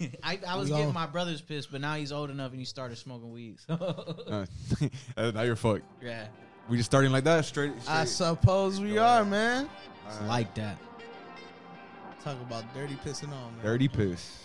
I, I was We getting all- my brother's pissed, but now he's old enough and he started smoking weed. So, Uh, uh, now you're fucked. yeah, We just starting like that, straight. I suppose we are, man. it's like that. Talk about dirty pissing on, man. Dirty piss.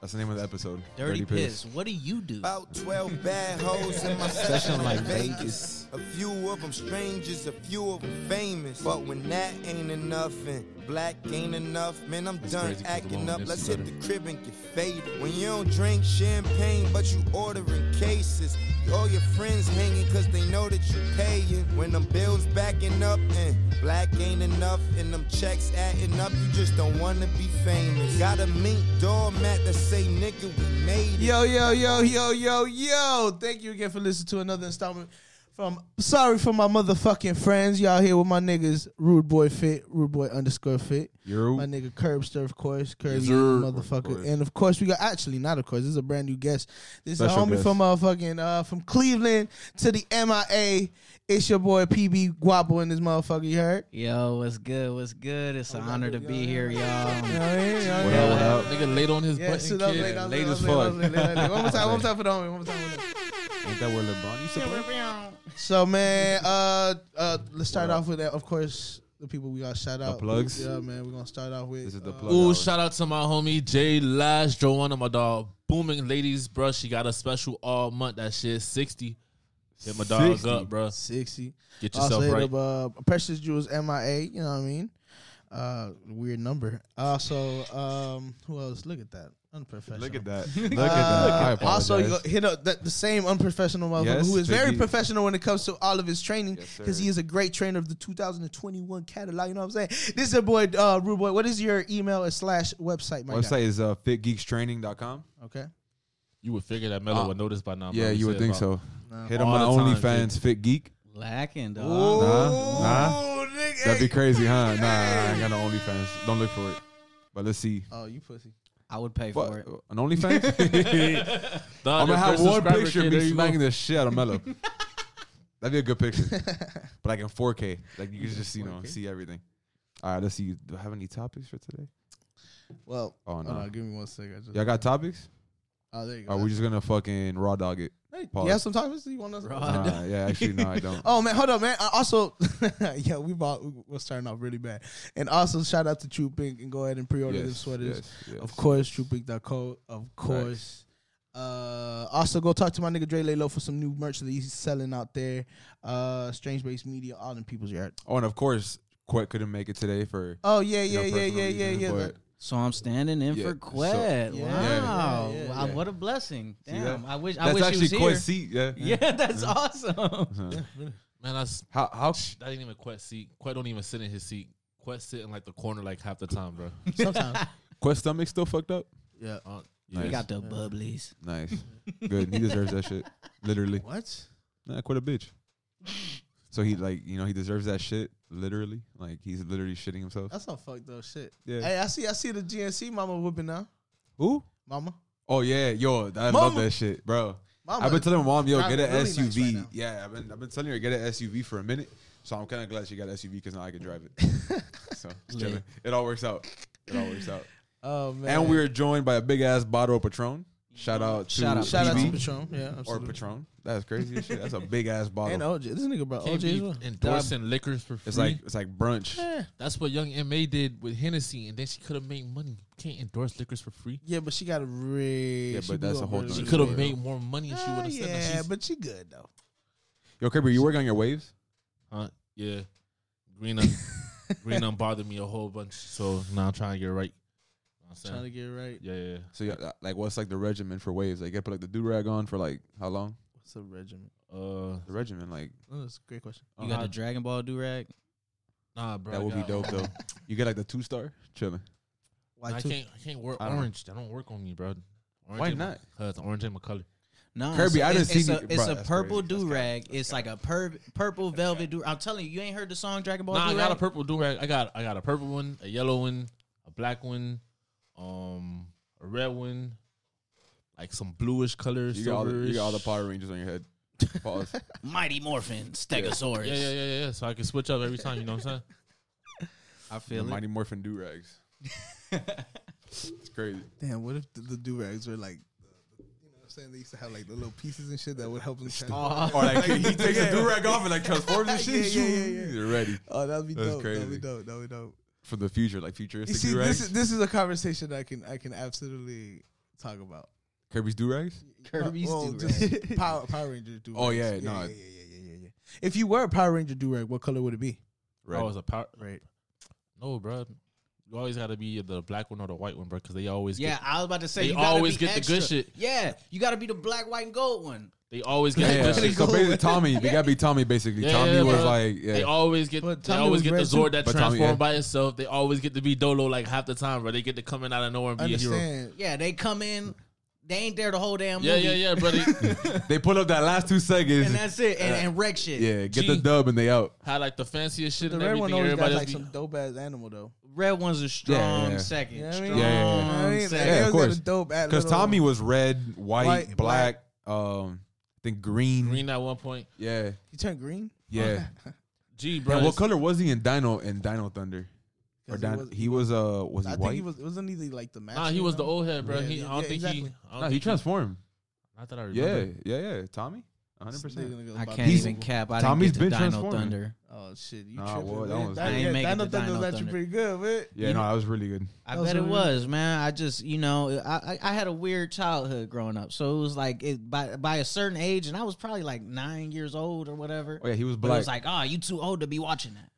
That's the name of the episode. Dirty, piss. What do you do? About 12 bad hoes in my session like Vegas. A few of them strangers, a few of them famous. But when that ain't enough and black ain't enough, man, I'm done crazy 'cause the acting up. Let's hit the crib and get faded. When you don't drink champagne, but you ordering cases. All your friends hanging cause they know that you paying. When them bills backing up and black ain't enough and them checks adding up, you just don't wanna be famous. Got a mink doormat that say nigga we made it. Yo, yo, yo, yo, yo, yo. Thank you again for listening to another installment from Sorry for my motherfucking friends. Y'all here with my niggas, Rude Boy Fit, Rude Boy underscore Fit. You're My nigga Curbster, of course. Kirby, sir. motherfucker. Of. And of course, we got actually not of course. This is a brand new guest. This is a homie guest. from motherfucking uh from Cleveland to the MIA. It's your boy PB Guapo in this motherfucker. You heard? Yo, what's good? What's good? It's an Oh, honor to be yeah, here, y'all. You know what I mean? You know What I up, what up? Nigga laid on his Yeah, button sit up, kid. late as fuck. down, lay down, lay down. One more time, one more time for the homie. One more time. One more time. Ain't that where LeBron used to play? So man, uh, uh, let's start off with that. Of course, the people we got shout out. plugs? Yeah, man, we're gonna start off with. This is the uh, plug. Ooh, hour. shout out to my homie Jay Lash, Joanna, my dog. Booming ladies, bro. She got a special all month. That shit, 60. Hit my dog 60. up, bro. Sixty. Get Also yourself hit right. up uh, Precious Jewels MIA. You know what I mean? Uh, weird number. Also, um, who else? Look at that. Unprofessional. Look at that. Look at Uh, that. I also, you go, hit up that, the same unprofessional motherfucker Yes, who is very Biggie. professional when it comes to all of his training because sir. he is a great trainer of the 2021 catalog. You know what I'm saying? This is your boy, uh, Rude Boy. What is your email or slash website, my Website is uh, fitgeekstraining.com. Okay. You would figure that Mello Uh, would know this by now. Yeah, you would think so. No. Hit on my All the OnlyFans, Fit Geek. Lacking, dog. Nah, nah. nigga. That'd be crazy, huh? Nah, I ain't got no OnlyFans. Don't look for it. But let's see. Oh, you pussy. I would pay What? for it. An OnlyFans? Dog, I'm gonna have one picture kid, of me there you go. smacking the shit out of Mello. That'd be a good picture. but like in 4K. Like you can just, you know, 4K? see everything. All right, let's see. Do I have any topics for today? Well, Oh, no. on, give me one second. I just- Y'all got topics? oh, there you go. Are we just gonna fucking raw dog it? Hey, pause. you have some topics you want us? Raw Nah, yeah, actually, no, I don't. Oh man, hold up, man. Also, yeah, we bought. We're starting off really bad. And also, shout out to True Pink and go ahead and pre-order them sweaters. yes, yes. Of course, TruePink.co. Of course. Uh, also, go talk to my nigga Dre Lalo for some new merch that he's selling out there. Uh, Strange Base Media, all in people's yard. Oh, and of course, Quet couldn't make it today for Oh yeah, you know, yeah, yeah, personal yeah, yeah, reasons, yeah. But So I'm standing in Yeah, for so- Quet. Yeah. wow, Yeah, yeah, Wow, what a blessing! Damn, that? I wish I that's wish he actually was here. Quet's seat. Yeah. Yeah, that's awesome. Uh-huh. Man, that's How how that ain't even Quet seat. Quet don't even sit in his seat. Quet sit in like the corner like half the time, bro. Sometimes. Quet's stomach still fucked up? yeah. Uh, We Nice. got the bubblies. Nice, good. He deserves that shit. Literally, What? nah, quit a bitch. So he like you know he deserves that shit. Literally, like he's literally shitting himself. That's some fucked up shit. Yeah. Hey, I see. I see the GNC mama whooping now. Who? Mama. Oh yeah, yo, I love that shit, bro. Mama. I've been telling my mom, yo, driving get an really nice SUV. right now. yeah, I've been I've been telling her get an SUV for a minute. So I'm kind of glad she got an SUV because now I can drive it. so it's chilling. It all works out. It all works out. Oh man. And we are joined by a big ass bottle of Patron. Shout out to Shout out. shout out to Patron. Yeah, or absolutely. Patron. That's crazy as shit. That's a big ass bottle. And OJ. This nigga brought can't OJ as well. endorsing liquors for free. it's like it's like brunch. Yeah. that's what Young Ma did with Hennessy, and then she could have made money. Can't endorse liquors for free. Yeah, but she got a really. Yeah, she but that's blew a whole really She nother could have well. made more money if she would have said that. Yeah, She's, but she good though. Yo, Kirby, you working on your waves? Huh? yeah, green un, green un bothered me a whole bunch, so now I'm trying to get right. You know what I'm Trying to get it right. Yeah, yeah, yeah. So yeah, like what's like the regimen for waves? Like, you gotta put like the do rag on for like how long? What's the regiment? Uh, The regimen, like Oh, that's a great question. You got the Dragon Ball do rag. nah, bro. that would be dope though. You get like the two star, chilling. Why I two? can't, I can't wear I don't orange. That don't work on me, bro. Orange Why ain't my- not? Cause orange ain't my color. No, Kirby, I didn't it's, it's see a, it's bruh, a that's purple crazy. That's do rag. It's cap. like a pur- purple velvet do. I'm telling you, you ain't heard the song Dragon Ball. Nah, I got a purple do rag. I got, I got a purple one, a yellow one, a black one, um, a red one, like some bluish colors. You got all the you got all the Power Rangers on your head. Pause. Mighty Morphin Stegosaurus. Yeah, yeah, yeah, yeah, yeah. So I can switch up every time. You know what I'm saying? I the feel it. Mighty Morphin do rags. It's crazy. Damn, what if the, the do rags were like, the, the- you know what I'm saying? They used to have like the little pieces and shit that would help them. transform. Or like he takes a do rag off and like transforms and shit. Yeah, yeah, yeah, yeah. They're ready Oh, that'd be That's dope. That'd be crazy. dope. That'd be dope. For the future, like You futuristic see, do this rags. is this is a conversation I can I can absolutely talk about. Kirby's do rags. Uh, Kirby's well, do-rag. just Power Power Rangers do. Oh, yeah, yeah, no. yeah, yeah, yeah, yeah, yeah, yeah. If you were a Power Ranger do rag, what color would it be? Red. I was a power. Right. No, bro. You always got to be the black one or the white one, bro, because they always Yeah, get, I was about to say They you always be get the good shit. Yeah, you got to be the black, white, and gold one. They always get yeah. the. So basically, Tommy, they gotta be Tommy. Basically, Yeah, Tommy yeah, was bro. like, yeah. They always get But they Tommy always was get the red too. Zord that But Tommy, transform yeah. by itself. They always get to be Dolo like half the time, bro. They get to come in out of nowhere and be a hero. Understand? Yeah, they come in, they ain't there the whole damn Yeah, movie. yeah, yeah, brother. they pull up that last two seconds. And that's it, and, and wreck shit. yeah, get G. the dub and they out. Had like the fanciest shit The and red one everything. always got Everybody like else some dope ass animal though. Red one's a strong yeah. second. You know what I strong? Yeah, yeah, yeah. You know what I mean? second. Like, Yeah, they of always got course. dope ass Because little- Tommy was red, white, White, black, um, I think green. green at one point. Yeah, He turned green. yeah. G, bro. yeah. What color was he in Dino in Dino Thunder? Or 'Cause Dino, he was uh was he I white? think he was. Wasn't he like the match? Nah, he was the old head, bro. Yeah, he, yeah, I don't yeah, think exactly. he. I don't no, he transformed. Not that I Yeah, remember. yeah, yeah. yeah. Tommy, hundred percent. I can't He's- even cap. I Tommy's didn't get been to Dino transforming. Thunder. Oh shit, you Nah, tripping? well, that man. was- That, I ain't yeah, make it Dino to Thunder was Dino actually Thunder. pretty good, man. Yeah, no, that was really good. I That was bet it really was, man. I just, you know, I, I I had a weird childhood growing up, so it was like it, by by a certain age, and I was probably like nine years old or whatever. Oh yeah, he was But it black. was like, oh, you too old to be watching that.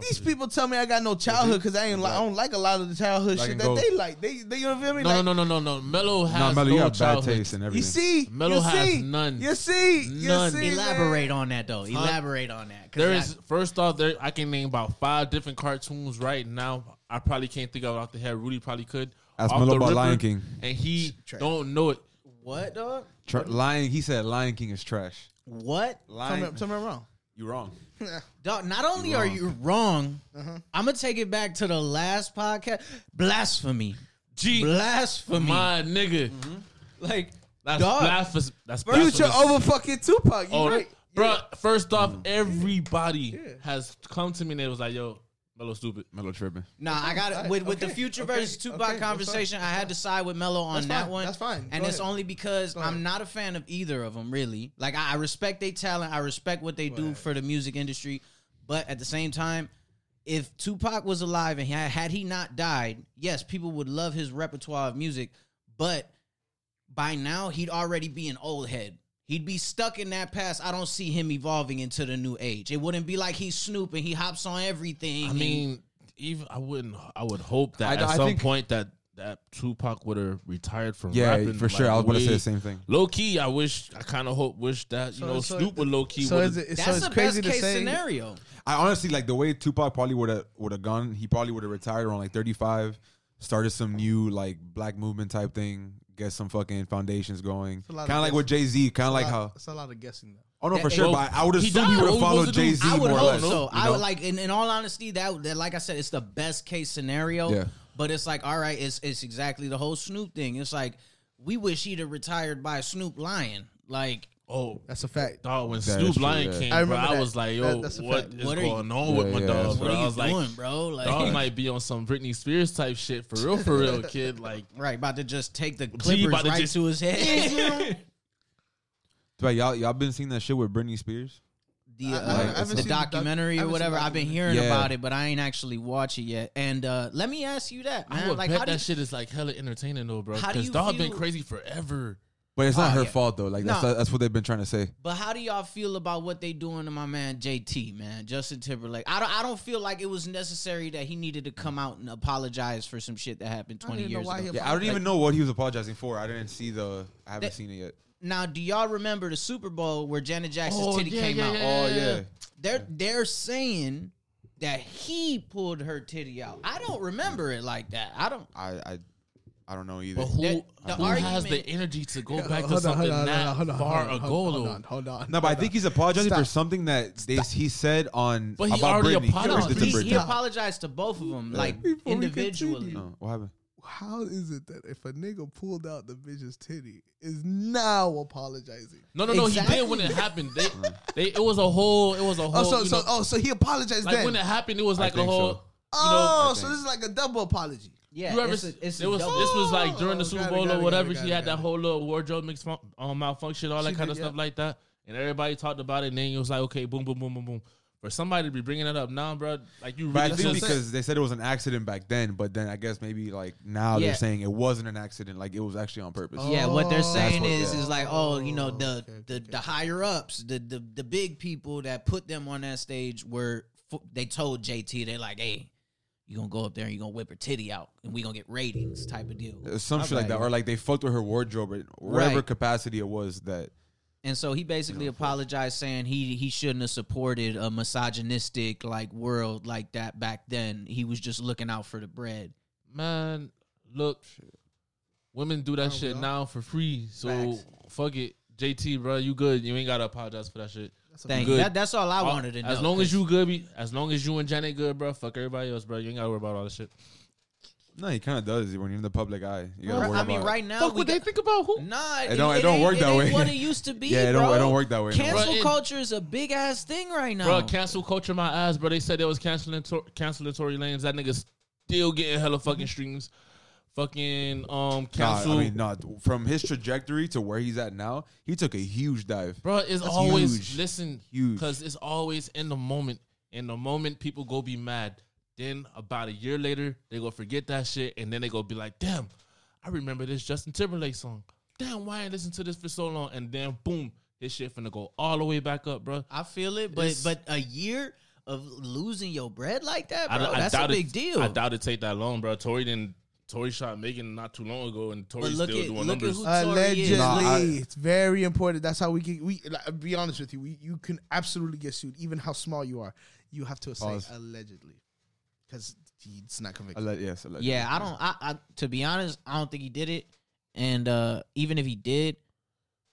These people tell me I got no childhood because I ain't like I don't like a lot of the childhood Like shit and that go. they like. They they you know feel me? No, like, no, no, no, no, no. Mello no, has Mello, no you have bad childhood. taste and everything. You everything. see, Mello you has see, none. You see, you None. see, Elaborate man. on that though. Elaborate on that. 'cause There I- is first off, there I can name about five different cartoons right now. I probably can't think of it off the head. Rudy probably could. Ask Off Mello the about ripper, Lion King. and he Trash. don't know it. what dog? Tr- Lion, he said Lion King is trash. What? Tell Lion, me, tell me I'm wrong. You wrong. Dog, not only You're are wrong. you wrong, Uh-huh. I'm gonna take it back to the last podcast. Blasphemy. G, Blasphemy. my nigga, like that's Dog. blasphemous. That's Future blasphemous. over fucking Tupac. You Oh, right? bro. First off, everybody Yeah. has come to me and they was like, "Yo, Mello stupid." Mello tripping. Nah, I got it Alright, with with the okay, future okay, versus Tupac okay, that's conversation. I had to side with Mello on That's that fine, one. that's fine. and Go it's ahead. only because Go I'm ahead. not a fan of either of them. Really, like I, I respect their talent. I respect what they do ahead. for the music industry, but at the same time. If Tupac was alive and he had, had he not died, yes, people would love his repertoire of music, but by now he'd already be an old head. He'd be stuck in that past. I don't see him evolving into the new age. It wouldn't be like he's Snoop and he hops on everything. I mean, even I wouldn't. I would hope that I- at I some think- point that that Tupac would have retired from Yeah, rapping. for sure. I was like, about to say way- the same thing. Low key, I wish. I kind of hope, wish that you So- know so Snoop would low key. So would is it? So that's it's the crazy best to case say. scenario. I honestly like the way Tupac probably would have would have gone. He probably would have retired around like 35, started some new like black movement type thing, get some fucking foundations going. Kind of of like with Jay Z, kind of like It's a lot- how. It's a lot of guessing though. Oh no, for That- sure. Well, But I would assume he died. would have followed? Jay Z more or hope less. so. you I would like, in, in all honesty, that, that like I said, it's the best case scenario. Yeah. But it's like, all right, it's it's exactly the whole Snoop thing. It's like we wish he'd have retired by Snoop Lion. Like, Oh, That's a fact. dog, when That is Snoop true, Lion yeah. came, I bro, remember I that. was like, yo, That- that's a what fact. is What are you- going on with Yeah, my yeah, dog? that's what Bro, are I you was like, doing, bro? Like, dog might be on some Britney Spears type shit for real, for real, kid. Like, right, about to just take the G clippers about to right just- to his head. But y'all y'all been seeing that shit with Britney Spears? the I- uh, I haven't the seen the doc- documentary I or haven't seen whatever. the I've been documentary. hearing Yeah. about it, but I ain't actually watched it yet. And uh, let me ask you that, I man. would Like, bet how do that you, shit is like hella entertaining though, bro. How do Because you dog been feel- crazy forever. But it's not Oh, her yeah. fault though. Like that's No. that's what they've been trying to say. But how do y'all feel about what they doing to my man JT, man, Justin Timberlake? I don't, I don't feel like it was necessary that he needed to come out and apologize for some shit that happened twenty years ago. Yeah, I don't even know what he was apologizing for. I didn't see the. I haven't That- seen it yet. Now, do y'all remember the Super Bowl where Janet Jackson's Oh, titty yeah, came yeah, out? yeah. Oh yeah. They're they're saying that he pulled her titty out. I don't remember it like that. I don't. I I I don't know either. But who, The- the who has the energy to go back to hold on, something hold on, that hold on, far ago, hold though? on, hold on. No, but I think he's apologizing for something that they, he said on But he about already Britney. apologized. He No, did he, to he apologized to both of them, like Before individually. continue. Oh, what happened? How is it that if a nigga pulled out the bitch's titty is now apologizing? No, no, no. Exactly. He did when it happened. They, they, it was a whole, it was a oh, whole. Oh, so so know, oh, so he apologized like then. when it happened, it was like a whole. Oh, so. oh, so this is like a double apology. Yeah, you ever? it's a- it's it was double- this was like during the Oh, Super got it, Bowl got or it, whatever. got it, she had that whole little wardrobe mix um, malfunction, all that She kind of did, stuff yeah. like that, and everybody talked about it. And then it was like, okay, boom, boom, boom, boom, boom. For somebody to be bringing it up now, bro, like you But I think because they said it was an accident back then, but then I guess maybe like now Yeah. they're saying it wasn't an accident, like it was actually on purpose. Yeah, what they're Oh, saying what- is yeah. is like, oh, you know, the Okay, okay, the, okay. the higher ups, the, the the big people that put them on that stage were they told JT they're like, hey, you gonna go up there and you gonna whip her titty out and we gonna get ratings type of deal. Uh, Some shit like that, or like they fucked with her wardrobe, or whatever Right. capacity it was that. And so he basically apologized, saying he he shouldn't have supported a misogynistic like world like that back then. He was just looking out for the bread. man, look, women do that Oh, shit now for free. So Facts. fuck it, JT, bro, you good? You ain't gotta apologize for that shit. Thank good. you. That, that's all I All- wanted to know. As long as you good, be, as long as you and Janet good, bro. Fuck everybody else, bro. You ain't gotta worry about all this shit. No, he kind of does when you're in the public eye. You gotta Bro, worry I mean, about. right now Fuck we what they think about who? Nah, It don't- it don't ain't- work that ain't way. What it used to be, Yeah, it don't- bro. it don't work that way. Cancel Bro, it- culture is a big ass thing right now. Bro, cancel culture my ass, bro. They said they was canceling Tor- canceling Tory Lanez. That nigga still getting hella fucking streams. Fucking um Nah. I mean, nah, from his trajectory to where he's at now, he took a huge dive. Bro, it's That's always huge. listen, Huge. because it's always in the moment. In the moment, people go be mad. Then about a year later, they go forget that shit, and then they go be like, "Damn, I remember this Justin Timberlake song. Damn, why I ain't listened to this for so long?" And then boom, his shit finna go all the way back up, bro. I feel it, but It's- but a year of losing your bread like that, I, bro, I that's a big it, deal. I doubt it take that long, bro. Tory didn't. Tory shot Megan not too long ago, and but Tory's still at doing look at numbers. who Allegedly, is. Nah, I- it's very important. That's how we can. We like, be honest with you. We, you can absolutely get sued, even how small you are. You have to say Pause. allegedly, because he's not I convicted. let, yes, allegedly. Yeah, I don't. I, I to be honest, I don't think he did it. And uh even if he did,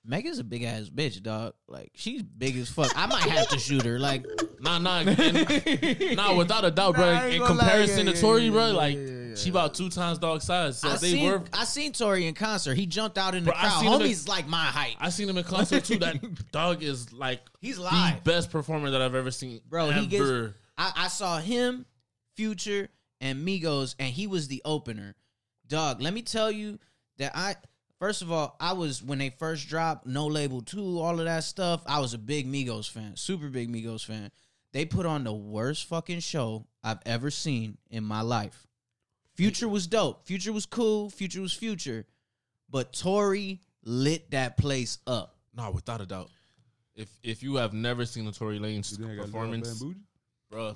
Megan's a big ass bitch, dog. Like she's big as fuck. I might have to shoot her. Like Nah, nah, and, nah. Without a doubt, bro. Nah, I ain't in gonna lie, comparison yeah, to yeah, Tory, yeah, bro, yeah, like yeah, she about two times dog size. So I they seen were. I seen Tory in concert. He jumped out in the Bro, I crowd. seen him in- Homie's like my height. I seen him in concert too. That dog is like He's the live. best performer that I've ever seen, Bro, Ever. he gets. I, I saw him, Future, and Migos, and he was the opener. Dog, let me tell you that I. First of all, I was when they first dropped No Label Two, all of that stuff. I was a big Migos fan, super big Migos fan. They put on the worst fucking show I've ever seen in my life. Future was dope. Future was cool. Future was Future, but Tory lit that place up. no, without a doubt. If if you have never seen a Tory Lanez You think I got performance, bro,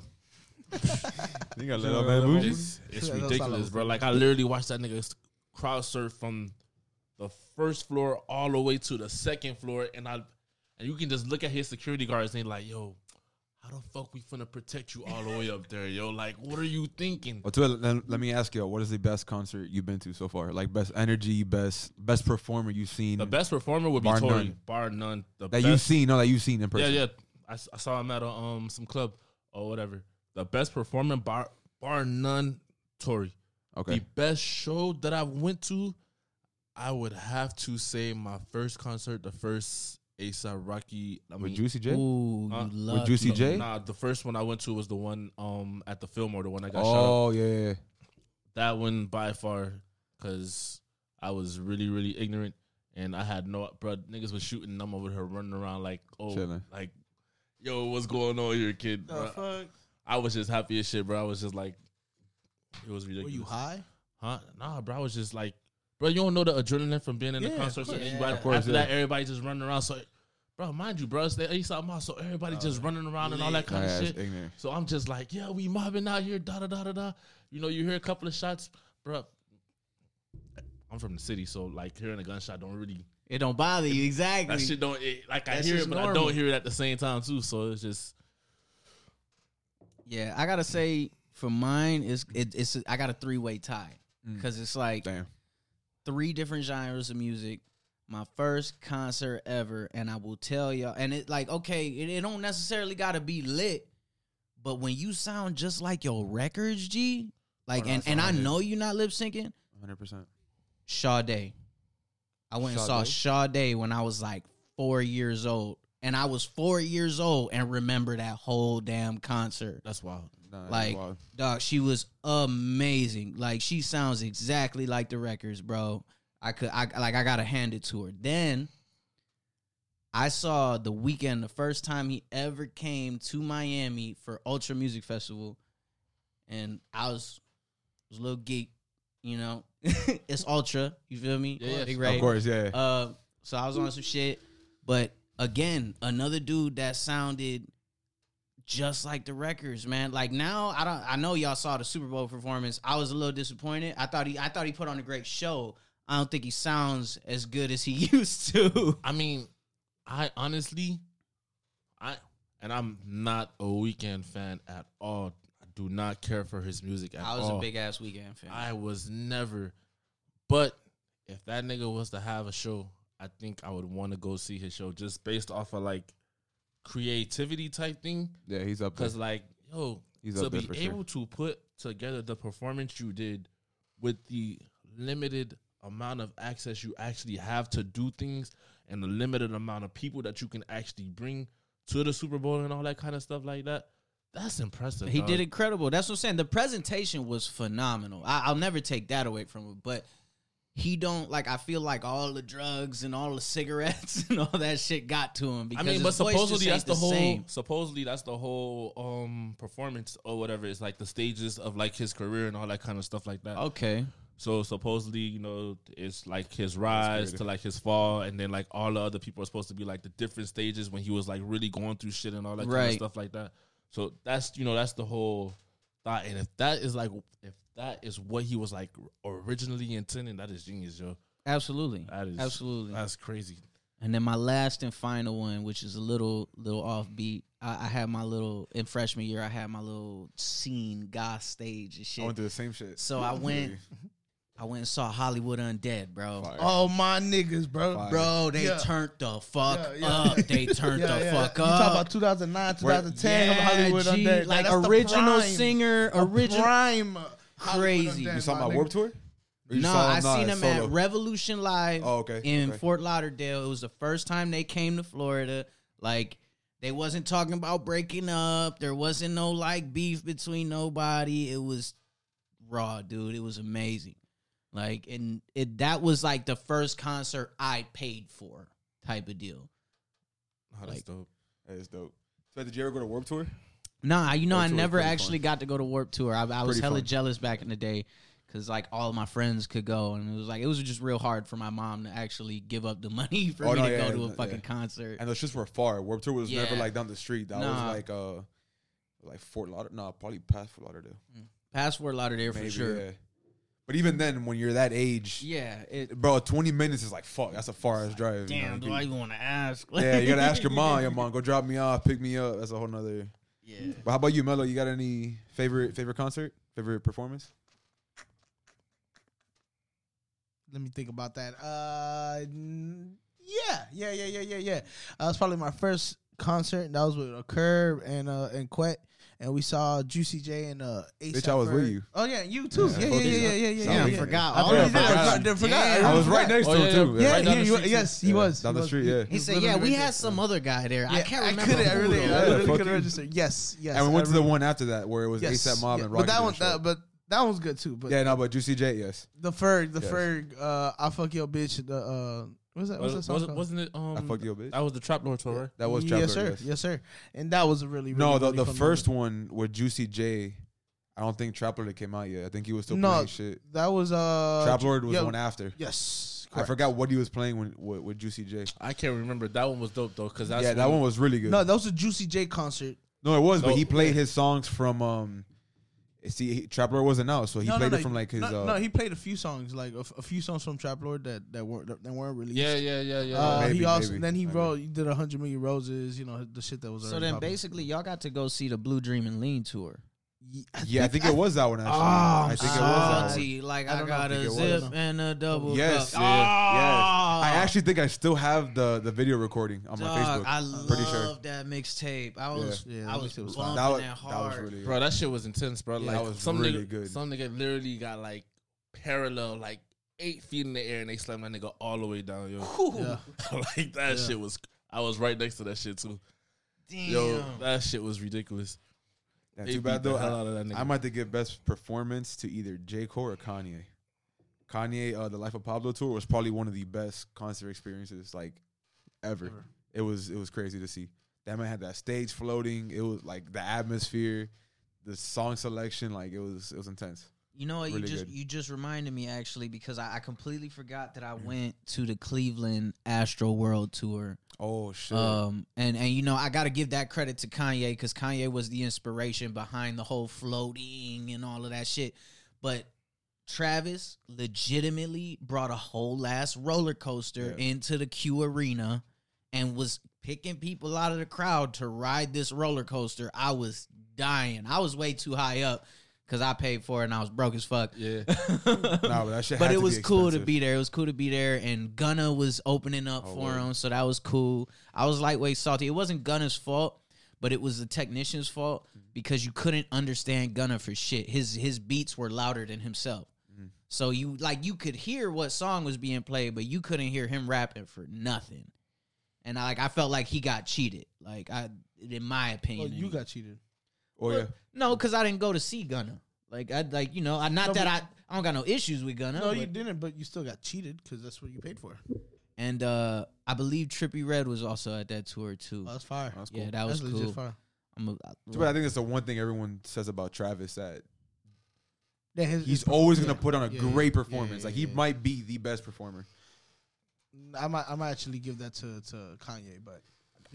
You got Lil Lil Bamboozle? it's, it's ridiculous, bro. Like I literally watched that nigga crowd surf from the first floor all the way to the second floor, and I and you can just look at his security guards and they like, yo, how the fuck we finna protect you all the way up there, yo? Like, what are you thinking? Well, it, let, let me ask you, what is the best concert you've been to so far? Like best energy, best best performer you've seen The best performer would be Bar Tory, none. bar none. The that best, you've seen, no, that you've seen in person. yeah, yeah. I, saw him at a, um some club or whatever. The best performer, bar bar none, Tory. Okay. The best show that I went to, I would have to say my first concert, the first ASAP Rocky. I With mean, Juicy J? Ooh, Huh? you love Juicy J? Nah, the first one I went to was the one um at the Fillmore, the one that got shot up. Oh yeah, yeah, yeah. That one by far, because I was really really ignorant and I had no bro. Niggas was shooting, and I'm over here running around like oh Chilling. like yo, what's going on here, kid? The Bruh. fuck? I was just happy as shit, bro. I was just like, it was Were ridiculous. you high? Huh? Nah, bro. I was just like, bro. You don't know the adrenaline from being in the Yeah, concert. of So course. then Yeah. right Of course, after yeah. that, everybody just running around. So, bro, mind you, bro, it's the Eastside Mall, so everybody just running around and all that kind yeah, of it's shit. ignorant. So I'm just like, yeah, we mobbing out here, da da da da da. You know, you hear a couple of shots, bro. I'm from the city, so like hearing a gunshot don't really It don't bother you exactly. that shit don't it, like I That's hear just it, but I normal. don't hear it at the same time too. So it's just Yeah, I gotta say for mine is it, it's I got a three way tie mm. because it's like Damn. Three different genres of music. My first concert ever, and I will tell y'all, and it like okay, it, it don't necessarily gotta be lit, but when you sound just like your records, G, like, Oh, no, and and I know you're not lip syncing, 100%. Sade. I went and saw Sade when I was like four years old, and I was four years old and remember that whole damn concert. that's wild. Nah, like, dog, she was amazing. Like, she sounds exactly like the records, bro. I could, I like, I gotta hand it to her. Then I saw the Weeknd the first time he ever came to Miami for Ultra Music Festival, and I was, was a little geek, you know. it's Ultra, you feel me? Yeah, yeah. Big of course, yeah. Uh, so I was on some shit, but again, another dude that sounded just like the records, man. Like now, I don't. I know y'all saw the Super Bowl performance. I was a little disappointed. I thought he, I thought he put on a great show. I don't think he sounds as good as he used to. I mean, I honestly, I and I'm not a Weeknd fan at all. I do not care for his music at I was all. a big ass Weeknd fan. I was never. But if that nigga was to have a show, I think I would want to go see his show just based off of like creativity type thing. yeah, he's up there. Cause like, yo, He's to up be for sure. able to put together the performance you did with the limited amount of access you actually have to do things and the limited amount of people that you can actually bring to the Super Bowl and all that kind of stuff like that. That's impressive. He dog. did incredible. That's what I'm saying. The presentation was phenomenal. I, I'll never take that away from him. But he don't like. I feel like all the drugs and all the cigarettes and all that shit got to him. I Because mean, but voice supposedly that's the, whole. same. Supposedly that's the whole um performance or whatever. It's like the stages of like his career and all that kind of stuff like that. Okay. So supposedly, you know, it's like his rise to like his fall, and then like all the other people are supposed to be like the different stages when he was like really going through shit and all that kind of stuff like that. So that's you know that's the whole thought, and if that is like if that is what he was like originally intending, that is genius, yo. Absolutely. That is Absolutely. that's crazy. And then my last and final one, which is a little little offbeat. I, I had my little in freshman year. I had my little scene goth stage and shit. I shit. went through the same shit. So I went, I went and saw Hollywood Undead, bro. Fire. Oh my niggas, bro. Fire. Bro, they Yeah. turned the fuck Yeah, yeah. up. They turned Yeah, the yeah. fuck You up. talk about 2009, 2010 Yeah, Hollywood G, Undead. like That's the original prime. singer, The original. prime. Hollywood Crazy. You saw my my. Warp Tour? No, saw I him, nah, seen uh, them solo? at Revolution Live Oh, okay. in okay. Fort Lauderdale. It was the first time they came to Florida. Like they wasn't talking about breaking up. There wasn't no like beef between nobody. It was raw, dude. It was amazing. Like and it that was like the first concert I paid for type of deal. Oh, that's Like- dope. That is dope. So did you ever go to Warp Tour? Nah, you know, Warped I Tour was never pretty actually fun. got to go to Warp Tour. I, I was Pretty hella fun. jealous back in the day because like all of my friends could go, and it was like it was just real hard for my mom to actually give up the money for Oh, me no, to yeah, go to a yeah. fucking concert. And those shits were far. Warp Tour was never Yeah. like down the street. That Nah. was like uh, like Fort Lauderdale. No, probably past Fort Lauderdale. Past Fort Lauderdale Maybe, for sure. yeah. But even then, when you're that age, Yeah, it. bro, 20 minutes is like fuck. That's a far ass drive. you know, Damn, you do I even want to ask? Yeah, you gotta ask your mom. Your mom, go drop me off, pick me up. That's a whole nother. Yeah. But how about you, Mello? You got any favorite favorite concert, favorite performance? Let me think about that. Uh, yeah, yeah, yeah, yeah, yeah, yeah. Uh, it was probably my first concert. That was with a Curb and uh and Quet, and we saw Juicy J and uh. A$AP Bitch, I was with you. Oh yeah, you too. Yeah, Yeah, yeah, both yeah, of yeah, you. yeah, yeah. Yeah, I yeah. forgot. I All really of did. us. I forgot. I forgot. I was right next Oh, to him too. yeah. Yeah, Right yeah, you- yes, he was down the street, yeah. He said, "Yeah, we had some other guy there. I can't I remember." couldn't. I really, I really couldn't you. register. Yes, yes. and we went to the one after that where it was Yes, ASAP Mob yeah, and but that did one, a show. that, but that one was good too. But yeah, no, but Juicy J, yes. the Ferg, the Yes. Ferg, uh, I fuck your bitch. The uh, what's that? What's that Was, song was, called? wasn't it? Um, I fucked your bitch. That was the Trap Lord tour, right? That was Trap yes, Lord, sir. yes. Yes, sir. And that was a really, really No, the really the first moment. one with Juicy J, I don't think Trap Lord came out yet. I think he was still No, playing shit. That was uh, Trap Lord was yeah, the one after. Yes, I forgot what he was playing when with, with Juicy J. I can't remember. That one was dope though, because that's yeah, that one was really good. No, that was a Juicy J concert. No, it was, but he played yeah. his songs from um. See, he, Trap Lord wasn't out, so he no, played no, it no, from like his. No, uh, no, he played a few songs, like a, f- a few songs from Trap Lord that that weren't that weren't released. Yeah, yeah, yeah, yeah. Uh, Maybe, he also maybe, then he maybe. wrote he did a hundred million roses. You know the shit that was. So then, popular. basically, y'all got to go see the Blue Dream and Lean tour. Ye- yeah, I think it was that one actually. Oh, I I'm think it was that one. salty. Like I I, don't know. got I a think it zip was. and a double Yes, cup. yeah, yes. Oh, I ah! actually think I still have the the video recording on my Facebook. I I'm love pretty sure. that mixtape. I was, Yeah. Yeah, I was was bumping. That was, that that hard. was really bro, that shit was intense, bro. Yeah, like that was some really nigga, good. some nigga literally got like parallel, like eight feet in the air, and they slammed that nigga all the way down, yo. Yeah. like that Yeah. shit was. I was right next to that shit too. Damn. Yo, that shit was ridiculous. Yeah, too bad though. hell out of that I, nigga. I might have to give best performance to either J Cole or Kanye. Kanye, uh, the Life of Pablo tour was probably one of the best concert experiences like ever. Ever. It was it was crazy to see. That man had that stage floating. It was like the atmosphere, the song selection. Like it was it was intense. You know what? Really you just good. you just reminded me actually because I, I completely forgot that I went to the Cleveland Astroworld Tour. Oh shit! Um, and and you know I got to give that credit to Kanye because Kanye was the inspiration behind the whole floating and all of that shit. But Travis legitimately brought a whole ass roller coaster Yeah. into the Q Arena and was picking people out of the crowd to ride this roller coaster. I was dying. I was way too high up because I paid for it and I was broke as fuck. Yeah. no, but that shit. But it was be cool to be there. It was cool to be there, and Gunna was opening up Oh, for word. him, so that was cool. I was lightweight salty. It wasn't Gunna's fault, but it was the technician's fault Mm-hmm. because you couldn't understand Gunna for shit. His his beats were louder than himself, Mm-hmm. so you like you could hear what song was being played, but you couldn't hear him rapping for nothing. And I like I felt like he got cheated. Like I, in my Oh, opinion, you got cheated. Oh yeah, no, because I didn't go to see Gunna. Like I like you know, I not No, that but- I I don't got no issues with Gunna. No, but- you didn't, but you still got cheated because that's what you paid for. And uh I believe Trippie Redd was also at that tour too. Oh, that's fire. that's cool. yeah, that was that's cool. legit fire. I'm a, Too bad I think that's the one thing everyone says about Travis that Yeah, his, he's his- always gonna yeah, put on a yeah, great yeah, performance. yeah, like he yeah. might be the best performer. I might, I might actually give that to to Kanye, but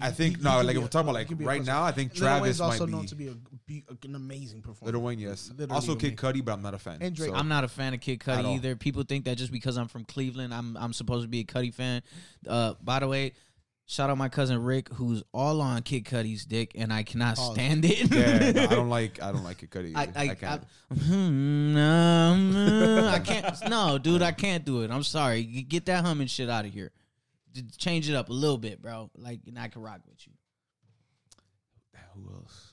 I think no, like if we're talking about like be right now, I think Travis also might known to be, a, be an amazing performer. Little Wayne. Yes, also Kid. Cudi, but I'm not a fan. And Drake. So- I'm not a fan of Kid. Cudi either. People think that just because I'm from Cleveland, I'm I'm supposed to be a Cudi fan. Uh, by the way, shout out my cousin Rick, who's all on Kid Cudi's dick, and I cannot stand it. yeah, no, I don't like I don't like Kid Cudi. I. I, I, can't. I, um, I can't. No, dude, I can't do it. I'm sorry. Get that humming shit out of here. D- Change it up a little bit, bro. Like, and I can rock with you. Who else?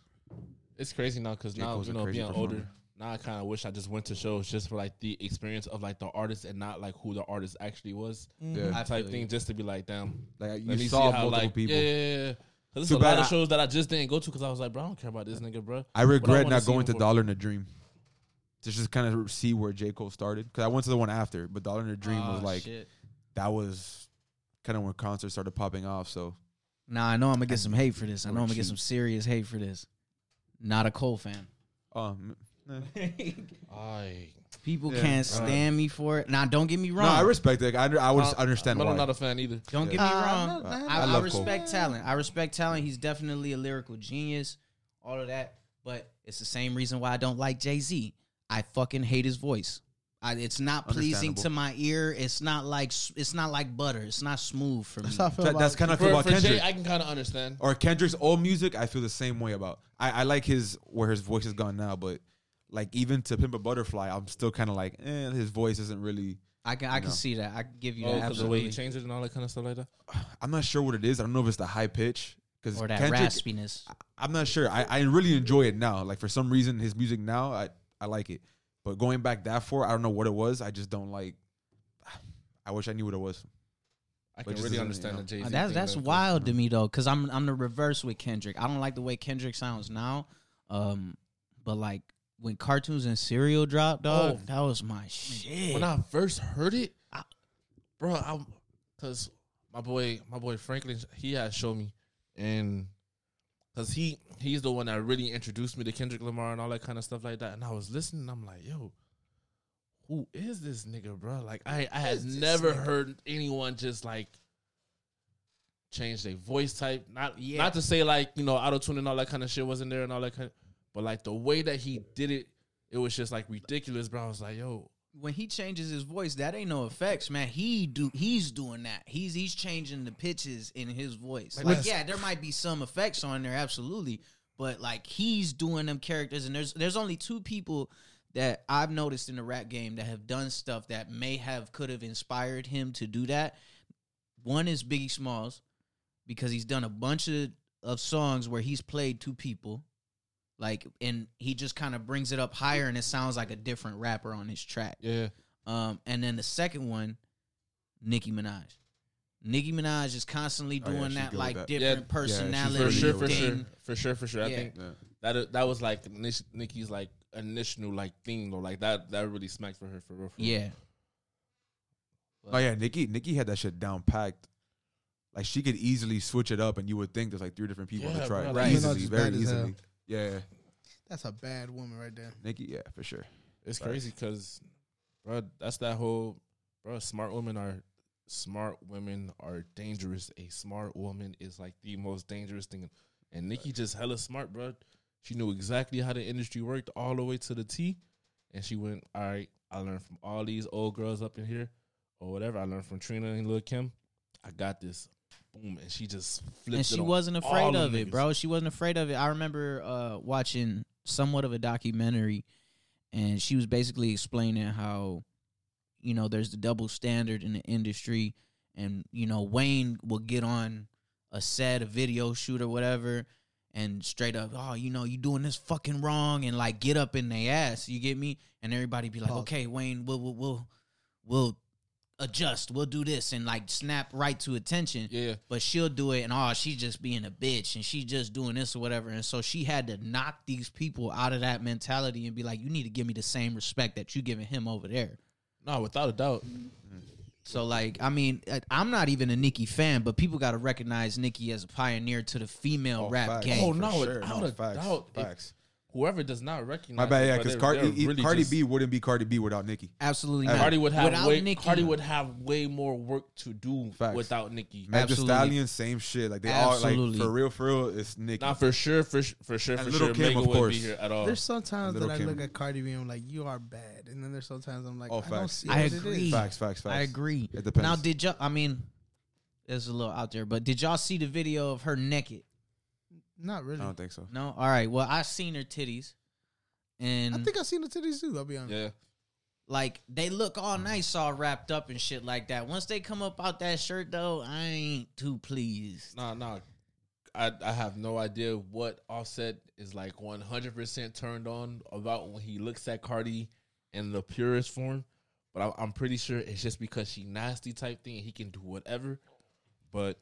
It's crazy now because J. now Cole's you a know crazy being performer. older. Now I kind of wish I just went to shows just for like the experience of like the artist and not like who the artist actually was. Mm-hmm. Yeah. I type thing just to be like, damn. Like you let me saw see how multiple like people. yeah, yeah, yeah. Cause there's Too a lot bad of I- shows that I just didn't go to because I was like, bro, I don't care about this nigga, bro. I regret wanna not see going him to for. Dollar and a Dream. To just kind of see where J Cole started, because I went to the one after, but Dollar and a Dream was Oh, like shit. that was kind of when concerts started popping off. So Nah, I know I'm gonna get some hate for this. I know I'm gonna get some serious hate for this. Not a Cole fan. um, eh. I People Yeah. can't stand me for it. Now, don't get me wrong. no, I respect it. I, under- I would Uh, understand But why. I'm not a fan either. don't get me wrong. no, I- I, I I love respect talent. I respect talent. He's definitely a lyrical genius. All of that, but it's the same reason why I don't like Jay Z. I fucking hate his voice. I, it's not pleasing to my ear. It's not like it's not like butter. It's not smooth for me. That's how I feel That- about that's kind of feel For, about for Kendrick. Jay, I can kind of understand. or Kendrick's old music, I feel the same way about. I, I like his where his voice has gone now, but like even to Pimp a Butterfly, I'm still kind of like, eh, his voice isn't really. I can I can No. see that. I can give you Oh, that because the way absolutely. he changed it and all that kind of stuff like that. I'm not sure what it is. I don't know if it's the high pitch because or that Kendrick. raspiness. I'm not sure. I, I really enjoy it now. Like for some reason, his music now, I I like it. But going back that far, I don't know what it was. I just don't like. I wish I knew what it was. I But can really understand you the know. Jay Z. Uh, that's that's wild to me though, because I'm I'm the reverse with Kendrick. I don't like the way Kendrick sounds now. Um, but like when cartoons and cereal dropped, dog, Oh. that was my shit. When I first heard it, I, bro, I'm because my boy, my boy Franklin, he had showed me, and because he he's the one that really introduced me to Kendrick Lamar and all that kind of stuff like that. And I was listening, I'm like, yo, who is this nigga, bro? Like I I had never heard anyone just like change their voice type. Not Yeah. not to say like you know auto tune and all that kind of shit wasn't there and all that kind, of, but like the way that he did it, it was just like ridiculous, bro. I was like, yo. When he changes his voice, that ain't no effects, man. He do he's doing that. He's he's changing the pitches in his voice. Like, Like, yeah, there might be some effects on there, absolutely. But like he's doing them characters, and there's there's only two people that I've noticed in the rap game that have done stuff that may have could have inspired him to do that. One is Biggie Smalls, because he's done a bunch of, of songs where he's played two people. Like and he just kind of brings it up higher and it sounds like a different rapper on his track. Yeah. Um, and then the second one, Nicki Minaj, Nicki Minaj is constantly Oh, yeah, doing that like that. different Yeah. personality for sure, good for sure, for sure, for sure. I think Yeah. that that was like Nish- Nicki's like initial like thing though. Like that that really smacked for her for real. For real. Yeah, Oh yeah, Nicki Nicki had that shit down packed. Like she could easily switch it up, and you would think there's like three different people Yeah, to try. bro, it. like- easily, very bad hell. easily. Yeah, That's a bad woman right there. Nicki, yeah, for sure. It's Facts. crazy because, bro, that's that whole, bro. Smart women are smart women are dangerous. A smart woman is like the most dangerous thing, and Nicki just hella smart, bro. She knew exactly how the industry worked all the way to the T, and she went, all right. I learned from all these old girls up in here, or whatever. I learned from Trina and Lil Kim. I got this. Boom, and she just flipped. and she it on wasn't afraid of it, niggas. bro. She wasn't afraid of it. I remember uh, watching somewhat of a documentary, and she was basically explaining how, you know, there's the double standard in the industry, and you know, Wayne will get on a set, a video shoot or whatever, and straight up, oh, you know, you doing this fucking wrong, and like get up in their ass. You get me? And everybody be like, Pause. okay, Wayne, we'll we'll we'll, we'll adjust, we'll do this, and like snap right to attention Yeah, but she'll do it and oh she's just being a bitch and she just doing this or whatever and so she had to knock these people out of that mentality and be like you need to give me the same respect that you giving him over there no, without a doubt. so like i mean I- i'm not even a Nicki fan but people got to recognize Nicki as a pioneer to the female Oh, rap facts. game Oh, no, sure. without No, a facts. doubt. If- Facts. Whoever does not recognize, My bad, yeah, because they're- Cardi, really Cardi just- B wouldn't be Cardi B without Nicki. absolutely Cardi not Cardi would have without way. Nicki, Cardi would have way more work to do Facts. without Nicki. Meg Thee Stallion, same shit. Like they all like for real, for real. It's Nicki. Not for sure, for for sure, And for Lil' sure. Kim, Megan of wouldn't be here at all. There's sometimes that I Kim. look at Cardi B and I'm like, you are bad, and then there's sometimes I'm like, Oh, I don't facts. see I what agree. is. facts, facts, facts. i agree It depends. now did y'all i mean it's a little out there but did y'all see the video of her naked Not really. I don't think so. no all right well i seen her titties and I think I've seen the titties too. I'll be honest. yeah, like they look all nice, all wrapped up and shit like that. Once they come up out that shirt though, I ain't too pleased. nah, nah. I I have no idea what Offset is like 100 percent turned on about when he looks at Cardi in the purest form. But I, I'm pretty sure it's just because she nasty type thing and he can do whatever. But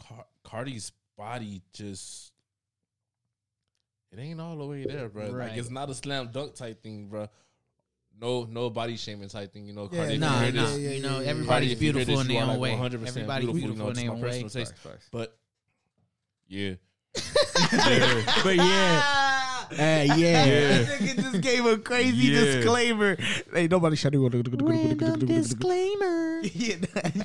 Car- Cardi's body just it ain't all the way there, bro. Like it's not a slam dunk type thing, bro. No, no body shaming type thing, you know. Yeah, Cardi, you Nah, nah. this- yeah, you yeah, know, yeah, yeah. everybody's Cardi, if you beautiful this, in their own like way. 100% Everybody's beautiful, beautiful, you know, in to their my own way. taste. Facts, facts. But yeah, but yeah, hey, yeah. This nigga just gave a crazy Yeah. disclaimer. Hey, nobody shut Random disclaimer. Yeah,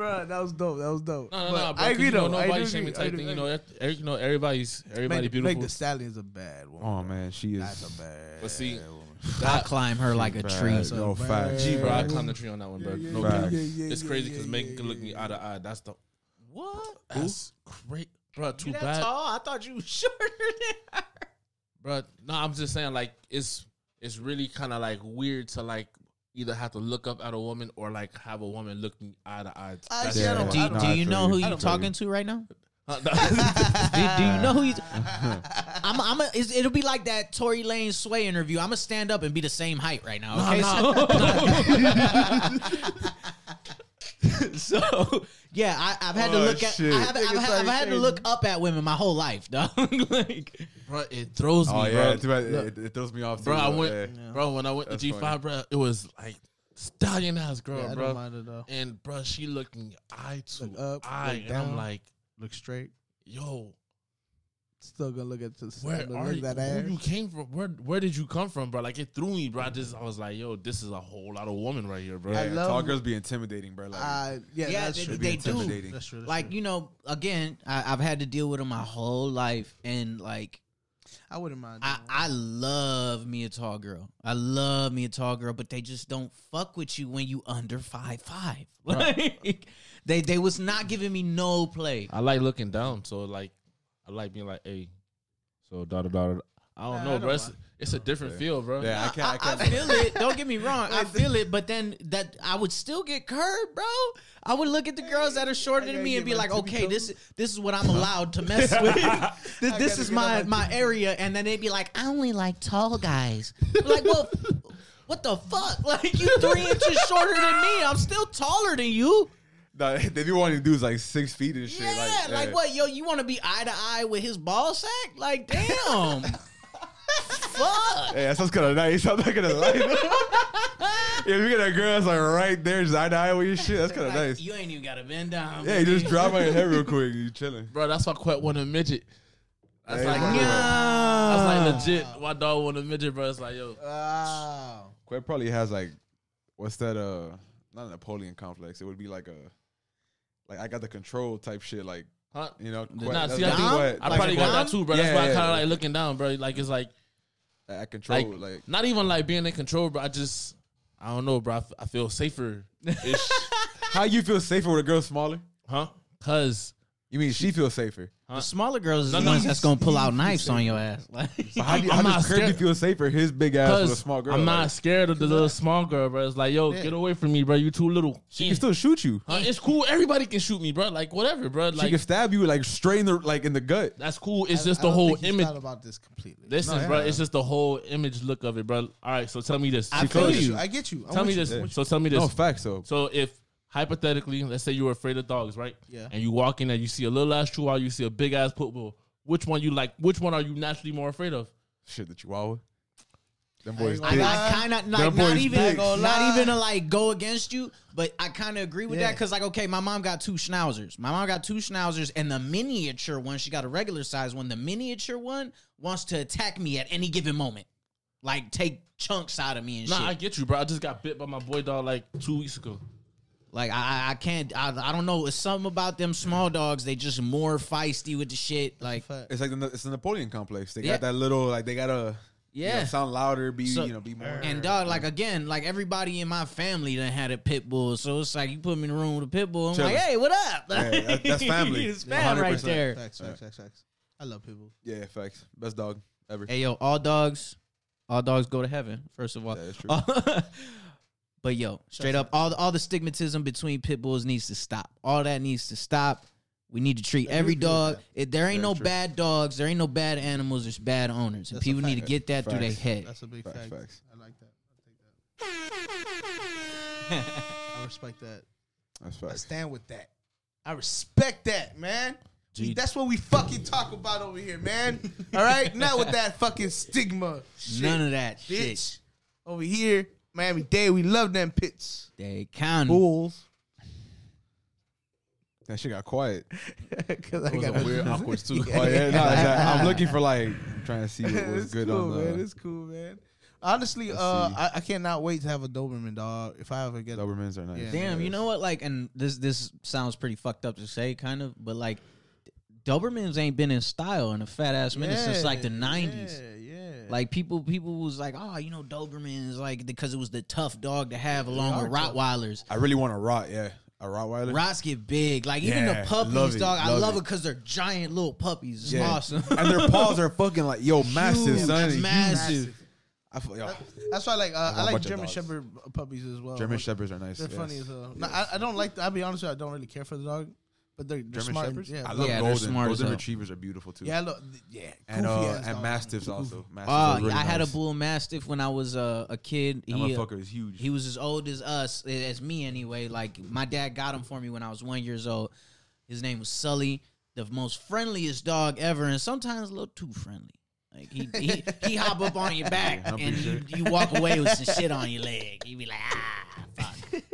bro, that was dope. That was dope. no, no, But no. Bro, I agree you know, though. I nobody shaming type thing. You know, that- every- you know, everybody's everybody Meg, beautiful. Meg the Stallion's a bad woman. Oh man, she is. that's a bad. But see, woman. I climb her like a tree. That's a No bad facts. G, bro, I woman. climbed the tree on that one, bro. Yeah, No yeah, cap. yeah, yeah, It's crazy because yeah, Megan can yeah, look me yeah. eye to eye. That's the What? that's great, bro. Too You that bad, tall? I thought you were shorter than her. bro. No, I'm just saying, like, it's it's really kind of like weird to like either have to look up at a woman or like have a woman look me eye to eye. I That's Yeah. don't- Do, you- don't- uh, do you know who you don't talking you. to right now? Do, do you know who he's? I'm. I'm. A, it's, it'll be like that Tory Lane Sway interview. I'm gonna stand up and be the same height right now. Okay. So, so, yeah, I, I've had to Oh, look at. shit. I have, I've, Nigga had- started I've had to look up at women my whole life, dog. like, bro, it throws oh, me, Oh bro. yeah, too bad. It, it throws me off. Too, bro, I went, yeah. bro, when I went That's to G funny. five, bro, it was like stallion ass girl, Yeah, I don't bro. mind it though. And bro, she looked me eye to Look up, eye, look and I'm down. like, Look straight. yo, Still gonna look at the where look are you? that Who ass. you came from? Where Where did you come from, bro? Like it threw me, bro. I just I was like, yo, this is a whole lot of woman right here, bro. I Yeah, love- tall girls be intimidating, bro. Like, Uh, yeah, Yeah, that's they- true. they be do. That's true. That's like true. you know, again, I, I've had to deal with them my whole life, and like I wouldn't mind. I, I love me a tall girl. I love me a tall girl, but they just don't fuck with you when you under five five. Like they they was not giving me no play. I like looking down, so like I like being like, hey, so da da da. da. I don't Nah, I know, don't bro. It's, mind. it's a different feel, bro. yeah, I can't. I I, can't. I feel it. Don't get me wrong. I feel it, but then that I would still get curved, bro. I would look at the girls that are shorter than me and be like, okay, this toes. this is what I'm allowed to mess with. this this is my my my tippy area, and then they'd be like, I only like tall guys. like, well, what the fuck? Like you three inches shorter than me. I'm still taller than you. Nah, they be wanting to do is like six feet and shit. Yeah, like, like, yeah. what, yo? You want to be eye to eye with his ball sack? Like, damn. Fuck. Hey, that sounds kind of nice. I'm not gonna lie. yeah, if you get a girl that's like right there, just eye to eye with your shit, that's kind of Like, nice. You ain't even got to bend down. Yeah, you just drop on your head real quick. You chilling. bro. That's why Quet want a midget. That's Hey, like, bro. that's like legit. My dog want a midget, bro. It's like, yo, Wow. Quet probably has like, what's that? Uh, not a Napoleon complex. It would be like a, like I got the control type shit. Like huh? you know, The- Quet- Nah, see, I what think Quet- I like probably got that too, bro. Yeah, That's why I yeah, kind of yeah. like looking down, bro. Like it's like I control. Like- Like, not even like being in control, bro. I just I don't know, bro. I, f- I feel safer, how you feel safer with a girl smaller? huh? Cause You mean she feels safer? The smaller girls is No, the no, ones that's gonna pull out knives on your ass. Like, But how, do you, I'm how not does Kirby scared. feel safer? His big ass with a Cause small girl. I'm not like, scared of the little small girl, bro. It's like, yo, Yeah. get away from me, bro. You too little. she can still shoot you. Huh? It's cool. Everybody can shoot me, bro. Like whatever, bro. she Like can stab you like straight in the like in the gut. that's cool. It's I- just I the don't whole think he's image. thought about this completely. Listen, No, bro. yeah. It's just the whole image look of it, bro. All right, so tell me this. I I feel get you. you. I get you. I'm Tell me with this. I'm So tell me this. No facts though. So if hypothetically, let's say you were afraid of dogs, right? Yeah. And you walk in and you see a little ass chihuahua, you see a big ass pit bull. Which one you like? Which one are you naturally more afraid of? Shit, the Chihuahua. Them boys I, I kind of like not even not even to like go against you, but I kind of agree with Yeah. that because like okay, my mom got two schnauzers. My mom got two schnauzers, and the miniature one, she got a regular size one. The miniature one wants to attack me at any given moment, like take chunks out of me and shit. Nah, shit. I get you, bro. I just got bit by my boy dog like two weeks ago. Like I, I- I can't. I, I don't know. It's something about them small dogs. They just more feisty with the shit. Like It's like the, it's the Napoleon complex. They Yeah. got that little like they gotta you know, yeah. sound louder, be So- you know, be more. And dog, like again, like everybody in my family done had a pit bull, so it's like you put me in the room with a pit bull. I'm Chilling. like, hey, what up? Yeah, that- that's family. it's fam right 100%. there. Facts, facts, facts, facts. I love people. yeah, facts. Best dog ever. Hey yo, all dogs, all dogs go to heaven. First of all, That is true. but yo, straight up, all all the stigmatism between pit bulls needs to stop. All that needs to stop. We need to treat I every agree with dog. It, there ain't Very no true. bad dogs. There ain't no bad animals. There's bad owners, and That's a people need to fact. get that through their Facts. head. That's a big Facts, fact. facts. I like that. I take that. I respect that. That's I facts. stand with that. I respect that, man. We- Gee. that's what we fucking talk about over here, man. All right, not with that fucking stigma. Shit, None of that shit. bitch. Over here, Miami Dade, we love them pits. They count. Bulls. That shit got quiet. Cause I It was a got weird awkward too. Oh yeah, no, exactly. I'm looking for like trying to see what was it's good cool, on the man. It's cool, man. Honestly, Let's uh, see. I, I cannot wait to have a Doberman dog. If I ever get Dobermans are nice. Yeah. Damn, you know what? Like, and this this sounds pretty fucked up to say, kind of, but like, Dobermans ain't been in style in a fat ass minute since like the nineties. Yeah, yeah. Like people, people was like, oh, you know, Doberman is like because it was the tough dog to have along are with tough. Rottweilers. I really want a rot. Yeah, a Rottweiler. Rots get big, like even Yeah, the puppies, love it, dog. I love love it. it because they're giant little puppies. It's Yeah. awesome. and their paws are fucking like yo massive, Huge, son. Huge. massive. I feel, yo, That's why, like, uh, I I a like bunch of German dogs. Shepherd puppies as well. German Like, shepherds are nice. They're yes. funny as well. No, I, I don't like. I'll be honest with you. I don't really care for the dog, but they're, they're German smart. shepherds. Yeah, I love Yeah, they're golden. smart as golden hell. retrievers are beautiful too. yeah, look, yeah, and goofy uh, ass and dog. mastiffs Goofy. also. Mastiffs Oh, are really I had a nice. bull mastiff when I was uh, a kid. That He, uh, motherfucker is huge. He was as old as us, as me anyway. Like my dad got him for me when I was one years old. His name was Sully, the most friendliest dog ever, and sometimes a little too friendly. Like he he, he hop up on your back I'm and pretty you, sure. you walk away with some shit on your leg. You be like, ah, fuck.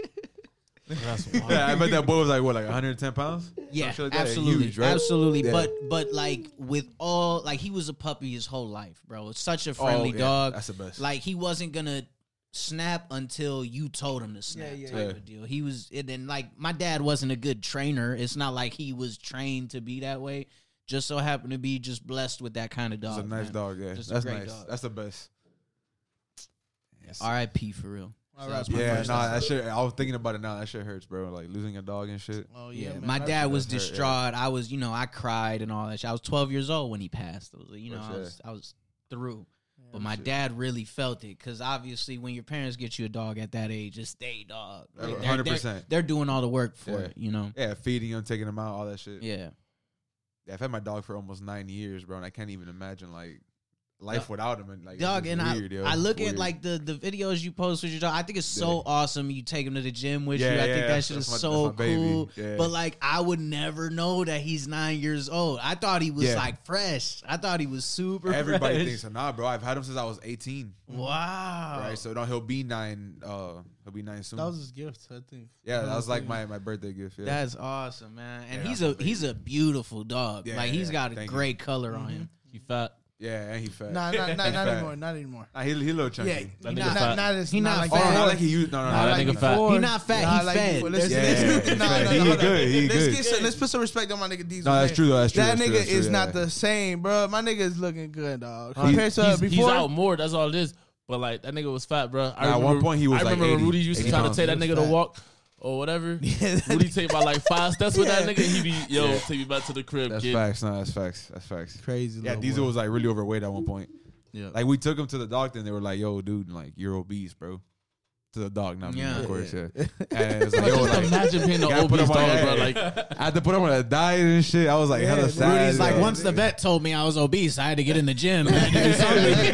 That's wild. yeah, I bet that boy was like what, like 110 pounds? Yeah, shit like that. absolutely, Huge, right? absolutely. Yeah. But but like with all like he was a puppy his whole life, bro. It's such a friendly oh, yeah, dog. that's the best. Like he wasn't gonna snap until you told him to snap. Yeah, yeah, type yeah. of deal. He was, and then like my dad wasn't a good trainer. It's not like he was trained to be that way. Just so happened to be just blessed with that kind of It's dog. a nice man. dog. Yeah, Just a that's great nice. dog. That's the best. Yes. R.I.P. for real. All So right, Yeah, first nah, that shit. I was thinking about it now. That shit hurts, bro. Like losing a dog and shit. Oh Yeah, yeah, man, my dad was does hurt, yeah. distraught. I was, you know, I cried and all that. shit. I was 12 years old when he passed. Was, you For know, I was, I was through. But my shit. dad really felt it because obviously, when your parents get you a dog at that age, it's they dog. Like, 100%. They're, they're doing all the work for Yeah. it, you know. Yeah, feeding them, taking them out, all that shit. Yeah, Yeah, I've had my dog for almost nine years, bro, and I can't even imagine like life without him, and like Dog, and weird, I, yo. I look Weird. at like the, the videos you post with your dog. I think it's so Yeah. awesome. You take him to the gym with Yeah, you. I yeah, think that shit that's is my- so that's my baby. cool. Yeah. But like, I would never know that he's nine years old. I thought he was Yeah. like fresh. I thought he was super. everybody fresh. thinks, nah, bro. I've had him since I was 18. Wow. Right, so no, he'll be nine. Uh, he'll be nine soon. That was his gift, I think. yeah, that was like my, my birthday gift. Yeah. That's awesome, man. And Yeah, he's that's a my he's a beautiful dog. Yeah, like he's yeah, got a thank you. great color on him. He fat. Yeah, and he fat. Nah, not, not, not Fat. anymore. Not anymore. Nah, he he little chunky. Yeah, That he not, fat. not, not as He not not like Oh, fat. not like he used. No, no, no. that like nigga fat. He not fat, he fed. before. Let's, Yeah, let's, yeah, yeah, no, yeah. no, He no, good, he let's good. Get some, let's put some respect on my nigga Diesel. No, that's true though. That's true. That that's nigga true, that's is true, not the same, bro. My nigga is looking good, dog. Compared to he's, he's out more. That's all it is. But like that nigga was fat, bro. I Nah, at one point he was I remember when 80, Rudy used to 80 try to pounds. take that nigga to walk or whatever. Yeah, that- Rudy take about like five steps with that nigga. He be yo take me back to the crib. That's kid. facts. No, that's facts. That's facts. crazy. Yeah, little Diesel boy. was like really overweight at one point. Yeah. Like we took him to the doctor and they were like, "Yo, dude, like you're obese, bro." To the dog, not me, of course. Yeah. And it's like, But yo, just like, imagine being an gotta obese dog, yeah, bro. Like I had to put him on a diet and shit. I was like, Yeah, hella sad. Rudy's like, once the vet told me I was obese, I had to get in the gym. I had to do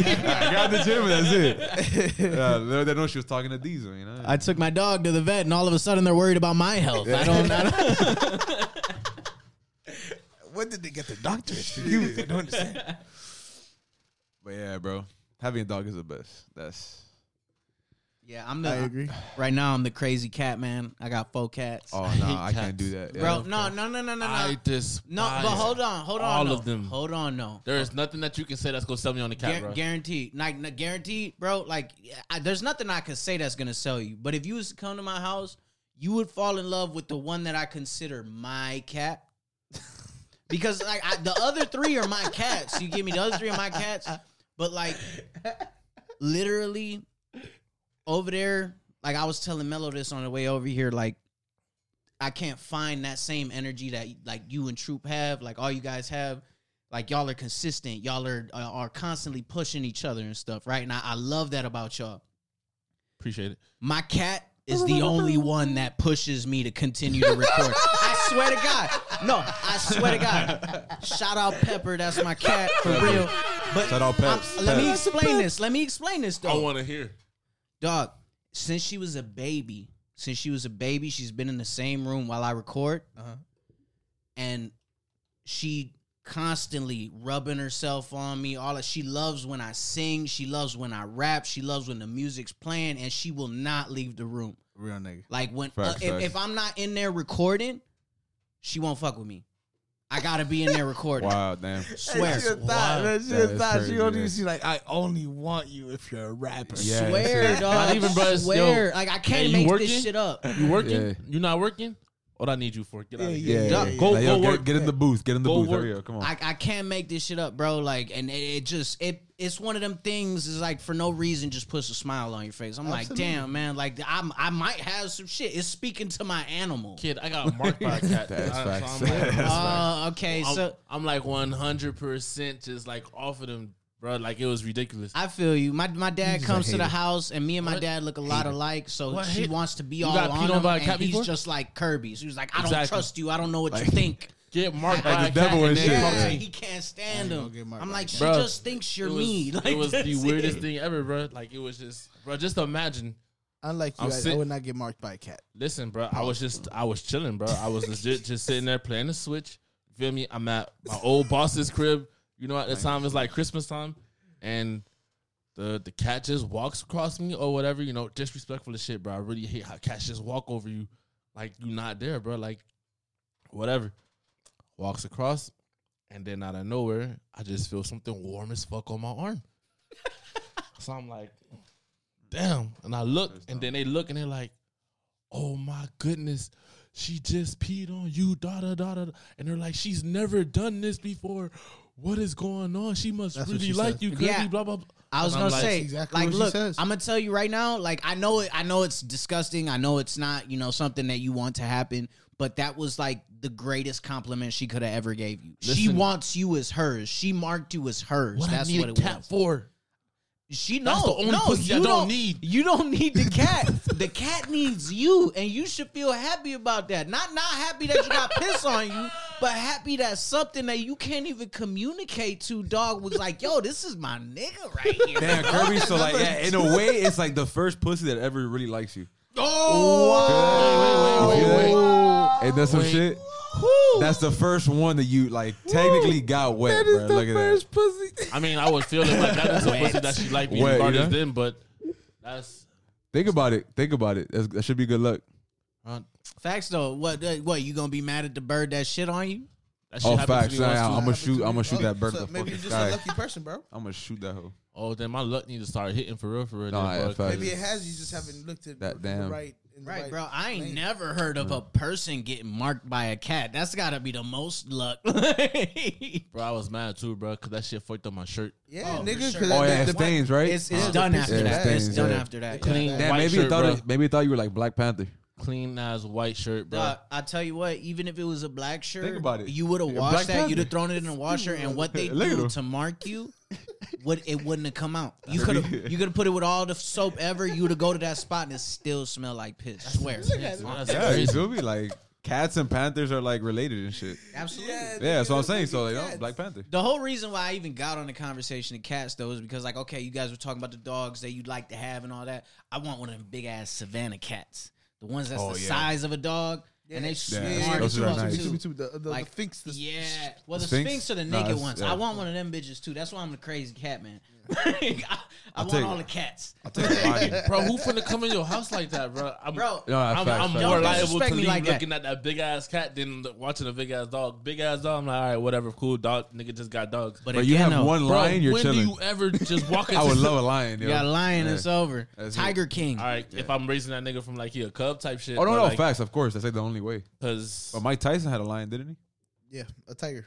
something. I got in the gym and that's it. Yeah, little they know she was talking to Diesel, you know. I took my dog to the vet, and all of a sudden they're worried about my health. I don't. I don't When did they get the doctors? You I don't understand. but yeah, bro, having a dog is the best. That's yeah, I'm I the. agree. Right now, I'm the crazy cat man. I got four cats. oh hate no, I can't do that, Bro, no, no, no, no, no, no. I despise No, but hold on, hold on. all no. of them. Hold on, no. There is nothing that you can say that's gonna sell me on the cat, Guar- bro. guaranteed, like n- guaranteed, bro. Like, I, there's nothing I can say that's gonna sell you. But if you was to come to my house, you would fall in love with the one that I consider my cat. because like I, the other three are my cats. You give me the other three are my cats. But like, literally, over there, like I was telling Mello this on the way over here, like. I can't find that same energy that like you and Troop have, like all you guys have. Like y'all are consistent. Y'all are uh, are constantly pushing each other and stuff right? And I, I love that about y'all. Appreciate it. my cat is the only one that pushes me to continue to record. I swear to god. No i swear to god. Shout out pepper. That's my cat for real. But Shout out I'm- let me explain this. Let me explain this though. I want to hear. Dog since she was a baby since she was a baby she's been in the same room while i record Uh-huh. and she constantly rubbing herself on me all that she loves when i sing she loves when i rap she loves when the music's playing and she will not leave the room Real nigga. like when uh, Facts, if, facts. if i'm not in there recording she won't fuck with me i gotta be in there recording Wow, damn. swear She a thought, Wow. man. She That thought. She crazy, don't yeah. even see like I only want you if you're a rapper. Yeah. swear dog Not even, bro, swear yo, like i can't you make working? this shit up You working? Yeah. You not working? What I need you for? Get out of here. Yeah, Dog, yeah, go- Like, go get, work. get in the booth. Get in the Go booth. work. Hurry up, come on. I, I can't make this shit up, bro. Like, and it, it just it it's one of them things. Is like for no reason, just puts a smile on your face. I'm Absolutely. like, damn, man. Like, I'm I might have some shit. It's speaking to my animal. Kid, I got marked by a cat. That's I- facts. So I'm, like, That's uh, okay. I'm, So I'm like 100 percent just like off of them, bro. Like it was ridiculous. I feel you. My my dad just comes to the house, and me and my What? dad look a lot alike. So What she hate- wants to be all got on peed on him, by a and cat he's before? just like Kirby. So he's like, I don't Exactly. trust you. I don't know what you think. Get marked Like by the a cat devil and and shit. talk Yeah, me. he can't stand gonna him. marked I'm by like, a she cat. just thinks you're it was, me. Like, it was the that's weirdest it. thing ever, bro. Like it was just, bro. Just imagine. Unlike you, I'm I, I sit- would not get marked by a cat. Listen, bro. I was just, I was chilling, bro. I was legit just sitting there playing the Switch. You feel me? I'm at my old boss's crib. You know, at the time it's like Christmas time, and the the cat just walks across me or whatever. You know, disrespectful as shit, bro. I really hate how cats just walk over you, like you not there, bro. Like whatever. Walks across, and then out of nowhere, I just feel something warm as fuck on my arm. so I'm like, damn. And I look, and then they look, and they're like, oh my goodness, she just peed on you, da da da da. da." And they're like, she's never done this before. What is going on? She must That's really she like said. you, Kirby, Yeah. blah blah blah. I was And gonna like, say, exactly like, what she look, says. I'm gonna tell you right now. Like, I know it. I know it's disgusting. I know it's not, you know, something that you want to happen. But that was like the greatest compliment she could have ever gave you. she wants you as hers. She marked you as hers. what That's I need what a it cat was. for? She no, That's the only no, pussy I you don't need. You don't need the cat. the cat needs you, and you should feel happy about that. Not not happy that you got piss on you, but happy that something that you can't even communicate to, dog, was like, yo, this is my nigga right here. Damn, Kirby. So like, yeah, in a way, it's like the first pussy that ever really likes you. Oh, Wait, wait, wait, wait, wait. And that's some Wait. shit. That's the first one that you like technically got wet, That bro. is the Look at first that. pussy. I mean, I was feeling like that is a pussy that she liked me Wet, regardless yeah. then, but that's Think about it. Think about it. That's, that should be good luck. Uh, Facts though. What? uh, What? You gonna be mad at the bird that shit on you? that shit Oh, happens facts. me once too. I'm gonna shoot. I'm gonna shoot that bird so in the maybe fucking you're just a sky. lucky person, bro. I'm gonna shoot that hoe. Oh, then my luck need to start hitting for real, for real. Nah, then, bro. facts. Maybe it has. You just haven't looked at That the damn. right. in the Right, bro. I ain't lane. never heard of a person getting marked by a cat. That's gotta be the most luck. Bro, I was mad too, bro, because that shit fucked up my shirt. Yeah, Oh, nigga. for 'cause sure. Oh that- yeah, the- it stains, right? it's it's Yeah, done after picture that. stains, It's done yeah. after that. Clean Yeah. Damn, white maybe shirt, thought bro. it, maybe it thought you were like Black Panther. Clean ass white shirt, bro. Dog, I tell you what, even if it was a black shirt, Think about it. you would have washed Black that. You'd have thrown it in the washer, and what they do him. to mark you, would it wouldn't have come out. You could have you could have put it with all the soap ever. You would have go to that spot and it still smell like piss. I swear. That's Yeah, you crazy. feel me? Like cats and panthers are like related and shit. Absolutely. Yeah, Yeah, that's what I'm saying. So like, oh, Cats. oh, Black Panther. The whole reason why I even got on the conversation of cats though is because like okay, you guys were talking about the dogs that you'd like to have and all that. I want one of them big ass Savannah cats, the ones that's Oh, the yeah. size of a dog, and they Yeah, smart yeah, as those are fuck, nice. too. Too, The, the, Like, the Finks, the Yeah, well, the Sphinx? Sphinx, are the naked it's- ones. yeah. I want one of them bitches too. That's why I'm the crazy cat man. I, I I'll want take- all the cats. I'll take the lion. bro, who finna come in your house like that, bro? I'm, Bro, No, I'm, facts, I'm facts. more Don't liable to disrespect leave like that. looking at that big ass cat than watching a big ass dog. Big ass dog, I'm like, all right, whatever, cool dog. Nigga just got dogs. But But you again, have though, one Bro, lion, you're when chilling. do you ever just walk into I would love a lion. You yo. got a lion, Yeah. it's over. That's Tiger it. King. All right, if I'm raising that nigga from like he a cub type shit. Oh no, but, no, like, facts. Of course, that's like the only way. Cause But Mike Tyson had a lion, didn't he? yeah, a tiger.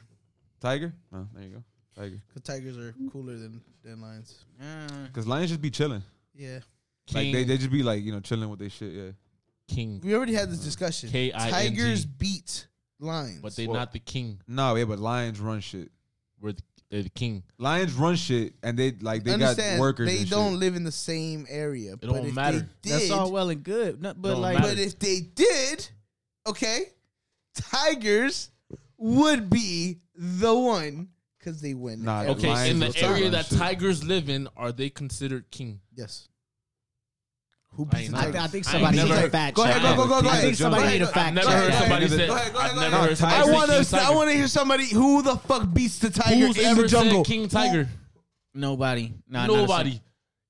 Tiger. Oh, there you go. Tiger. Because tigers are cooler than than lions. Because lions just be chilling. Yeah, Like they, they just be like you know chilling with their shit. Yeah. king, we already had this discussion. K-I-N-G. Tigers beat lions. but they Well- not the king. No, yeah, but lions run shit. We're the, they're the king. Lions run shit, and they like they got workers. they and don't Shit. live in the same area. It don't if matter. They that's all well and good. No, but Don't like, matter. But if they did, okay, tigers would be the one because they win. Nah, every Okay, lions in the talk area about that shit. tigers live in, are they considered king? Yes. Who beats ain't the I, never- I think somebody ain't needs never- a fact Go ahead, check. go, go, go, go I ahead. think somebody Go need a ahead. fact I've never check. heard Yeah, somebody say. go ahead, go ahead, I've go never ahead. heard somebody I say want king to. I tiger. want to hear somebody who the fuck beats the tiger Who's in ever the jungle. said king tiger? Nobody. Nah, not a Nobody.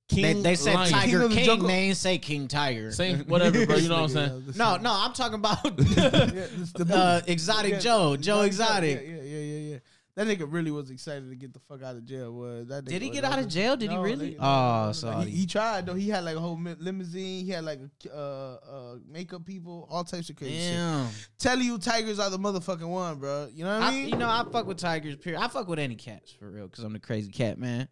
King They, they said lion. King Tiger of the King. jungle. They ain't say King Tiger. Same, whatever, bro. You know what I'm saying? No, no, I'm talking about the uh. Exotic Yeah, Joe, Joe Exotic. Yeah, yeah. That nigga really was excited to get the fuck out of jail. Was that? Did he get out of jail? Did he really? nigga, Oh, no, no, no. sorry. He, he tried though. He had like a whole limousine. He had like uh, uh, makeup people, all types of crazy shit. Damn. Tell you, tigers are the motherfucking one, bro. You know what I, I, mean? you know, I fuck with tigers. Period. I fuck with any cats for real because I'm the crazy cat man.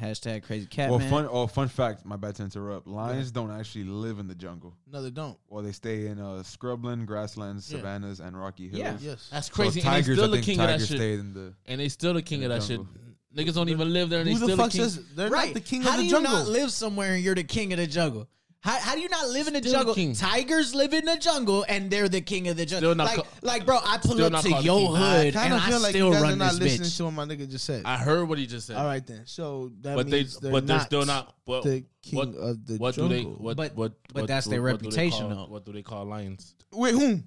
Hashtag crazy cat Well, man. fun. Oh, fun fact. My bad to interrupt. Lions don't actually live in the jungle. no, they don't. Well, they stay in uh, scrubland, grasslands, Yeah. savannas, and rocky hills. Yeah. Yes. That's So crazy. and they tigers, still I the think king of that tigers shit. stayed in the. And they still the king In of the that shit. jungle. Niggas don't even live there, and they Who the still fuck the king. says they're right? not the king how of the do you jungle? not live somewhere and you're the king of the jungle? How, how do you not live in the Still jungle? king. Tigers live in the jungle and they're the king of the jungle. Still not like, ca- like, bro, I pull still up not to called your king. hood I kind and of I feel like still you guys are run not this listening bitch. to what my nigga just said. I heard what he just said. All right then. So that but they, means they're but they're not still not. But the king what, of the what do jungle. they? What, But- what, but what- that's their what do they reputation, call- though. What do they call lions? With whom?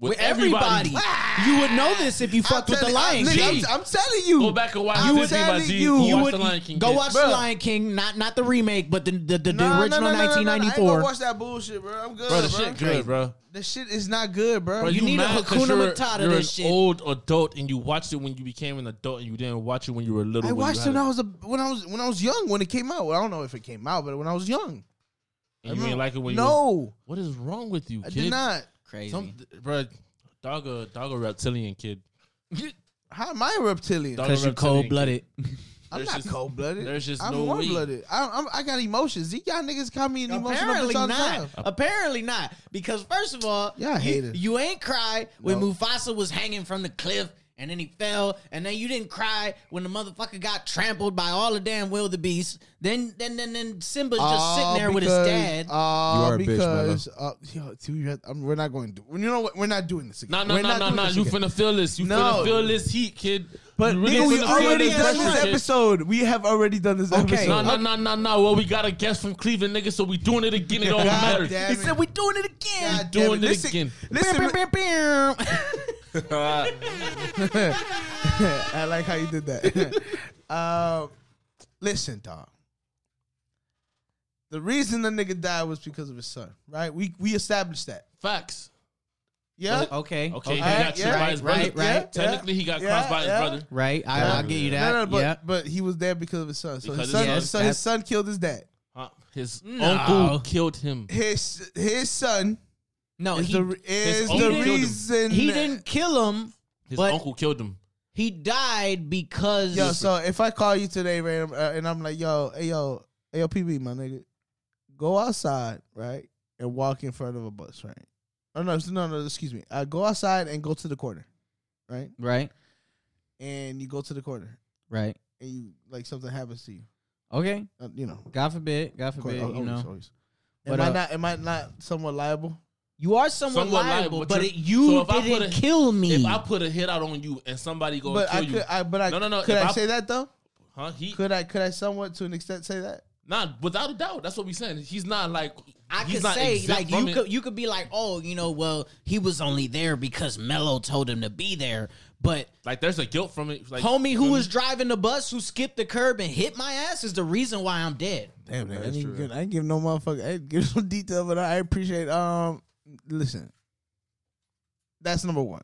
With everybody. Ah! you would know this if you fucked with the Lion Nigga, King. I'm, I'm telling you. Go back and watch I'm Disney by G. you. Go You watch would the Lion King. go watch Bruh. the Lion King, not not the remake, but the the, the, the No, no, original no, no, no, no. I ain't 1994. watch that bullshit, bro. I'm good, Bro, the bro. shit good, bro. The shit is not good, bro. Bro, You need a mad 'cause Hakuna you're- Matata You're this an shit. old adult and you watched it when you became an adult and you didn't watch it when you were little. I when watched you it when I was a, when I was when I was young when it came out. Well, I don't know if it came out, but when I was young. And you ain't like it when you no, What is wrong with you, I did not. Crazy. Some, bro, dog a dog a reptilian kid. How am I a reptilian? Dog- Because you're reptilian cold blooded. I'm there's not just- cold blooded. there's just I'm no warm way. blooded. I, I'm, I got emotions. These y'all niggas call me an emotional Apparently bitch all the not. time. Apparently not. Because first of all, Y'all you, haters. you ain't cry when No. Mufasa was hanging from the cliff and then he fell, and then you didn't cry when the motherfucker got trampled by all the damn wildebeest. Then then then then Simba's just Uh, sitting there with his dad. Uh, You are a bitch, because uh, yo, dude, I'm- we're not going to. You know what? We're not doing this again. No, no, We're no, not no, no. You again. finna feel this. You No. finna feel this heat, kid. But You really nigga, we finna already this done this kid. episode. We have already done this Okay. episode. No, no, no, no, no. Well, we got a guest from Cleveland, nigga, so we doing it again. It don't matter. damn he said we doing it again. God damn doing it Listen- again. Listen, I like how you did that. uh, listen, dog. The reason the nigga died was because of his son, right? We we established that. Facts. Yeah. okay, Okay, he Alright, got shit yeah, by his right, brother. right. Technically, he got Yeah, crossed by his yeah. brother. right. I, Yeah. I'll give you that. No, no, but yeah. but he was there because of his son. So Because his son, his so son. his son killed his dad. Huh? His No. uncle killed him. His his son No, is he the is the reason he didn't kill him. His But- uncle killed him. He died because Yo, so if I call you today, random, uh, and I'm like, yo, hey, yo, hey, yo, PB, my nigga, go outside, right, and walk in front of a bus, right? Oh no, no, no, excuse me. Uh, go outside and go to the corner, right? right, And you go to the corner, right. and you like something happens to you, Okay, uh, you know. God forbid, God of course, forbid. always, you know, always. But, Am I uh, not? Am I not somewhat liable? You are somewhat, Somewhat liable, liable, but, but it, you're- so if I didn't a- kill me. If I put a hit out on you and somebody go But kill I you, could, I, but I No, no, no, Could I, I- say that though? huh? He Could I? Could I somewhat to an extent say that? Not without a doubt. That's what we're saying. He's not like I he's could not say like you it. could you could be like, oh, you know, well, he was only there because Mello told him to be there. But like there's a guilt from it. Like homie who was driving the bus who skipped the curb and hit my ass is the reason why I'm dead. Damn, man, I That's didn't, true. give, I didn't give no motherfucker. I didn't give no detail, but I appreciate. Um, listen, that's number one.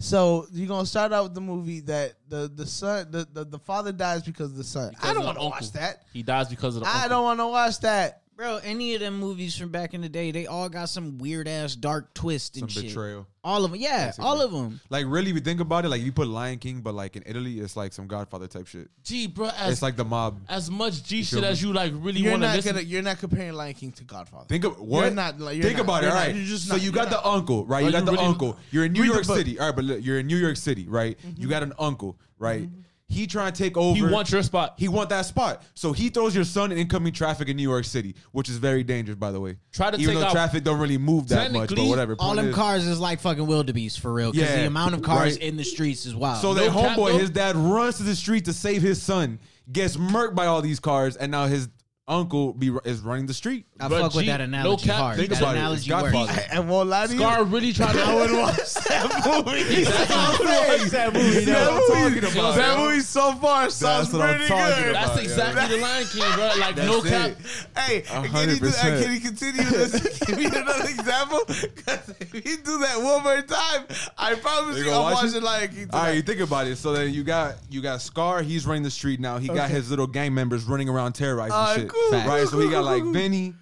So you're gonna start out with the movie that the the son the the, the father dies because of the son. Because I don't want to watch that. he dies because of the. I uncle. don't want to watch that. Bro, any of them movies from back in the day, they all got some weird ass dark twist Some and shit. betrayal. All of them, yeah, Basically. all of them. Like really, if you think about it, like if you put Lion King, but like in Italy, it's like some Godfather type shit. Gee, bro, as It's like the mob. as much G shit me? as you like really You're want to not listen. gonna. You're not comparing Lion King to Godfather. Think of what? You're not, like, you're Think not, about it. you're All not, right. you're just so you you're got not. the uncle, right? You got you the really- uncle. You're in New York. City. All right, but look, you're in New York City, right? You got an uncle, right? Mm-hmm. He trying to take over. he wants your spot. He want that spot. So he throws your son in incoming traffic in New York City, which is very dangerous, by the way. Try to Even take though out- traffic don't really move that much, but Technically, whatever. All Point them is- cars is like fucking wildebeest for real. Because Yeah, the amount of cars right. in the streets is wild. So No that cap, homeboy, though. his dad runs to the street to save his son, gets murked by all these cars, and now his uncle be is running the street. I Bro, fuck with G, that no analogy cap, hard. think that about it. analogy It's works. Godfather. I won't lie to you. Scar really trying to. I would watch that movie. that movie. That movie, talking about. that movie so far sounds what I'm pretty talking good. about. That's yeah. exactly the Lion King, bro. Like no That's cap. it. Hey, A can you, hundred do, uh, percent. can you continue this? Give me another example. 'Cause if you do that one more time, I promise You you, gonna I'm watch watching it? Lion King All right, you tonight. think about it. So then you got you got Scar. He's running the street now. He got his little gang members running around terrorizing All right, shit. Cool, right. So he got like cool. Vinny.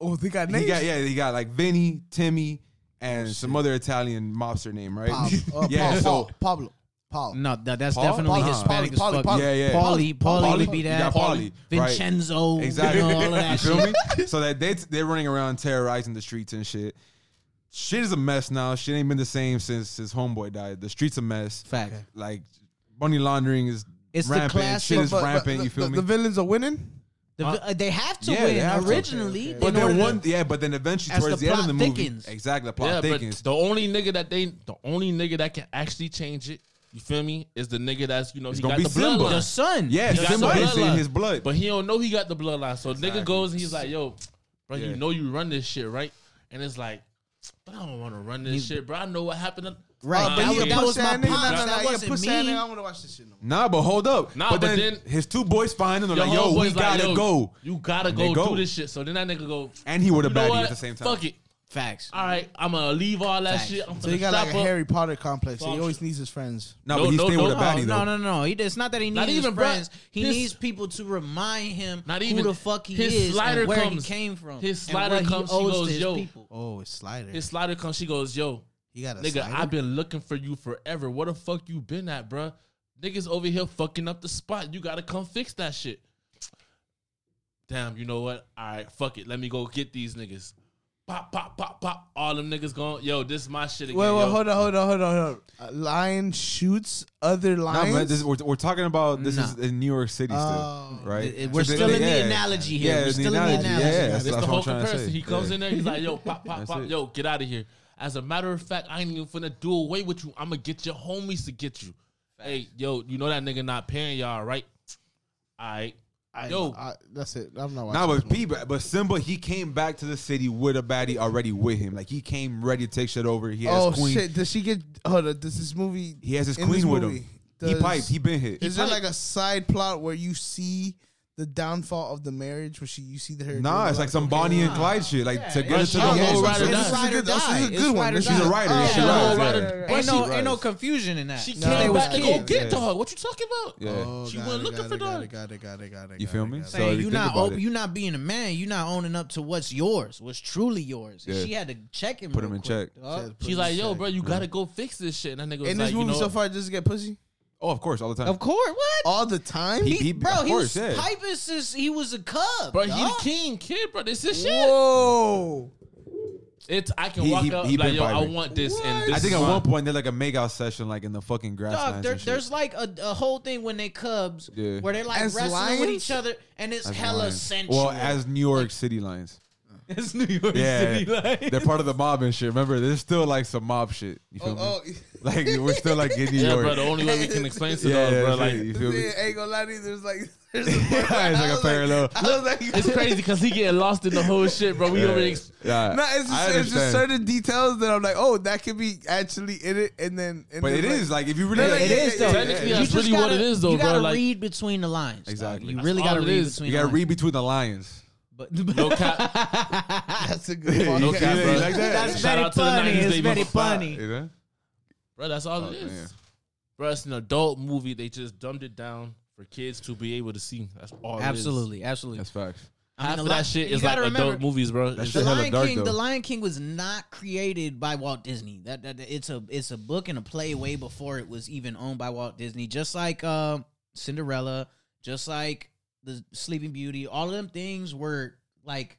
Oh, they got names. He got yeah. He got like Vinny, Timmy, and some other Italian mobster name, right? Pablo. Uh, yeah. Paul, So Paul, Pablo. Paul. No, that, that's Paul? definitely Paul? Hispanic Paulie, as fuck. Paulie, Paulie. Yeah, yeah. Paulie, Paulie, Paulie. would be that. got Paulie, right. Vincenzo, Exactly. you know, all of that you feel shit. me? So that they they're running around terrorizing the streets and shit. Shit is a mess now. Shit ain't been the same since his homeboy died. The streets a mess. Fact. Like money laundering is It's the rampant. classic- Shit is But- but rampant. the, you feel the, me? The villains are winning. The, uh, they have to Yeah, win they have originally. Okay, okay. in but then one, to- yeah, but then eventually towards the the, end of the movie, thickens. exactly, the plot Yeah, but thickens. the only nigga that they, the only nigga that can actually change it, you feel me, is the nigga that's you know he gonna got be the Simba. bloodline. the son. yeah, He Simba is in his blood. But he don't know he got the bloodline. So Exactly. nigga goes and he's like, yo, bro, Yeah. you know you run this shit, right? And it's like, but I don't want to run this shit, bro. I know what happened. Right, uh, Nah, that but was- he that a was my Pussy ass nigga. pops. Nah, nah, That nah, you a wasn't pussy ass me. nigga. I want to watch this shit no more. Nah, but hold up. Nah, but, but then, then- his two boys find him. They're like, yo, we homeboy's gotta yo, go. You gotta go, they go. do this shit. So then that nigga go, And he would have baddie at the same time. Fuck it. Facts. All right, I'm gonna leave all that Facts. shit. I'm So he got like a up. Harry Potter complex. So he always needs his friends. No, No, but he's no, staying no. with a baddie though. no, no, no. He, it's not that he needs Not his even, bruh. friends. He His- needs people to remind him Not who even- the fuck he his is slider and where comes. he came from. His and slider what comes, he owes goes, to his yo. people. Oh, it's slider. His slider comes. She goes, yo, he got a nigga, slider. I've been looking for you forever. Where the fuck you been at, bruh? Niggas over here fucking up the spot. You gotta come fix that shit. Damn, you know what? All right, fuck it. Let me go get these niggas. pop, pop, pop, pop. All them niggas going, yo, this is my shit again. Wait, wait, yo. hold on, hold on, hold on, hold on. A lion shoots other No, lions. man, this, we're, we're talking about this is in New York City still, Oh. right? It- it- we're So they- still in the analogy here. Yeah, We're the still in the analogy. analogy. Yeah, yeah, That's that's, It's that's the what whole I'm trying to comparison. say. He comes Yeah. in there, he's like, yo, pop, pop, pop, it. yo, get out of here. As a matter of fact, I ain't even finna do away with you. I'm gonna get your homies to get you. Hey, yo, you know that nigga not paying y'all, right? All right. I, Yo. I, that's it. I'm not watching. Nah, this but movie. P, but Simba, he came back to the city with a baddie already with him. Like he came ready to take shit over. He has oh queen. shit! Does she get? Hold on. Does this movie? He has his queen with movie, him. he does- piped. He been hit. Is there piped. like a side plot where you see the downfall of the marriage? Where she you see the her? Nah, it's a like some of Bonnie and cocaine? Clyde shit. Like to Yeah, get it's into the whole whole ride ride or or die. This is a good- this is a die. good one. ride or This is She's die. a writer. Oh, yeah, she yeah. Or Ain't she no, ain't no confusion in that. She No, came back to go get yeah. dog. What you talking about? Yeah. Oh, She got wasn't looking for it, got dog. it, got it, got it, got it, You feel me? So you you not think about op- it- you not being a man, you not owning up to what's yours, what's truly yours. Yeah. She had to check him. Put him in check. dog. Said, put She's like, yo, bro, you gotta go fix this shit. And that nigga was In like, this movie so far, just it get pussy Oh, of course, all the time. Of course, what? all the time? He- He, he- bro, of he was yeah. piping since he was a cub. bro, he dog. the king, kid, bro. This is shit. Whoa! It's I can He- walk he- up he like, been yo, I piping. want this, and What? this I think is at mine. one point they're like a make out session, like in the fucking Dog, grasslands. there, and shit. there's like a, a whole thing when they cubs Yeah. where they're like As wrestling with lions? each other and it's As hella lions. sensual. Well, as New York City Lions. it's New York Yeah, City like they're part of the mob and shit. Remember, there's still like some mob shit. You feel Oh, me? oh. Like we're still like in New Yeah, York. bro. The only way we can explain to yeah, those, yeah, bro, that's like it, you feel me? ain't gonna lie to you. There's like, there's a it's like a parallel. I was like, it's crazy because he getting lost in the whole shit, bro. We Yeah. over. Ex- Yeah, No, it's just, it's just certain details that I'm like, oh, that could be actually in it, and then, and But then it like, is like if you really, Yeah, it yeah, is yeah, though. Technically, that's really what gotta- it is, though, you bro. gotta read between the lines. Exactly. You really gotta it read is. between you the gotta lines. read between the lions. But, no cap. That's a good one. No Yeah. cap, bro. Like that? That's Shout very out to the funny. 90s, It's baby. very funny. You know? Bro, that's all Oh, it is. man. Bro, it's an adult movie. They just dumbed it down for kids to be able to see. That's all. it is. Absolutely, absolutely. That's facts. I mean, Half the of Li- that shit you is like gotta adult remember, movies, bro. That It's shit The hella Lion dark, King, though. The Lion King was not created by Walt Disney. That, that it's a it's a book and a play way before it was even owned by Walt Disney. Just like uh, Cinderella, just like the Sleeping Beauty, all of them things were like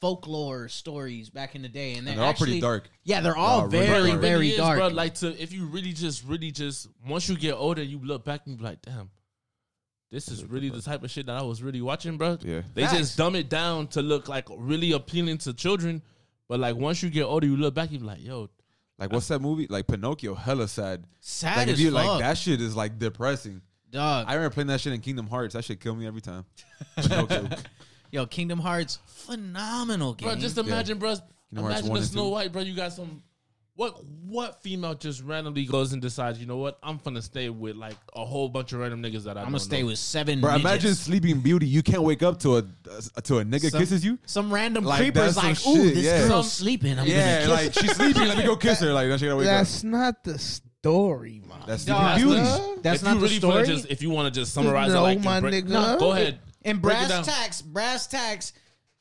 folklore stories back in the day, and, And they're all pretty dark. Yeah, they're all They're all really very dark. very really is, dark. bro. Like to if you really just really just once you get older, you look back and be like, damn, this is really the type of shit that I was really watching, bro. Yeah. They Facts. just dumb it down to look like really appealing to children, but like once you get older, you look back, you be like, yo, Like what's that movie? Like Pinocchio, hella sad. Sad like if as you fuck, like that shit is like depressing. Dog. I remember playing that shit in Kingdom Hearts. That shit killed me every time. Pinocchio. Yo, Kingdom Hearts, phenomenal game. bro, just imagine, bro. Kingdom Hearts Imagine one the and Snow two. White, bro. You got some. What what female just randomly goes and decides, you know what? I'm gonna stay with like a whole bunch of random niggas that I I'm don't gonna stay know. with seven. Bro, midgets. imagine Sleeping Beauty. You can't wake up to a uh, to a nigga Some- kisses you. some random Like, creepers that's like, some ooh, shit, this yeah. girl's sleeping. I'm Yeah, gonna kiss like she's sleeping. Let me go kiss her. Like that shit gotta wake up. That's not the story, man. That's Dog, Sleeping Beauty. Dog. That's if not you the really story. wanna just if you want to just summarize No, it, like my and break- nigga. No, go ahead. And Break it brass down. tacks, brass tacks,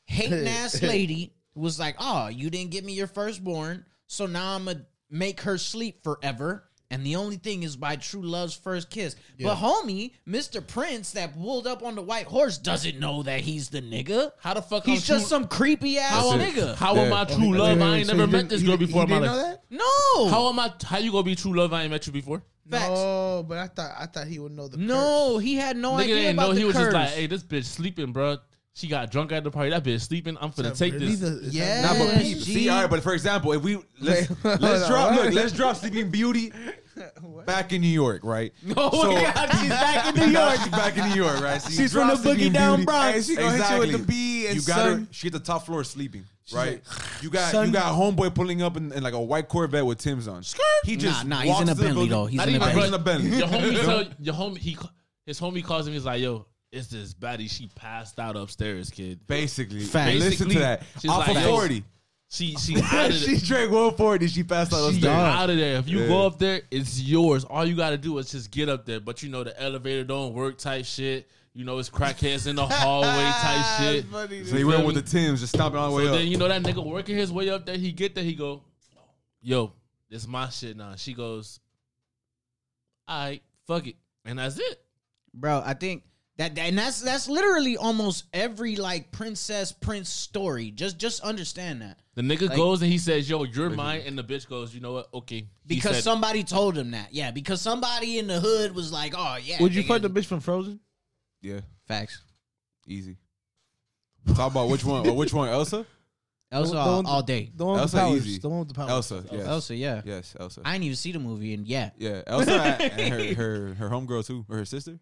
hating ass lady was like, "Oh, you didn't give me your firstborn, so now I'm gonna make her sleep forever." And the only thing is by true love's first kiss. But homie, Mr. Prince that pulled up on the white horse doesn't know that he's the nigga. How the fuck He's just true- some creepy ass How, am, nigga. how am I true love? I ain't So never met this girl didn't- before he my didn't life. know that? no, How am I? How you gonna be true love? I ain't met you before. Facts. No, but I thought I thought he would know the No, he had no Nigga idea didn't about know the he was curse. just like, hey, this bitch sleeping, bro. She got drunk at the party. That bitch sleeping. I'm finna take this. Yeah. Nah, but Yes, peep, G. see, all right, but for example, if we let's let's drop look, let's drop Sleeping Beauty back in New York, right? Oh So- my God, she's back in New York. she's back in New York, right? So She's from the Sleeping Boogie Down Beauty. Bronx. Hey, she gonna hit you with the B and you got her. She at the top floor sleeping, right? like, you got son. you got homeboy pulling up in, in like a white Corvette with Tim's on. He just Nah, nah, he's walks in a the Bentley, building- though. He's in a even, Nah, bro. in a Bentley. Your homie tell your homie he his homie calls him. He's like, yo, it's this baddie. She passed out upstairs, kid. Basically, Facts. listen to that. she's Off like, of yo, forty, She she out of she there. drank one forty. She passed out She upstairs. out of there. If you Yeah. go up there, it's yours. All you got to do is just get up there. But you know the elevator don't work type shit. You know it's crackheads in the hallway type shit. So he went with the Tims, just stomping all the way up. So up. then you know that nigga working his way up there. He get there. He go, yo, this my shit now. She goes, all right, fuck it, and that's it. bro. I think That and that's that's literally almost every like princess prince story. Just just understand that The nigga Like- goes and he says, "Yo, you're mine," and the bitch goes, "You know what? Okay." He because said- somebody told him that. Yeah, because somebody in the hood was like, "Oh yeah." Would you nigga. fuck the bitch from Frozen? Yeah, facts? easy. Talk about which one? which one? Elsa. Elsa The one- all, the all day. The one with Elsa the powers. easy. The one with the powers. Elsa. Yes. Elsa, yeah. Yes, Elsa. I didn't even see the movie, and yeah, yeah, Elsa and her her her homegirl too, or her sister.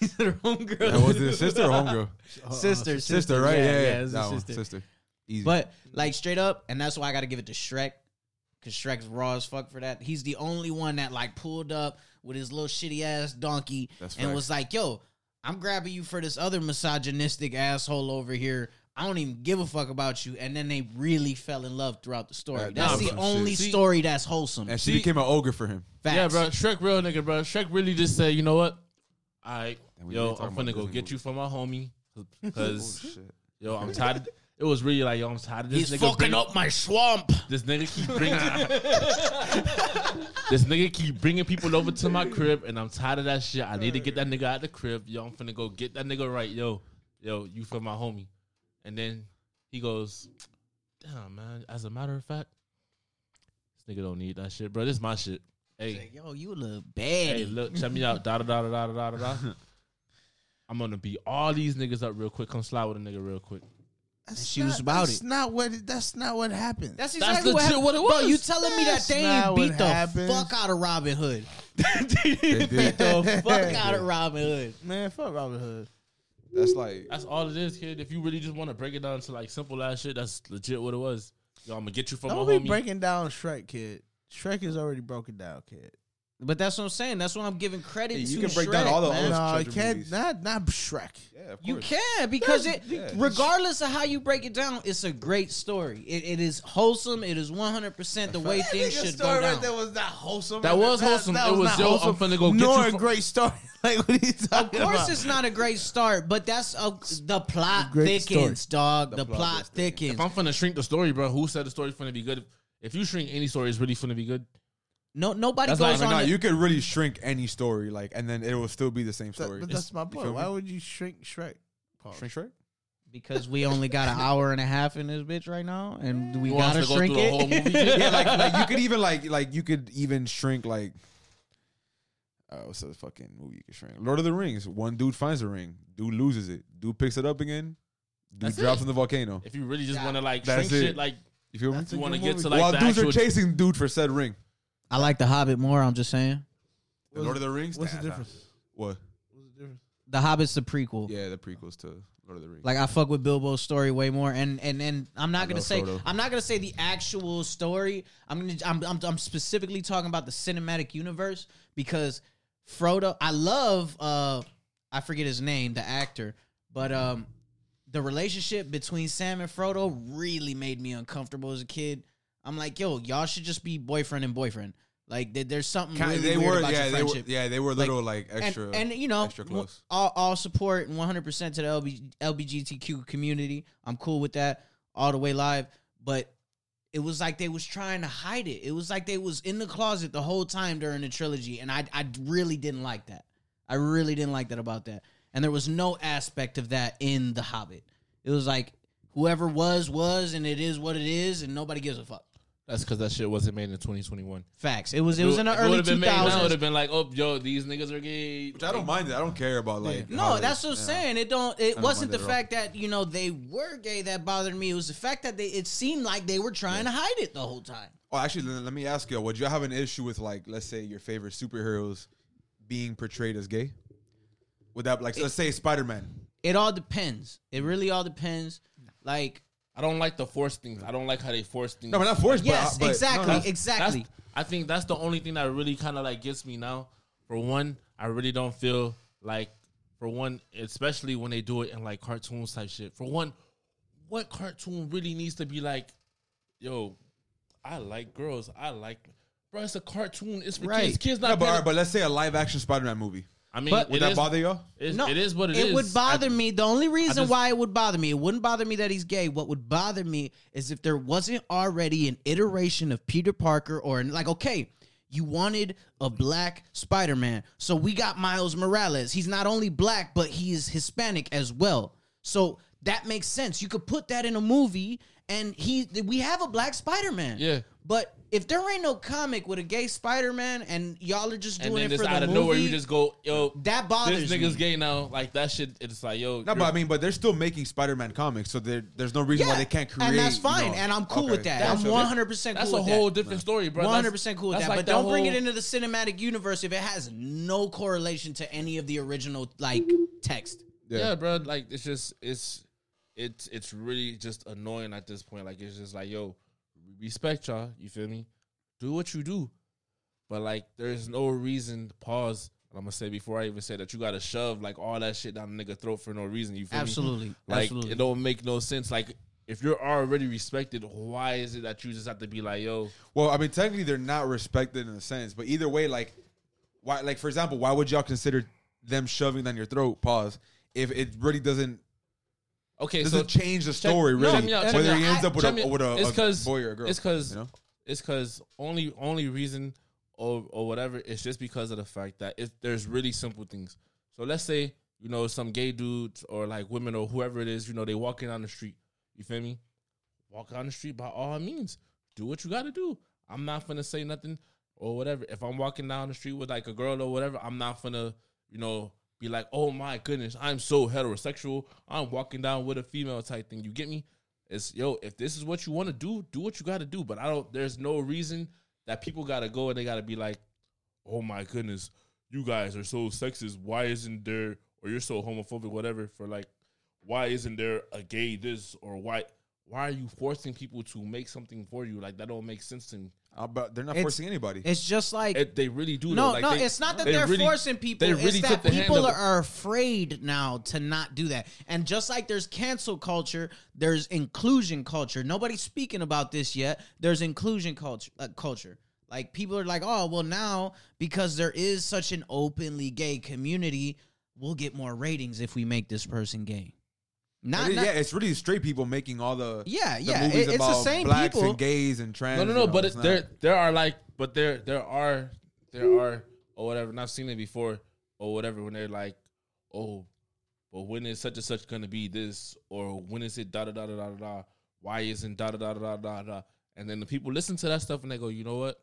her homegirl, Yeah, was it sister or homegirl? Uh, sister, Sister, right? Yeah, yeah, it's a that sister. sister. Easy. But like straight up, and that's why I got to give it to Shrek, because Shrek's raw as fuck for that. He's the only one that like pulled up with his little shitty ass donkey That's and facts. was like, "Yo, I'm grabbing you for this other misogynistic asshole over here. I don't even give a fuck about you." And then they really fell in love throughout the story. That- that's that the was only shit. See- story that's wholesome. and she See- became an ogre for him. Facts. Yeah, bro. Shrek, real nigga, bro. Shrek really just said, "You know what? I yo, I'm finna go get you for my homie, Oh, because yo, I'm tired. Of, it was really like, yo, I'm tired of this He's nigga. fucking bring- up my swamp. This nigga keep bringing. this nigga keep bringing people over to my crib, and I'm tired of that shit. I need to get that nigga out the crib. Yo, I'm finna go get that nigga right. Yo, yo, you for my homie. And then he goes, damn man. As a matter of fact, this nigga don't need that shit, bro. This is my shit. Hey, Like, Yo, you a little hey, bad. look, check me out. Da da da da da da da da. I'm gonna beat all these niggas up real quick. Come slide with a nigga real quick. That's she was not- about that's it. Not what. it- That's not what happened. That's That's exactly what, legit happened. what it Bro, was. you telling me that they ain't beat the happens. fuck out of Robin Hood? They did. the fuck out of Robin Hood. Man, fuck Robin Hood. That's like That's all it is, kid. If you really just want to break it down to like simple ass shit, that's legit what it was. Yo, I'm gonna get you from Don't my be homie. breaking down Shrek, kid. Shrek is already broken down, kid. But that's what I'm saying. That's what I'm giving credit Hey, to. you can break Shrek, down all the man. old No, you can't. movies. Not not Shrek. yeah, of You can because it, yeah. regardless of how you break it down, it's a great story. It, it is wholesome. It is 100 percent the way things should go down. That was not wholesome. That was wholesome. It was, not yo, I'm wholesome, finna go get nor you a great story. like what are you Of course, about? it's not a great start, but that's a, the plot Great thickens, dog. The, plot plot is thickens. If I'm finna shrink the story, bro, who said the story's finna be good? If you shrink any story, it's really gonna be good. No, nobody That's goes not I even on. nah, the- you could really shrink any story, like, and then it will still be the same That- story. but that's my You point. feel Why would you shrink Shrek? Pause. Shrink Shrek? because we only got an hour and a half in this bitch right now, and we You want gotta to go shrink through the it. whole movie? yeah, like, like you could even like like you could even shrink like. Uh, what's the fucking movie you could shrink? Lord of the Rings. One dude finds a ring. Dude loses it. Dude picks it up again. Dude That's drops it. in the volcano. If you really just Yeah. wanna like That's shrink it. shit, like You feel me? That's a you wanna good get movie. to like While the dudes actual are chasing dude for said ring. I like the Hobbit more. I'm just saying, The Lord of the Rings. What's the nah. difference? What? What's the difference? the Hobbit's the prequel. Yeah, the prequels to Lord of the Rings. Like I fuck with Bilbo's story way more, and and and I'm not I gonna love say Frodo. I'm not gonna say the actual story. I'm gonna I'm, I'm I'm specifically talking about the cinematic universe because Frodo. I love uh I forget his name, the actor, but um the relationship between Sam and Frodo really made me uncomfortable as a kid. I'm like, yo, y'all should just be boyfriend and boyfriend. Like there- there's something Kinda- really they weird were, about yeah, your they were, friendship yeah, they were Like, little like and, extra, and you know extra close. all, all support and 100% to the LB, LBGTQ community i'm cool with that all the way live but it was like they was trying to hide it it was like they was in the closet the whole time during the trilogy and i, I really didn't like that i really didn't like that about that and there was no aspect of that in the hobbit it was like whoever was was and it is what it is and nobody gives a fuck that's because that shit wasn't made in 2021. facts it was it was in the it early would've been made now, it would have been like, oh, yo, these niggas are gay. Which I don't mind it. I don't care about like. how No, they- that's what I'm yeah. saying. It don't. It don't wasn't the it all. fact that you know they were gay that bothered me. It was the fact that they. It seemed like they were trying to hide it the whole time. Oh, actually, let let me ask you: Would you have an issue with like, let's say, your favorite superheroes being portrayed as gay? Would that like, let's say, Spider Man? It all depends. It really all depends. Like I don't like the force things. I don't like how they force things. No, but not forced. yes, but, but, exactly, no, no. exactly. That's, I think that's the only thing that really kind of like gets me now. For one, I really don't feel like, for one, especially when they do it in like cartoons type shit. For one, what cartoon really needs to be like, yo, I like girls. I like, bro. It's a cartoon. It's for Right. kids. Kids No, not. but, right, but let's say a live action Spider Man movie. I mean, But- Would it that is- bother y'all? it's- no, it is what it is. It would bother I- me. The only reason just- why it would bother me, it wouldn't bother me that he's gay. What would bother me is if there wasn't already an iteration of Peter Parker or like, okay, You wanted a black Spider Man. So we got Miles Morales. He's not only black, but he is Hispanic as well. So that makes sense. You could put that in a movie and he we have a black Spider Man. Yeah. But if there ain't no comic with a gay Spider Man and y'all are just and doing then it it's for out the of movie, nowhere you just go, yo, that bothers this nigga's me. gay now. Like that shit. It's like, yo, No, you're- but I mean, but they're still making Spider-Man comics, so there, there's no reason why they can't create. and that's you fine, know- and I'm cool Okay. with that. That's I'm a- 100 percent cool that's a with whole that. different story, bro. Hundred percent cool with that, like but don't bring it into the cinematic universe if it has no correlation to any of the original like text. yeah. bro. Like it's just it's it's it's really just annoying at this point. Like it's just like, yo, respect y'all. You feel me? Do what you do, but like there's no reason to pause. I'm gonna say before I even say that you gotta shove like all that shit down the nigga throat for no reason. You feel me? Absolutely, Like absolutely. it don't make no sense. Like if you're already respected, why is it that you just have to be like, yo, Well, I mean, technically they're not respected in a sense, but either way, like, why? Like, for example, why would y'all consider them shoving down your throat? Pause. If it really doesn't okay, doesn't so change the story, no, really, check me out, whether he ends up with a with a, a boy or a girl. It's because you know? it's because only only reason or or whatever. It's just because of the fact that it, there's really simple things. So let's say you know some gay dudes or like women or whoever it is. You know they walking down the street. You feel me? Walk down the street by all means. Do what you got to do. I'm not gonna say nothing or whatever. If I'm walking down the street with like a girl or whatever, I'm not gonna you know be like, oh my goodness, I'm so heterosexual. I'm walking down with a female type thing. You get me? It's yo, if this is what you want to do, do what you got to do. But I don't. There's no reason that people got to go and they got to be like, oh my goodness, you guys are so sexist. Why isn't there, or you're so homophobic, whatever? For like, why isn't there a gay this or why? Why are you forcing people to make something for you? Like that don't make sense to me. Uh, but they're not It's- forcing anybody. It's just like It, they really do. no. Like, no. they- it's not that they they are really- forcing people. They it's that the people of- are afraid now to not do that. And just like there's cancel culture, there's inclusion culture. Nobody's speaking about this yet. There's inclusion culture. Uh, culture. Like people are like, oh, well, now because there is such an openly gay community, we'll get more ratings if we make this person gay. Not, It is- not yeah, it's really straight people making all the Yeah, the yeah, movies it- it's the same blacks people. and gays and trans. No, no, you no. know, But it, there, there are like, but there, there are, there are, or whatever. And I've seen it before, or whatever. When they're like, oh, but when is such and such gonna be this, or when is it da da da da da da? Why isn't da da da da da da da? And then the people listen to that stuff and they go, you know what?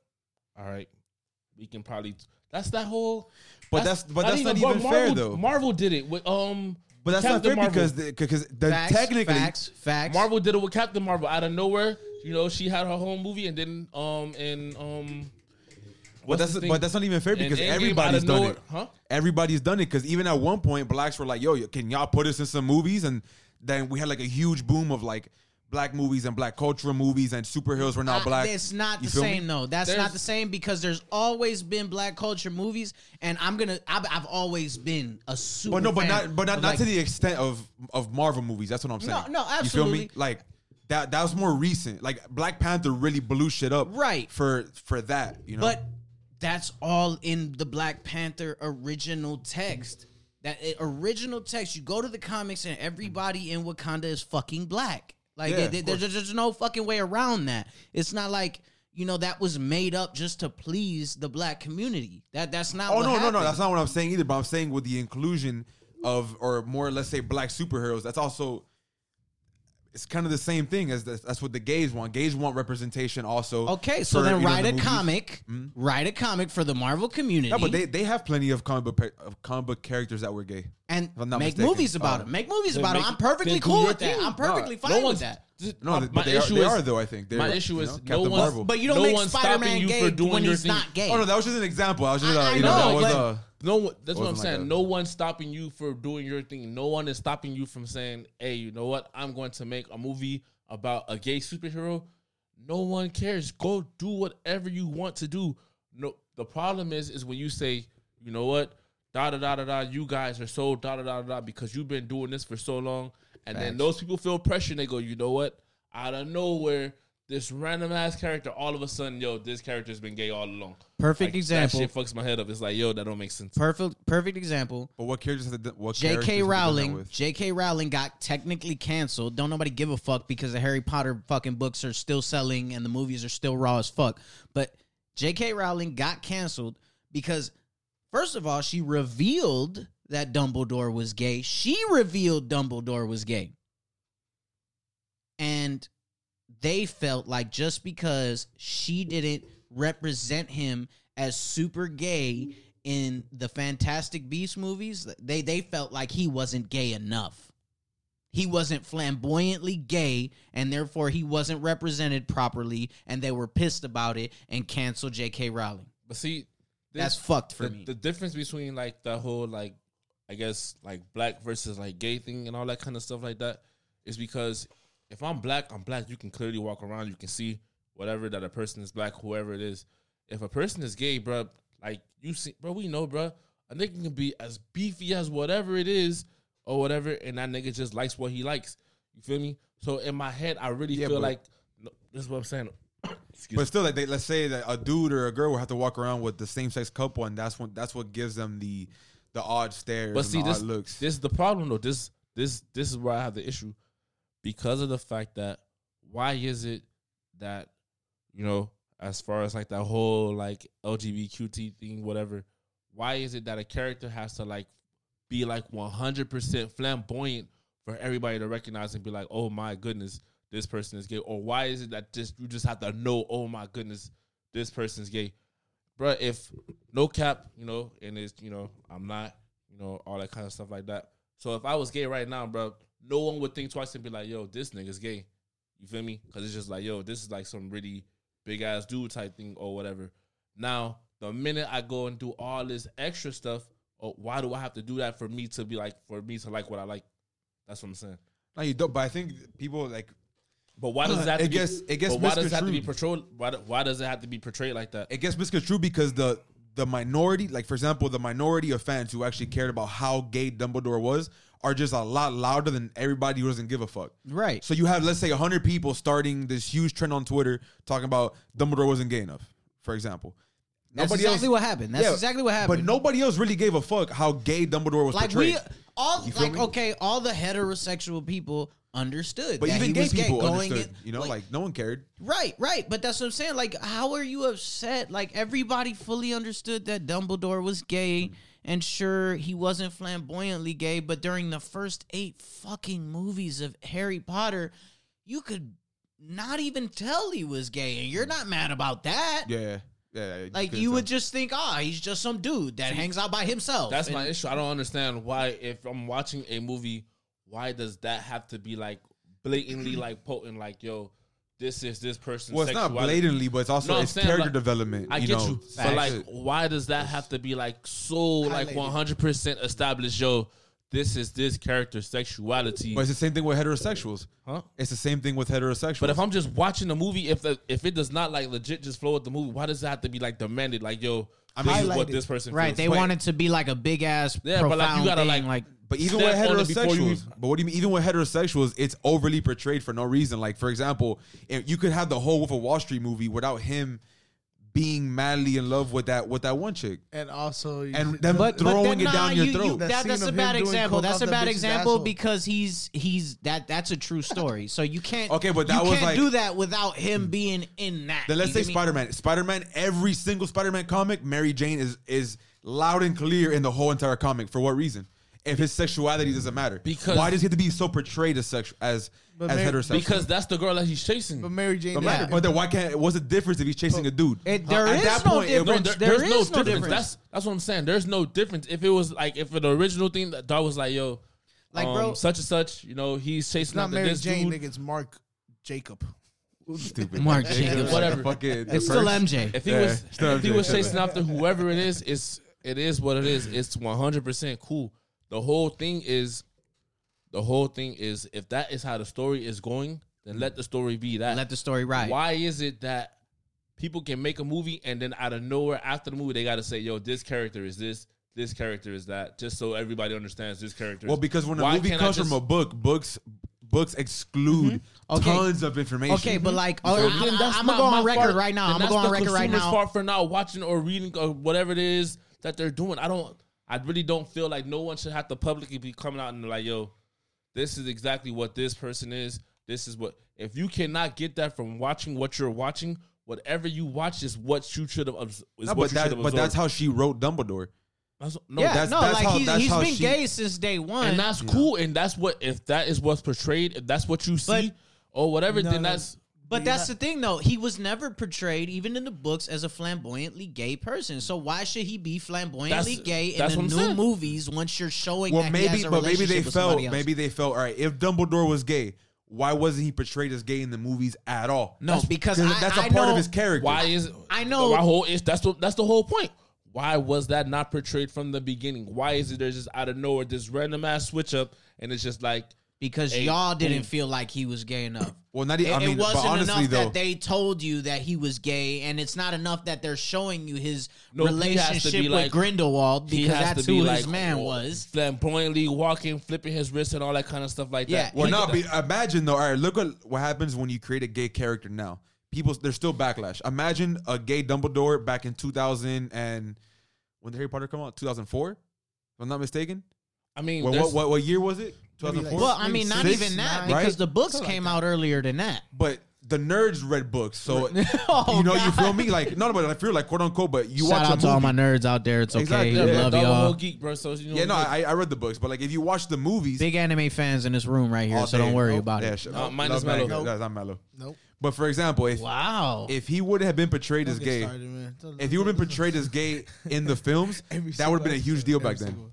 All right, we can probably. That's that whole. But that's- but that's not even Marvel, fair, though. Marvel did it with um. But that's Captain not fair Marvel. because the, because the, facts, technically facts, facts. Marvel did it with Captain Marvel out of nowhere. You know, she had her whole movie, and then um and um. But what's that's the thing? but that's not even fair And because Endgame everybody's of done nowhere- it. huh? Everybody's done it because even at one point, blacks were like, "Yo, can y'all put us in some movies?" And then we had like a huge boom of like black movies and black cultural movies and superheroes were not Uh, black. It's not You the feel me? same, though. That's There's- not the same because there's always been black culture movies, and I'm gonna. I've, I've always been a super. But no, but not but not, not like, to the extent of of Marvel movies. That's what I'm saying. No, no, You feel absolutely. me? Like that that was more recent. Like Black Panther really blew shit up. Right. For for that, you know. But that's all in the Black Panther original text. That uh, original text. You go to the comics, and everybody in Wakanda is fucking black. Like Yeah, there's, there's no fucking way around that. It's not like. You know that was made up just to please the black community. That that's not. Oh what no, no, no, that's not what I'm saying either. But I'm saying with the inclusion of, or more, let's say, black superheroes. That's also, it's kind of the same thing as that's, that's what the gays want. Gays want representation also. Okay, so for, then you know, write the a movies. comic, hmm? write a comic for the Marvel community, No, but they, they have plenty of comic book of comic book characters that were gay. and if I'm not make mistaken. movies about Oh. it. Make movies about it. make- I'm perfectly cool with that. thing. I'm perfectly No, fine no with one's that. No, my, they, my but they, are, issue they is are though. I think They're, my issue you is know, no Captain one's- Marvel. But you don't No make one's Spider-Man stopping you gay for doing when your he's thing. not gay. oh no, that was just an example. I was just, I- uh, I you know, that was but- uh, No. That's what I'm Wasn't like saying. a- no one's stopping you for doing your thing. No one is stopping you from saying, "Hey, you know what? I'm going to make a movie about a gay superhero." No one cares. Go do whatever you want to do. No, the problem is, is when you say, "You know what? Da da da da da. You guys are so da da da da da because you've been doing this for so long." And then those people feel pressure. and They go, "You know what? Out of nowhere." This random ass character, all of a sudden, yo, this character's been gay all along. Perfect Like, example. That shit fucks my head up. It's like, yo, that don't make sense. Perfect, perfect example. But what characters have they, what characters J.K. done that Rowling. with? J.K. Rowling got technically canceled. Don't nobody give a fuck because the Harry Potter fucking books are still selling and the movies are still raw as fuck. But J.K. Rowling got canceled because, first of all, she revealed that Dumbledore was gay. She revealed Dumbledore was gay. And they felt like just because she didn't represent him as super gay in the Fantastic Beast movies, they they felt like he wasn't gay enough. He wasn't flamboyantly gay, and therefore he wasn't represented properly, and they were pissed about it and canceled J.K. Rowling. But see, That's fucked for the, me. the difference between like the whole like I guess like black versus like gay thing and all that kind of stuff like that is because if I'm black, I'm black. You can clearly walk around. You can see whatever that a person is black, whoever it is. If a person is gay, bro, like you see, bro, we know, bro, a nigga can be as beefy as whatever it is or whatever, and that nigga just likes what he likes. You feel me? So in my head, I really Yeah, feel like no, this is what I'm saying. Excuse But still, like they, let's say that a dude or a girl will have to walk around with the same sex couple, and that's what that's what gives them the the odd stares. But see, the this odd looks. this is the problem though. This this this is where I have the issue because of the fact that why is it that you know as far as like that whole like LGBTQ thing, whatever. Why is it that a character has to like be like one hundred percent flamboyant for everybody to recognize and be like, oh my goodness, this person is gay, or why is it that just you just have to know, oh my goodness, this person's gay, Bruh, If no cap, you know, and it's you know, I'm not, you know, all that kind of stuff like that. So if I was gay right now, bro, no one would think twice and be like, yo, this nigga's gay. You feel me? Because it's just like, yo, this is like some really big ass dude type thing or whatever. Now, the minute I go and do all this extra stuff, oh, why do I have to do that for me to be like, for me to like what I like? That's what I'm saying. no, you don't. But I think people like But why does it have to It be? gets- it gets why does it have to be portrayed? Why, why does it have to be portrayed like that? it gets misconstrued because the the minority, like for example, the minority of fans who actually cared about how gay Dumbledore was, are just a lot louder than everybody who doesn't give a fuck. Right. So you have let's say hundred people starting this huge trend on Twitter talking about Dumbledore wasn't gay enough, for example. That's exactly what happened. That's Yeah, exactly what happened. But nobody else really gave a fuck how gay Dumbledore was like portrayed. we all like me? okay, all the heterosexual people understood, but that even he gay was gay people going understood. in- you know, like, no one cared. Right, right. But that's what I'm saying. Like, how are you upset? Like, everybody fully understood that Dumbledore was gay, and sure, he wasn't flamboyantly gay, but during the first eight fucking movies of Harry Potter, you could not even tell he was gay, and you're not mad about that. Yeah, yeah. yeah, Like, couldn't you tell. would just think, ah, he's just some dude that hangs out by himself. That's And- my issue. I don't understand why, if I'm watching a movie, why does that have to be like blatantly like potent? Like, yo, this is this person. Well, it's not blatantly, but it's also No, it's saying, character like, development. I you get know, you, but Facts. like, why does that have to be like so like 100 percent established? Yo, this is this character's sexuality, but it's the same thing with heterosexuals. huh? It's the same thing with heterosexuals. But if I'm just watching the movie, if the if it does not like legit just flow with the movie, why does it have to be like demanded? Like, yo, I mean, this is what this person right. feels. They Wait. want it to be like a big ass, Yeah, profound but, like, you gotta, thing. like- like But even Step with on it before you heterosexuals, even- but what do you mean? Even with heterosexuals, it's overly portrayed for no reason. Like for example, you could have the whole Wolf of Wall Street movie without him being madly in love with that with that one chick, And also, you- and them but, throwing but then, it nah, down your you- throat. you- That that, that's a bad example. That's a bad example asshole. because he's he's that that's a true story. So you can't Okay, but that you was can't like- do that without him being in that. then let's say? Spider Man. Spider Man. Every single Spider Man comic, Mary Jane is is loud and clear in the whole entire comic. For what reason? If his sexuality doesn't matter, Because- why does he have to be so portrayed as sexual as But as Mary- heterosexual? because that's the girl that he's chasing. but Mary Jane. Don't yeah. But then why can't? What's the difference if he's chasing a dude? It, there At is that no point, it- No, difference. there- there there's is no difference. That's that's what I'm saying. There's no difference. If it was like if the original thing that dog was like, yo, Like, um, bro- such and such, you know, he's It's chasing not after Mary this Jane, dude. nigga. It's Mark Jacob. Stupid. Mark Jacobs, Jacobs. Whatever. the fucking- It's still MJ. If he Yeah, was still if he MJ, was chasing after whoever it is, it's it is what it is. It's 100 percent cool. The whole thing is, the whole thing is, if that is how the story is going, then let the story be that. Let the story ride. Why is it that people can make a movie and then out of nowhere after the movie they got to say, "Yo, this character is this, this character is that," just so everybody understands this character. Well, because when a Why movie can't I comes just- from a book, books books exclude mm-hmm. Okay. tons of information. Okay, but like, So uh, then I, that's am gonna go my on record fault. right now. Then I'm gonna that's go on the record right consumer's now. fault for not watching or reading or whatever it is that they're doing. I don't. I really don't feel like no one should have to publicly be coming out and like, "Yo, this is exactly what this person is. This is what." If you cannot get that from watching what you're watching, whatever you watch is what you should have. Is No, what but you that, should have but that's how she wrote Dumbledore. That's, no, yeah, that's- no, that's like how- he's, that's he's how been she- gay since day one. and that's cool. And that's what if that is what's portrayed, if that's what you see But- or whatever, No, then no. that's But that's the thing, though. He was never portrayed, even in the books, as a flamboyantly gay person. So why should he be flamboyantly That's- gay in the new saying. movies once you're showing Well, that he maybe, has a but maybe they felt, maybe they felt, all right. If Dumbledore was gay, why wasn't he portrayed as gay in the movies at all? no, because I, that's a I part know, of his character. why is I know- my whole is that's what that's the whole point. Why was that not portrayed from the beginning? Why is it there's just out of nowhere this random ass switch up and it's just like because Hey, y'all didn't boom. feel like he was gay enough. Well, not It, even. I it mean, but wasn't honestly enough though, that they told you that he was gay, and it's not enough that they're showing you his No, he has to relationship with like- Grindelwald because that's be who like his man was. flamboyantly walking, flipping his wrist and all that kind of stuff like Yeah, that. Well, He no, could- imagine though. All right, look at what happens when you create a gay character now. People, there's still backlash. Imagine a gay Dumbledore back in 2000 and when did Harry Potter come out? 2004, if I'm not mistaken. I mean, Well, what, what what year was it? Maybe like 2004. Well, I mean, not six, even that nine, because right? the books Something like came that. out earlier than that. but the nerds read books, so Oh, you know, you feel me? Like no, no, but I feel like quote unquote. But you Shout watch out a to all my nerds out there. It's okay. Exactly, yeah, yeah, love dog y'all. geek, bro. So you know, yeah, no, I, I read the books, but like if you watch the movies, Big anime fans in this room right here, all so day- don't worry Nope. about yeah, it. shut Uh, up. mine Love is mellow. manga. That's not mellow. Nope. But for example, if Wow. if he would have been portrayed as Don't get gay, started, man. Don't- if he would have been portrayed as gay in the films, Every that would have been a single huge episode, deal every back then. single-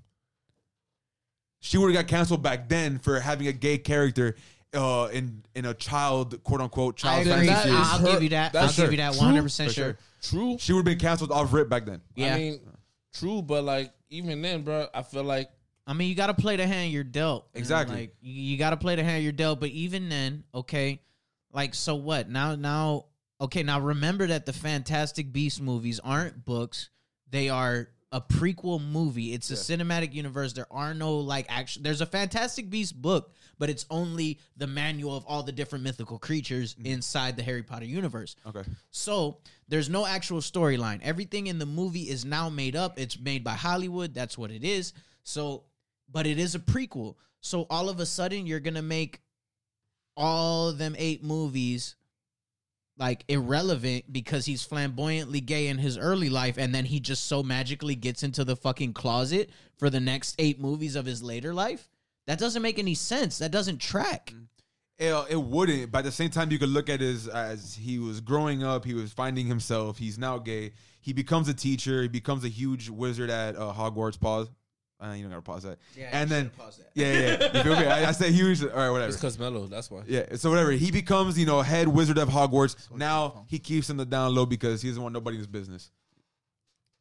She would have got canceled back then for having a gay character uh, in in a child quote unquote I child agree. fantasy that. I'll her- give you that. I'll that's give you that 100 percent sure. true. She would have been canceled off rip back then. Yeah. I mean, true, but like even then, bro, I feel like I mean, you got to play the hand you're dealt. Exactly. Like you, you got to play the hand you're dealt. But even then, okay, like so what? Now, now, okay, now remember that the Fantastic Beast movies aren't books; they are a prequel movie. It's a cinematic universe. There are no like action. There's a Fantastic Beast book, but it's only the manual of all the different mythical creatures mm-hmm. inside the Harry Potter universe. Okay. So there's no actual storyline. Everything in the movie is now made up. It's made by Hollywood. That's what it is. So, but it is a prequel. So all of a sudden, you're gonna make all them eight movies like irrelevant because he's flamboyantly gay in his early life, and then he just so magically gets into the fucking closet for the next eight movies of his later life. That doesn't make any sense. That doesn't track. It, it wouldn't, but at the same time, you could look at his as as he was growing up, he was finding himself. He's now gay. He becomes a teacher. He becomes a huge wizard at uh, Hogwarts. Pause. Uh, you don't gotta pause that. Yeah, and then yeah, yeah, yeah. You feel me? I, I said huge. All right, whatever. it's because Mellow. That's why. Yeah, so whatever. He becomes, you know, head wizard of Hogwarts. Now he keeps in the down low because he doesn't want nobody in his business.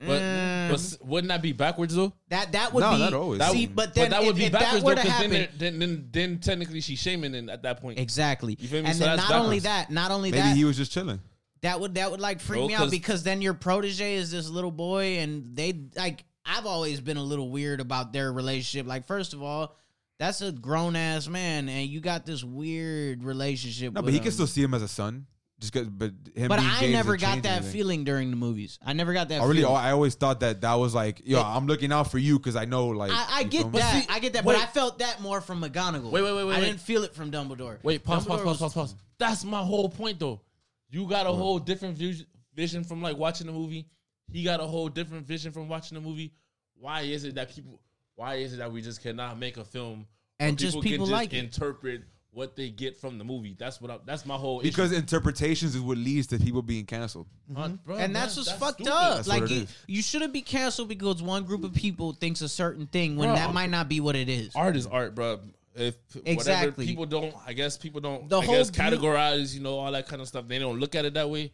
But, Mm. but wouldn't that be backwards though? That that would No, be not always. That see, would- but then that would be backwards that were though, to 'cause then, then, then then technically she's shaming him at that point. exactly. You feel me? And So then that's not only that, not only Maybe that, he was just chilling. that would that would like freak Bro, me out because then your protege is this little boy, and they like I've always been a little weird about their relationship. Like, first of all, that's a grown ass man, and you got this weird relationship. No, with but he him. can still see him as a son. Just cause, but him. But being I gay never got that anything. feeling during the movies. I never got that. I really, feeling. Oh, I always thought that that was like, yo, It- I'm looking out for you because I know, like, I, I get that. see, I get that. wait. but I felt that more from McGonagall. Wait, wait, wait, wait, I wait. didn't feel it from Dumbledore. Wait, pause, pause, Dumbledore pause, was- pause, pause. That's my whole point though. You got a whole different vis- vision from like watching the movie. He got a whole different vision from watching the movie. Why is it that people? Why is it that we just cannot make a film where And just people can like it. interpret what they get from the movie? That's what. I, that's my whole issue. because interpretations is what leads to people being canceled. Uh, bro, and man, that's what's fucked stupid. up. That's like you, you shouldn't be canceled because one group of people thinks a certain thing when Bro, that might not be what it is. art is art, bro. If whatever Exactly. people don't, I guess people don't. The I whole guess categorize, you know, all that kind of stuff. They don't look at it that way.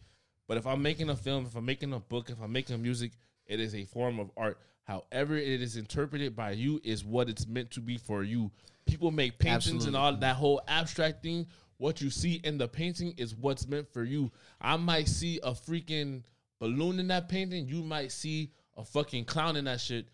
But if I'm making a film, if I'm making a book, if I'm making music, it is a form of art. However, it is interpreted by you is what it's meant to be for you. People make paintings Absolutely. and all that whole abstract thing. What you see in the painting is what's meant for you. I might see a freaking balloon in that painting. You might see a fucking clown in that shit.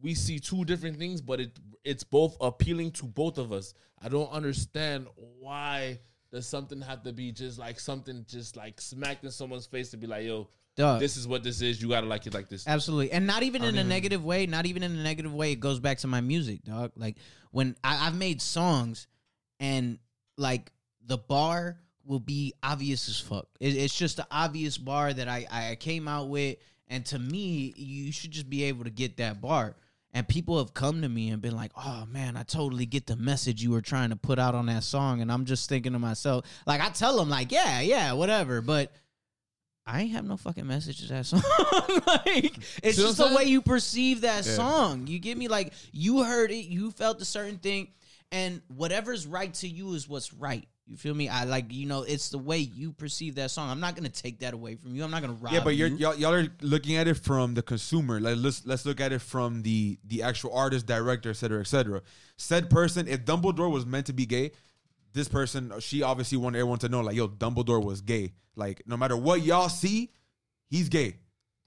We see two different things, but it it's both appealing to both of us. I don't understand why does something have to be just like something just like smacked in someone's face to be like, yo, Duh. this is what this is. You gotta like it like this. Absolutely, and not even in a negative way. Not even in a negative way. It goes back to my music, dog. Like when I, I've made songs, and like the bar will be obvious as fuck. It, it's just the obvious bar that I I came out with, and to me, you should just be able to get that bar. And people have come to me and been like, "Oh man, I totally get the message you were trying to put out on that song." And I'm just thinking to myself, like I tell them, like, "Yeah, yeah, whatever," but I ain't have no fucking message to that song. like it's just the way you perceive that Yeah. song. You get me? Like you heard it, you felt a certain thing, and whatever's right to you is what's right. You feel me? I like you know, it's the way you perceive that song. I'm not gonna take that away from you. I'm not gonna rob Yeah, but you're you. y'all, y'all are looking at it from the consumer. Like let's let's look at it from the the actual artist, director, et cetera, et cetera. Said person, if Dumbledore was meant to be gay, this person, she obviously wanted everyone to know, like, yo, Dumbledore was gay. Like, no matter what y'all see, he's gay.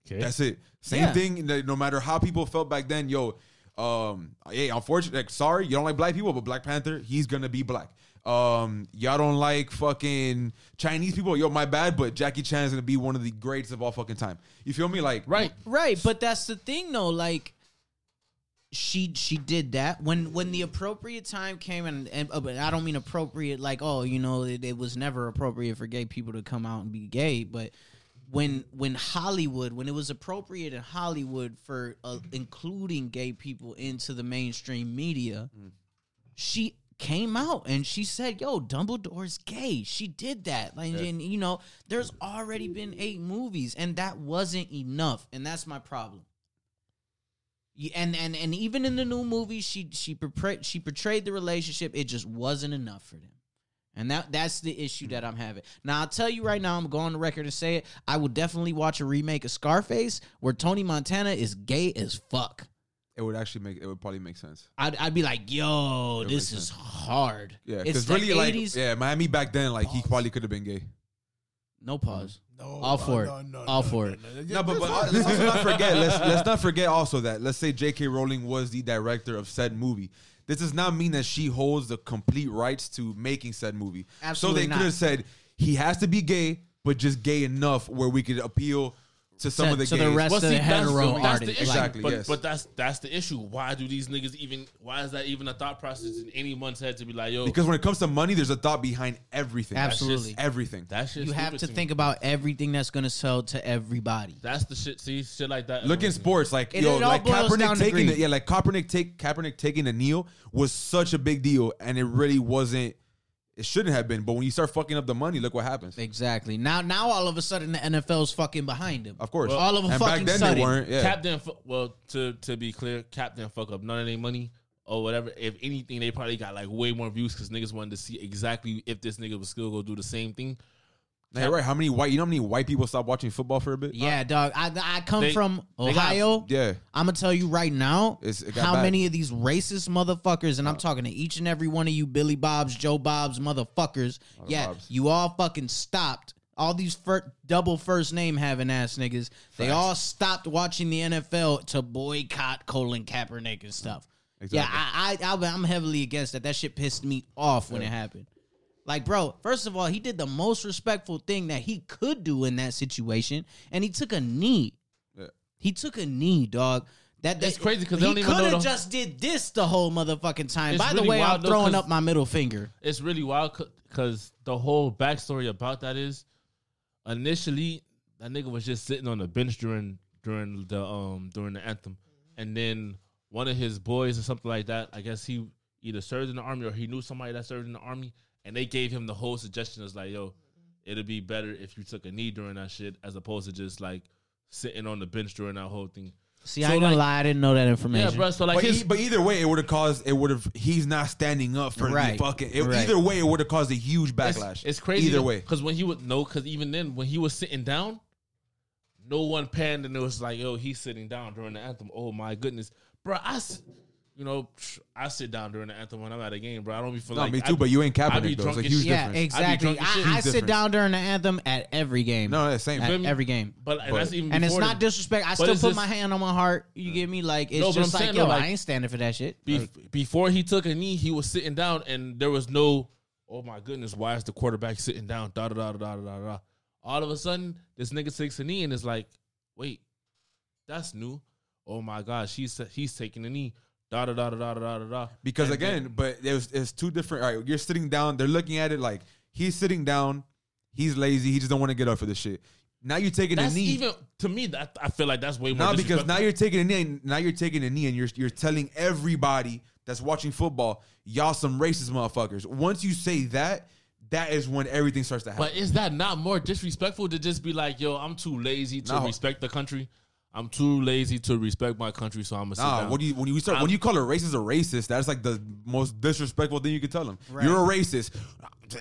Okay. That's it. Same Yeah. thing. no- No matter how people felt back then, yo, um, hey, unfortunately, like, sorry, you don't like black people, but Black Panther, he's gonna be black. Um, y'all don't like fucking Chinese people, yo, my bad, but Jackie Chan is gonna be one of the greats of all fucking time. You feel me? Like, right. Right, but that's the thing though, like she she did that when when the appropriate time came and, and uh, but I don't mean appropriate like oh you know it, it was never appropriate for gay people to come out and be gay but when when Hollywood when it was appropriate in Hollywood for uh, including gay people into the mainstream media she came out and she said, "Yo, Dumbledore's gay." She did that, like, and you know, there's already been eight movies, and that wasn't enough, and that's my problem. And and and even in the new movie, she she portrayed she portrayed the relationship. It just wasn't enough for them, and that that's the issue that I'm having. Now I'll tell you right now, I'm going on the record and say it. I would definitely watch a remake of Scarface where Tony Montana is gay as fuck. It would actually make it would probably make sense. I'd, I'd be like, yo, It this makes is hard. Yeah, it's because the really, like, 80s. yeah, Miami back then, like, he probably could have been gay. No pause. No, All for it. no, no, All no, for no, it. no, no. No, but, but That's let's also not forget. Let's let's not forget also that let's say J.K. Rowling was the director of said movie. This does not mean that she holds the complete rights to making said movie. Absolutely so they not. could have said he has to be gay, but just gay enough where we could appeal to some To- of the to gays. the rest Well, of the see, that's hetero the, that's the artists. issue. Exactly, But, yes. but that's that's the issue. Why do these niggas even? Why is that even a thought process in anyone's head to be like, yo, because when it comes to money, there's a thought behind everything. That's Absolutely. everything. That's shit. You have stupid to think about everything that's going to sell to everybody. That's the shit. See, shit like that. Look in sports, like It- yo, it like boils Kaepernick taking greed. the, yeah, like Kaepernick take Kaepernick taking a kneel was such a big deal, and it really wasn't. It shouldn't have been, but when you start fucking up the money, look what happens. Exactly. Now, now all of a sudden the NFL's fucking behind him. Of course, Well, all of a and fucking back then sudden. they weren't. Yeah, Cap didn't. Fu- well, to to be clear, Cap didn't fuck up none of their money or whatever. If anything, they probably got like way more views because niggas wanted to see exactly if this nigga was still gonna do the same thing. Nah, you're right. How many white? You know how many white people stopped watching football for a bit? Yeah, dog. I I come They- from they got- Ohio. Yeah, I'm gonna tell you right now It's- it got how bad. many of these racist motherfuckers, and I'm uh, talking to each and every one of you Billy Bobs, Joe Bobs, motherfuckers. Yeah, Bobs. you all fucking stopped. All these fir- double first name having ass niggas, they all stopped watching the NFL to boycott Colin Kaepernick and stuff. Exactly. Yeah, I, I, I, I'm heavily against that. That shit pissed me off when it happened. Like, bro, first of all, he did the most respectful thing that he could do in that situation, and he took a knee. Yeah. He took a knee, dog. That, It's that- crazy 'cause they he don't even could have just did this the whole motherfucking time. It's By really the way, I'm throwing up my middle finger. It's really wild because the whole backstory about that is initially that nigga was just sitting on the bench during during the um during the anthem, and then one of his boys or something like that. I guess he either served in the army or he knew somebody that served in the army, and they gave him the whole suggestion. Is like, yo, it'd be better if you took a knee during that shit as opposed to just like sitting on the bench during that whole thing. See, So, I ain't gonna like- lie, I didn't know that information. Yeah, bro. So like but, his e- but either way, it would have caused. It would have. He's not standing up for Right. the fucking. It, Right. Either way, it would have caused a huge backlash. It's, crazy. Either way, because when he would no, because even then when he was sitting down, no one panned and it was like, "Yo, he's sitting down during the anthem." Oh my goodness, bro! I, s- you know, I sit down during the anthem when I'm at a game, bro. I don't be feeling no, like me I- too. but you ain't I be Kaepernick though. It's a huge shit. yeah, difference. exactly. drunk. I, I sit down during the anthem at every game. No, that's same. at Feel every game. But and But- that's even And it's not disrespect. I still put just- my hand on my heart. You get me? Like it's No, but I'm just like, saying, yo, though, like- I ain't standing for that shit. Bef- Like, before he took a knee, he was sitting down, and there was no, oh my goodness, why is the quarterback sitting down? Da da da da da da da. All of a sudden, this nigga takes a knee, and it's like, wait, that's new. Oh my gosh, he's he's taking a knee. Da da da da da da da da. Because And again, then- but there's there's two different. All right, you're sitting down. They're looking at it like He's sitting down. He's lazy. He just don't want to get up for this shit. Now you're taking a knee. even to me. That I feel like that's way more. Not because now you're taking a knee. and Now you're taking a knee, and you're you're telling everybody that's watching football, y'all some racist motherfuckers. Once you say that, that is when everything starts to happen. But is that not more disrespectful to just be like, yo, I'm too lazy to No. respect the country. I'm too lazy to respect my country, so I'm gonna sit Nah, down. when you when you start when I'm- you call a racist a racist, that's like the most disrespectful thing you can tell them. Right. You're a racist,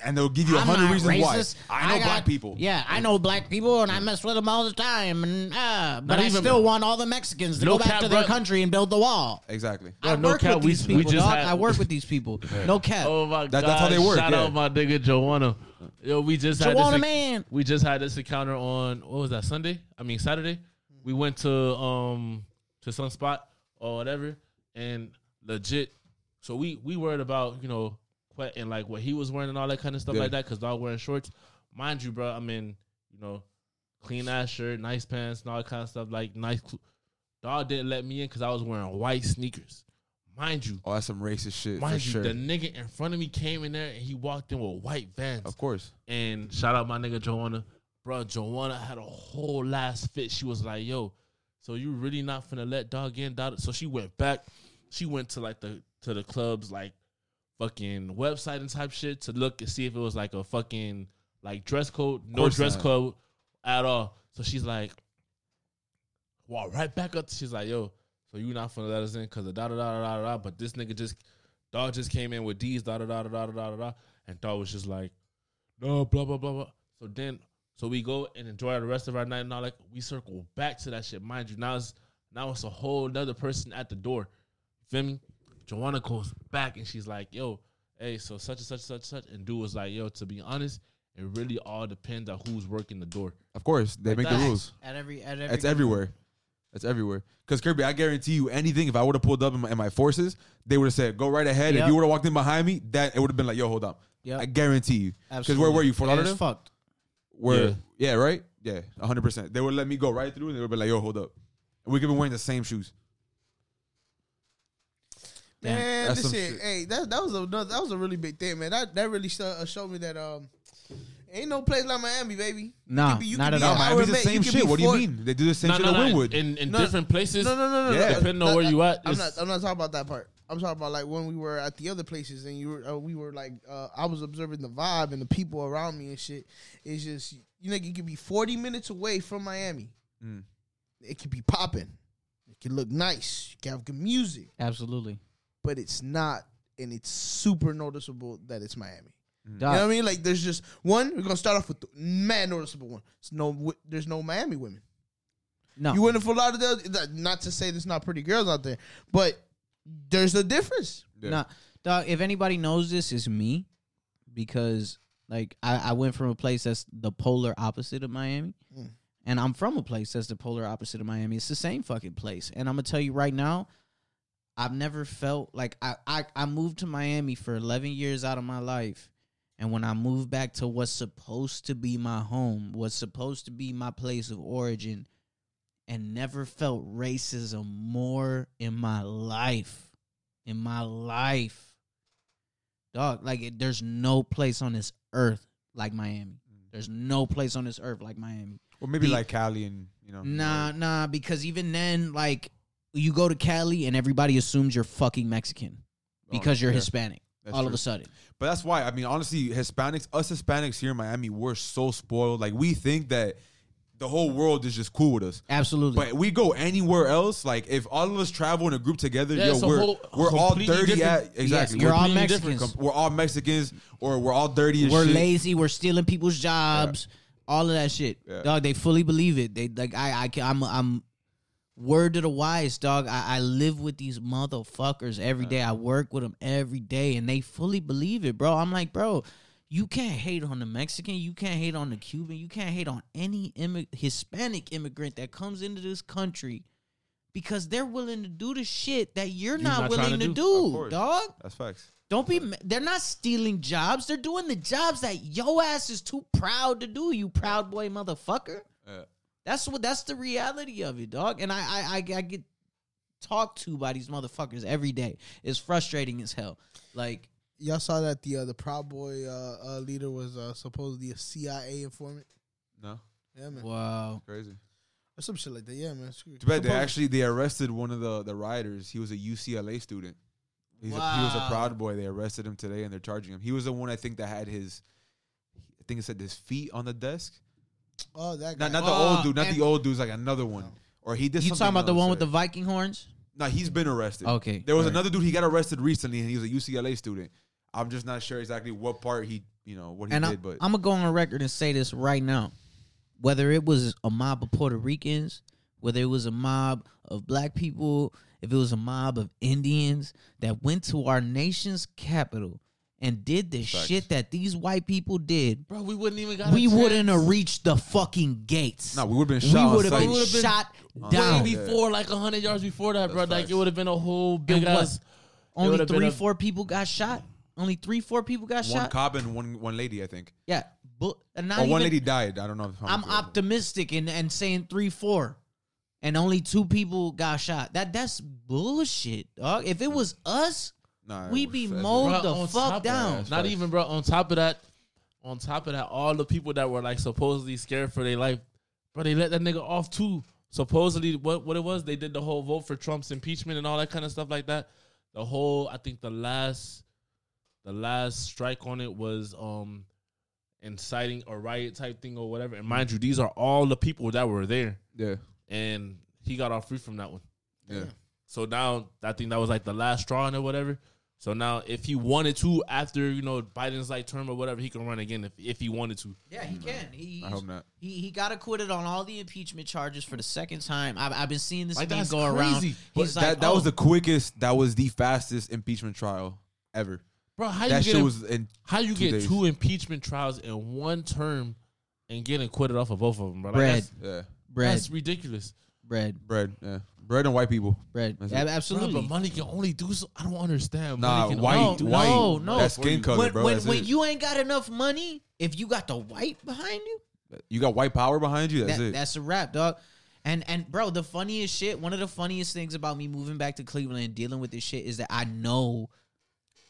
and they'll give you a I'm hundred reasons racist. why. I know got- black people. Yeah, I know black people, and I mess with them all the time. And uh, but I even- still want all the Mexicans to No go back to their bro. country and build the wall. exactly. I no work cap, with we- these we people, just dog. had- I work with these people. No cap. Oh my That- god! that's how they work, Shout yeah. out my nigga Joanna. Yo, we just had this, man. We just had this encounter on what was that Sunday? I mean Saturday. We went to um to some spot or whatever, and legit. So we we worried about you know what and like what he was wearing and all that kind of stuff Yeah. like that because dog wearing shorts. Mind you, bro, I mean, you know clean ass shirt, nice pants, and all that kind of stuff. Like nice. cl- Dog didn't let me in because I was wearing white sneakers. Mind you, Oh, that's some racist shit Mind you, sure. the nigga in front of me came in there and he walked in with white vans. Of course. And shout out my nigga Joanna bro, Joanna had a whole last fit. She was like, yo, so you really not finna let dog in? Dog? So she went back. She went to like the to the club's like fucking website and type shit to look and see if it was like a fucking like dress code. No dress not. code at all. So she's like, walk right back up. She's like, yo, so you not finna let us in because of da da da da da. But this nigga just dog just came in with these da da da da da da da. And dog was just like, no, blah blah blah blah. So then so we go and enjoy the rest of our night, and all like we circle back to that shit. Mind you, now it's now it's a whole another person at the door. Feel me? Joanna goes back and she's like, yo, hey, so such and such such such, and dude was like, yo, to be honest, it really all depends on who's working the door. Of course, they Like make that. the rules. At every, at every, It's everywhere. It's everywhere. Because Kirby, I guarantee you, anything. If I would have pulled up in my, in my forces, they would have said, "Go right ahead." If you would have walked in behind me, that it would have been like, "Yo, hold up." Yep. I guarantee you. Because where were you? Fort Lauderdale. fucked. Where? Yeah. Yeah. right. Yeah, hundred percent. They would let me go right through, and they would be like, "Yo, hold up." And we could be wearing the same shoes. Damn. Man, That's this some shit, shit. hey, that that was a that was a really big thing, man. That that really sh- uh, showed me that um, ain't no place like Miami, baby. Nah, could be- you not could at be all. an No, hour Miami's the away. same You could shit. be What do you four- mean? They do the same No, shit no, at. Wynwood. In in No, different places. No, no, no, no. Yeah. no. Depending on where you at, I'm it's- not. I'm not talking about that part. I'm talking about like when we were at the other places and you were. Uh, we were like. Uh, I was observing the vibe and the people around me and shit. It's just you know you could be 40 minutes away from Miami. Mm. It could be popping. It can look nice. You can have good music, Absolutely. but it's not, and it's super noticeable that it's Miami. You know what I mean? Like, there's just one. We're gonna start off with the mad noticeable one. It's no, there's no Miami women. no. You went in Fort Lauderdale. that- Not to say there's not pretty girls out there, but there's a difference. Yeah. Nah, dog. If anybody knows this, it's me, because like I, I went from a place that's the polar opposite of Miami, Mm. and I'm from a place that's the polar opposite of Miami. It's the same fucking place, and I'm gonna tell you right now, I've never felt like I I, I moved to Miami for 11 years out of my life. And when I moved back to what's supposed to be my home, what's supposed to be my place of origin, and never felt racism more in my life. In my life. Dog, like it, there's no place on this earth like Miami. Mm. There's no place on this earth like Miami. Or maybe The- like Cali and you know. Nah, nah, because even then, like you go to Cali and everybody assumes you're fucking Mexican oh, because you're Oh, yeah. Hispanic. That's all of a sudden. But that's why I mean, honestly, Hispanics, us Hispanics here in Miami, we're so spoiled. Like we think that the whole world is just cool with us. Absolutely. But we go anywhere else, like if all of us travel in a group together, Yeah, yo, it's a we're whole- we're all completely dirty different- at exactly. Yes, you're all completely Mexicans. different. we're all Mexicans or we're all dirty as we're shit. lazy. We're stealing people's jobs. All of that shit, Yeah. dog. They fully believe it. They like I, I, can- I'm, I'm word to the wise, dog. I, I live with these motherfuckers every day. I work with them every day, and they fully believe it, bro. I'm like, bro, you can't hate on the Mexican. You can't hate on the Cuban. You can't hate on any immi- Hispanic immigrant that comes into this country. Because they're willing to do the shit that you're, not, not willing to to do. do, dog. That's facts. Don't be. They're not stealing jobs. They're doing the jobs that yo ass is too proud to do. You proud boy, motherfucker. Yeah. That's what. That's the reality of it, dog. And I, I, I, I get talked to by these motherfuckers every day. It's frustrating as hell. Like Y'all saw that the uh, the Proud Boy uh, uh, leader was uh, supposedly a CIA informant. No, Yeah, man, Wow. crazy. or some shit like that. Yeah, man. Too bad they actually they arrested one of the the rioters. He was a UCLA student. He's a, he was a proud boy. They arrested him today and they're charging him. He was the one I think that had his, I think it said his feet on the desk. Oh, that guy. Not not the Oh, old dude, not the old dude's like another one. Or he did. You talking about the one with the? Viking horns? No, he's been arrested. Okay. There was Alright. another dude. He got arrested recently, and he was a UCLA student. I'm just not sure exactly what part he, you know, what he And I, did. But I'm gonna go on record and say this right now. Whether it was a mob of Puerto Ricans, whether it was a mob of black people, if it was a mob of Indians that went to our nation's capital and did the Facts. shit that these white people did, Bro, we wouldn't even got. we a wouldn't have reached the fucking gates. no, we would have been we shot. would have been been shot down. way before, like hundred yards before that, bro. That's Like facts. it would have been a whole big And what? ass. Only would've three, a- four people got shot. Only three, four people got One shot. One cop and one one lady, I think. yeah, but and not Or one lady died. I don't know. how I'm much it optimistic and, and saying three, four, and only two people got shot. That that's bullshit, dog. If it was us, Nah, we be was- mowed the fuck down. That's Not even, bro. On top of that, on top of that, all the people that were like supposedly scared for their life, bro, they let that nigga off too. Supposedly, what what it was, they did the whole vote for Trump's impeachment and all that kind of stuff like that. The whole, I think the last, the last strike on it was um inciting a riot type thing or whatever. And mind you, these are all the people that were there, Yeah, and he got off free from that one. yeah. So now I think that was like the last straw on it, whatever. So now if he wanted to, after you know Biden's like term or whatever, he can run again if, if he wanted to. Yeah, he mm-hmm. can. He I hope not. he he got acquitted on all the impeachment charges for the second time. I've, I've been seeing this Like, thing that's go around. He's But like, that that was oh, the quickest. That was the fastest impeachment trial ever. Bro, how that you shit get was in. how you two get days. two impeachment trials in one term and get acquitted off of both of them, bro? Like, Bread. That's, Yeah, bread, that's ridiculous. Bread, bread. Yeah, bread and white people. bread. That's Ab- Bro, Absolutely. but money can only do so. I don't understand. Nah, money can white, only do white. no, no. That's skin color, when bro. when, That's when it. you ain't got enough money, if you got the white behind you, you got white power behind you. That's that, it. that's a wrap, dog. And and bro, the funniest shit, one of the funniest things about me moving back to Cleveland and dealing with this shit is that I know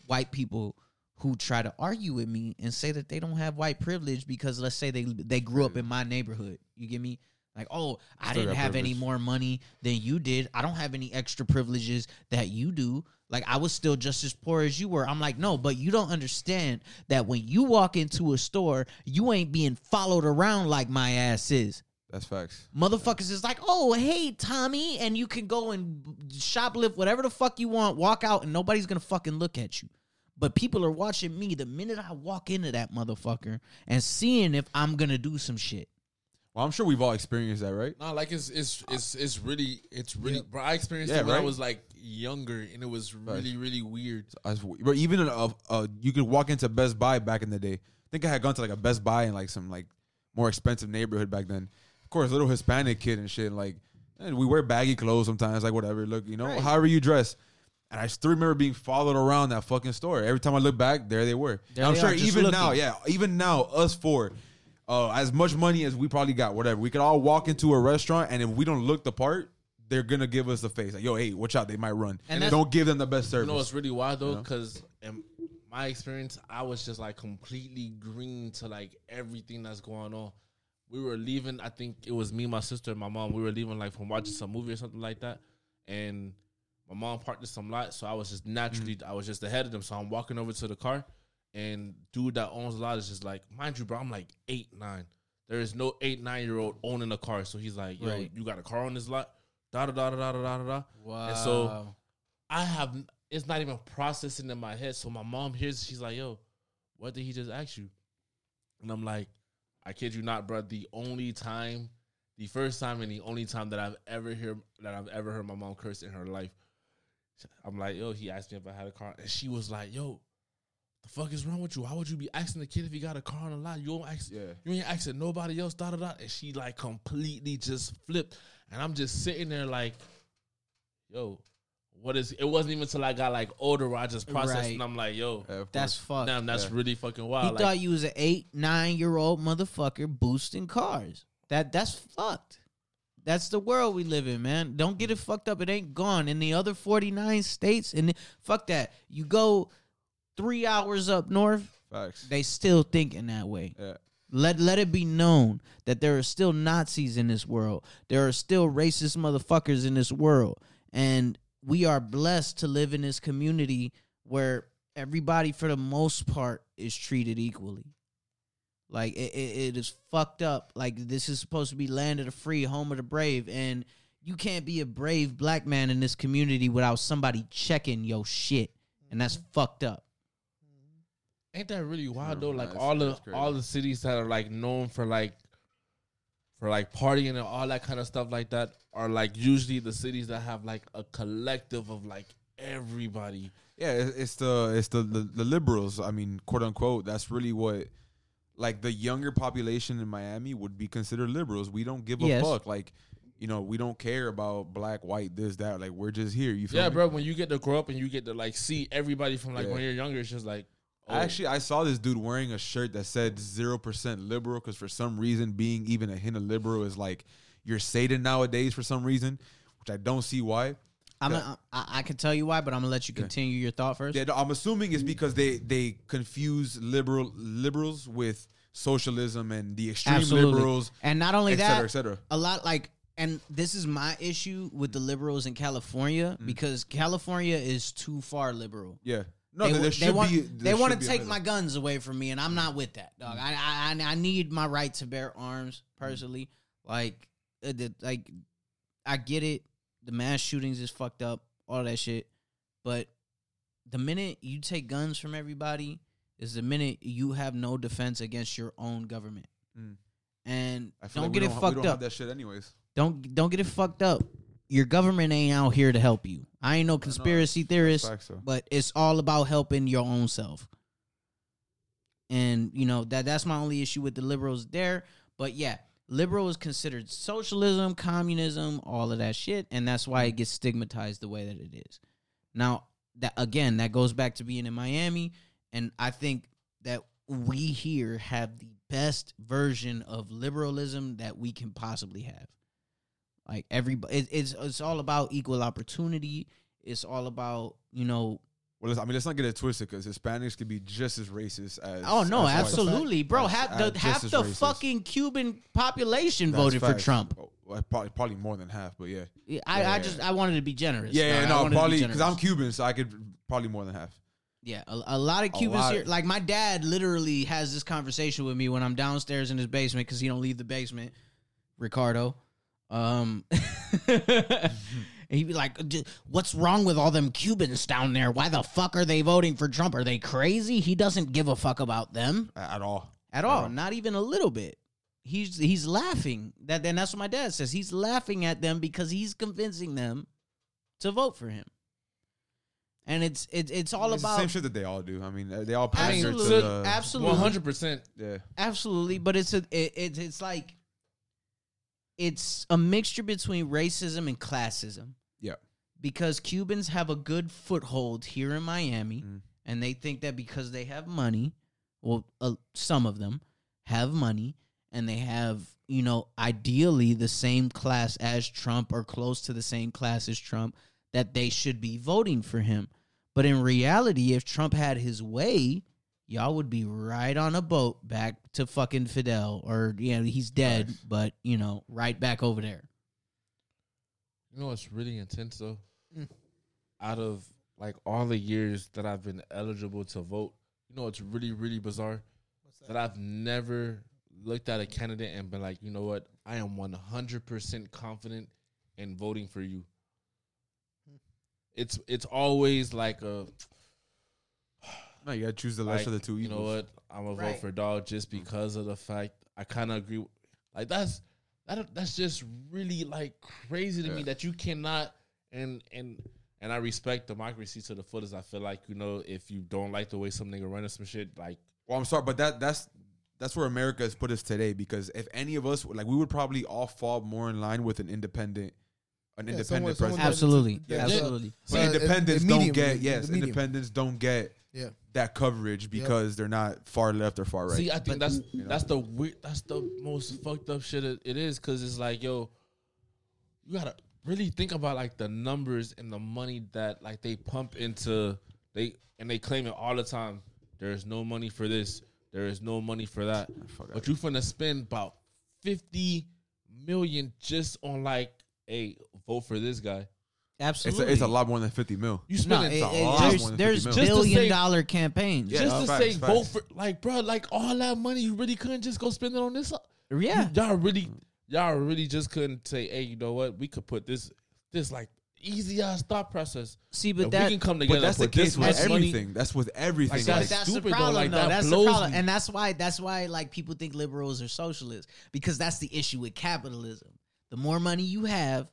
white people who try to argue with me and say that they don't have white privilege because let's say they they grew up in my neighborhood. You get me? Like, oh, I Still didn't have any more money than you did. I don't have any extra privileges that you do. Like I was still just as poor as you were. I'm like, no, but you don't understand that when you walk into a store, you ain't being followed around like my ass is. That's facts. Motherfuckers is like, oh, hey, Tommy, and you can go and shoplift whatever the fuck you want, walk out, and nobody's gonna fucking look at you. But people are watching me the minute I walk into that motherfucker and seeing if I'm gonna do some shit. Well, I'm sure we've all experienced that, right? No, like it's it's it's it's really it's really bro. I experienced Yeah, it when I was like younger, and it was really really weird. As- But even in a, a, you could walk into Best Buy back in the day. I think I had gone to like a Best Buy in like some like more expensive neighborhood back then. Of course, little Hispanic kid and shit. And Like, and we wear baggy clothes sometimes, like whatever. Look, you know, Right. however you dress. And I still remember being followed around that fucking store. Every time I look back, there they were. There I'm they sure are, just even now, yeah, even now, us four, uh, as much money as we probably got, whatever, we could all walk into a restaurant, and if we don't look the part, they're gonna give us the face. Like, yo, hey, watch out, they might run. And And don't give them the best service. You know it's really wild though? You know? Because in my experience, I was just like completely green to like everything that's going on. We were leaving. I think it was me, my sister, and my mom. We were leaving like from watching some movie or something like that, and my mom parked in some lot. So I was just naturally, I was just ahead of them. So I'm walking over to the car, and dude that owns a lot is just like, mind you, bro, I'm like eight, nine. There is no eight, nine year old owning a car. So he's like, yo, Right. you got a car on this lot? Da da da da da da da da. Wow. And so I have it's not even processing in my head. So my mom hears, she's like, "Yo, what did he just ask you?" And I'm like, "I kid you not, bro. The only time, the first time, and the only time that I've ever hear that I've ever heard my mom curse in her life." I'm like, "Yo," he asked me if I had a car, and she was like, "Yo." The fuck is wrong with you? Why would you be asking the kid if he got a car on the lot? You don't ask. Yeah. You ain't asking nobody else. Da da da. And she like completely just flipped, and I'm just sitting there like, yo, what is? It wasn't even until I got like older where I just processed, Right. and I'm like, yo, Yeah, that's fucked. damn, that's Yeah. really fucking he wild. Like, thought you was an eight, nine year old motherfucker boosting cars. That that's fucked. That's the world we live in, man. Don't get it fucked up. It ain't gone. In the other 49 states, and fuck that. You go three hours up north, Facts. they still thinking that way. Yeah. Let let it be known that there are still Nazis in this world. There are still racist motherfuckers in this world, and we are blessed to live in this community where everybody, for the most part, is treated equally. Like it, it, it is fucked up. Like this is supposed to be land of the free, home of the brave, and you can't be a brave black man in this community without somebody checking your shit, and that's mm-hmm. fucked up. Ain't that really wild though? Like all the crazy. all the cities that are like known for like for like partying and all that kind of stuff like that are like usually the cities that have like a collective of like everybody. Yeah, it's the it's the, the the liberals. I mean, quote unquote. That's really what like the younger population in Miami would be considered liberals. We don't give a fuck. Like, you know, we don't care about black, white, this, that. Like, we're just here. You feel Yeah, me? bro. When you get to grow up and you get to like see everybody from like Yeah. when you're younger, it's just like oh, Actually, I saw this dude wearing a shirt that said zero percent liberal because for some reason, being even a hint of liberal is like you're Satan nowadays for some reason, which I don't see why. I'm a, I, I can tell you why, but I'm gonna let you continue your thought first. Yeah, I'm assuming it's because they they confuse liberal liberals with socialism and the extreme Absolutely. liberals, And not only et that, cetera, et cetera. a lot like and this is my issue with the liberals in California Mm. because California is too far liberal. Yeah, no, they, they want be. they want to take my guns away from me, and I'm not with that, dog. I, I I I need my right to bear arms personally. Like uh, the, like I get it. The mass shootings is fucked up, all that shit. But the minute you take guns from everybody is the minute you have no defense against your own government. Mm. And I feel don't like get it don't, we fucked up. that shit anyways. Don't don't get it fucked up. Your government ain't out here to help you. I ain't no conspiracy theorist, but it's all about helping your own self. And you know that that's my only issue with the liberals there. But yeah, liberal is considered socialism, communism, all of that shit, and that's why it gets stigmatized the way that it is. Now that again, that goes back to being in Miami, and I think that we here have the best version of liberalism that we can possibly have. Like everybody, it, it's it's all about equal opportunity. It's all about you know. Well, let's, I mean, let's not get it twisted because Hispanics could be just as racist as. Oh no, as absolutely, bro. That's- Half the half the racist. fucking Cuban population That's voted for. Trump. Oh, well, probably probably more than half, but yeah. Yeah, I, I Yeah. just I wanted to be generous. Yeah, yeah, no, wanted to be probably because I'm. Cuban, so I could probably more than half. Yeah, a, a lot of Cubans here. Like my dad literally has this conversation with me when I'm downstairs in his basement because he don't leave the basement. Ricardo, um, and he'd be like, "D- "What's wrong with all them Cubans down there? Why the fuck are they voting for Trump? Are they crazy? He doesn't give a fuck about them At all. at all. Not even a little bit. He's he's laughing. That and that's what my dad says. He's laughing at them because he's convincing them to vote for him. And it's it's it's all it's about the same shit that they all do. I mean, they all pander to Absolutely, the. absolutely, one hundred percent. Yeah. absolutely. But it's a it, it's it's like it's a mixture between racism and classism Yeah. because Cubans have a good foothold here in Miami, Mm. and they think that because they have money, well, uh, some of them have money, and they have you know ideally the same class as Trump or close to the same class as Trump, that they should be voting for him. But in reality, if Trump had his way, y'all would be right on a boat back to fucking Fidel, or you know he's dead, Nice. but you know right back over there. You know what's really intense though? Mm. Out of like all the years that I've been eligible to vote, you know it's really, really bizarre? That I've never looked at a candidate and been like, you know what? I am one hundred percent confident in voting for you. It's it's always like a No, you gotta choose the like, of the two You know what? I'm gonna Right. vote for dog just because of the fact I kind of agree. with- Like that's that that's just really like crazy to me that you cannot and and and I respect democracy to the fullest. I feel like you know if you don't like the way some nigga running some shit, like Well, I'm sorry, but that that's that's where America has put us today. Because if any of us, like, we would probably all fall more in line with an independent, an Yeah, independent someone- someone president. that- Absolutely, Yeah. absolutely. But Well, independents uh, the don't get yes, independence don't get Yeah. that coverage because they're not far left or far right. See, I think that's know. that's the weird, that's the most fucked up shit it, it is because it's like, yo, you gotta really think about like the numbers and the money that like they pump into They and they claim it all the time. There is no money for this. There is no money for that. Fuck But you finna spend about fifty million just on like a vote for this guy. It's Absolutely. a, it's a lot more than fifty mil. You No, spending it- a it- lot there's, more than there's 50 mil. Just to billion say- dollar campaigns. Yeah. just no, to facts, say facts. vote for like bro, like all that money you really couldn't just go spend it on this. yeah. You- y'all really, y'all really just couldn't say, hey, you know what? We could put this, this like easy ass thought process. See, If but we that can come together. But that's the and put this case with much money- everything. That's with everything. Like, But Like, that's that's stupid, the though. problem, Like, though. that That's the problem, me. and that's why that's why like people think liberals are socialists because that's the issue with capitalism. The more money you have,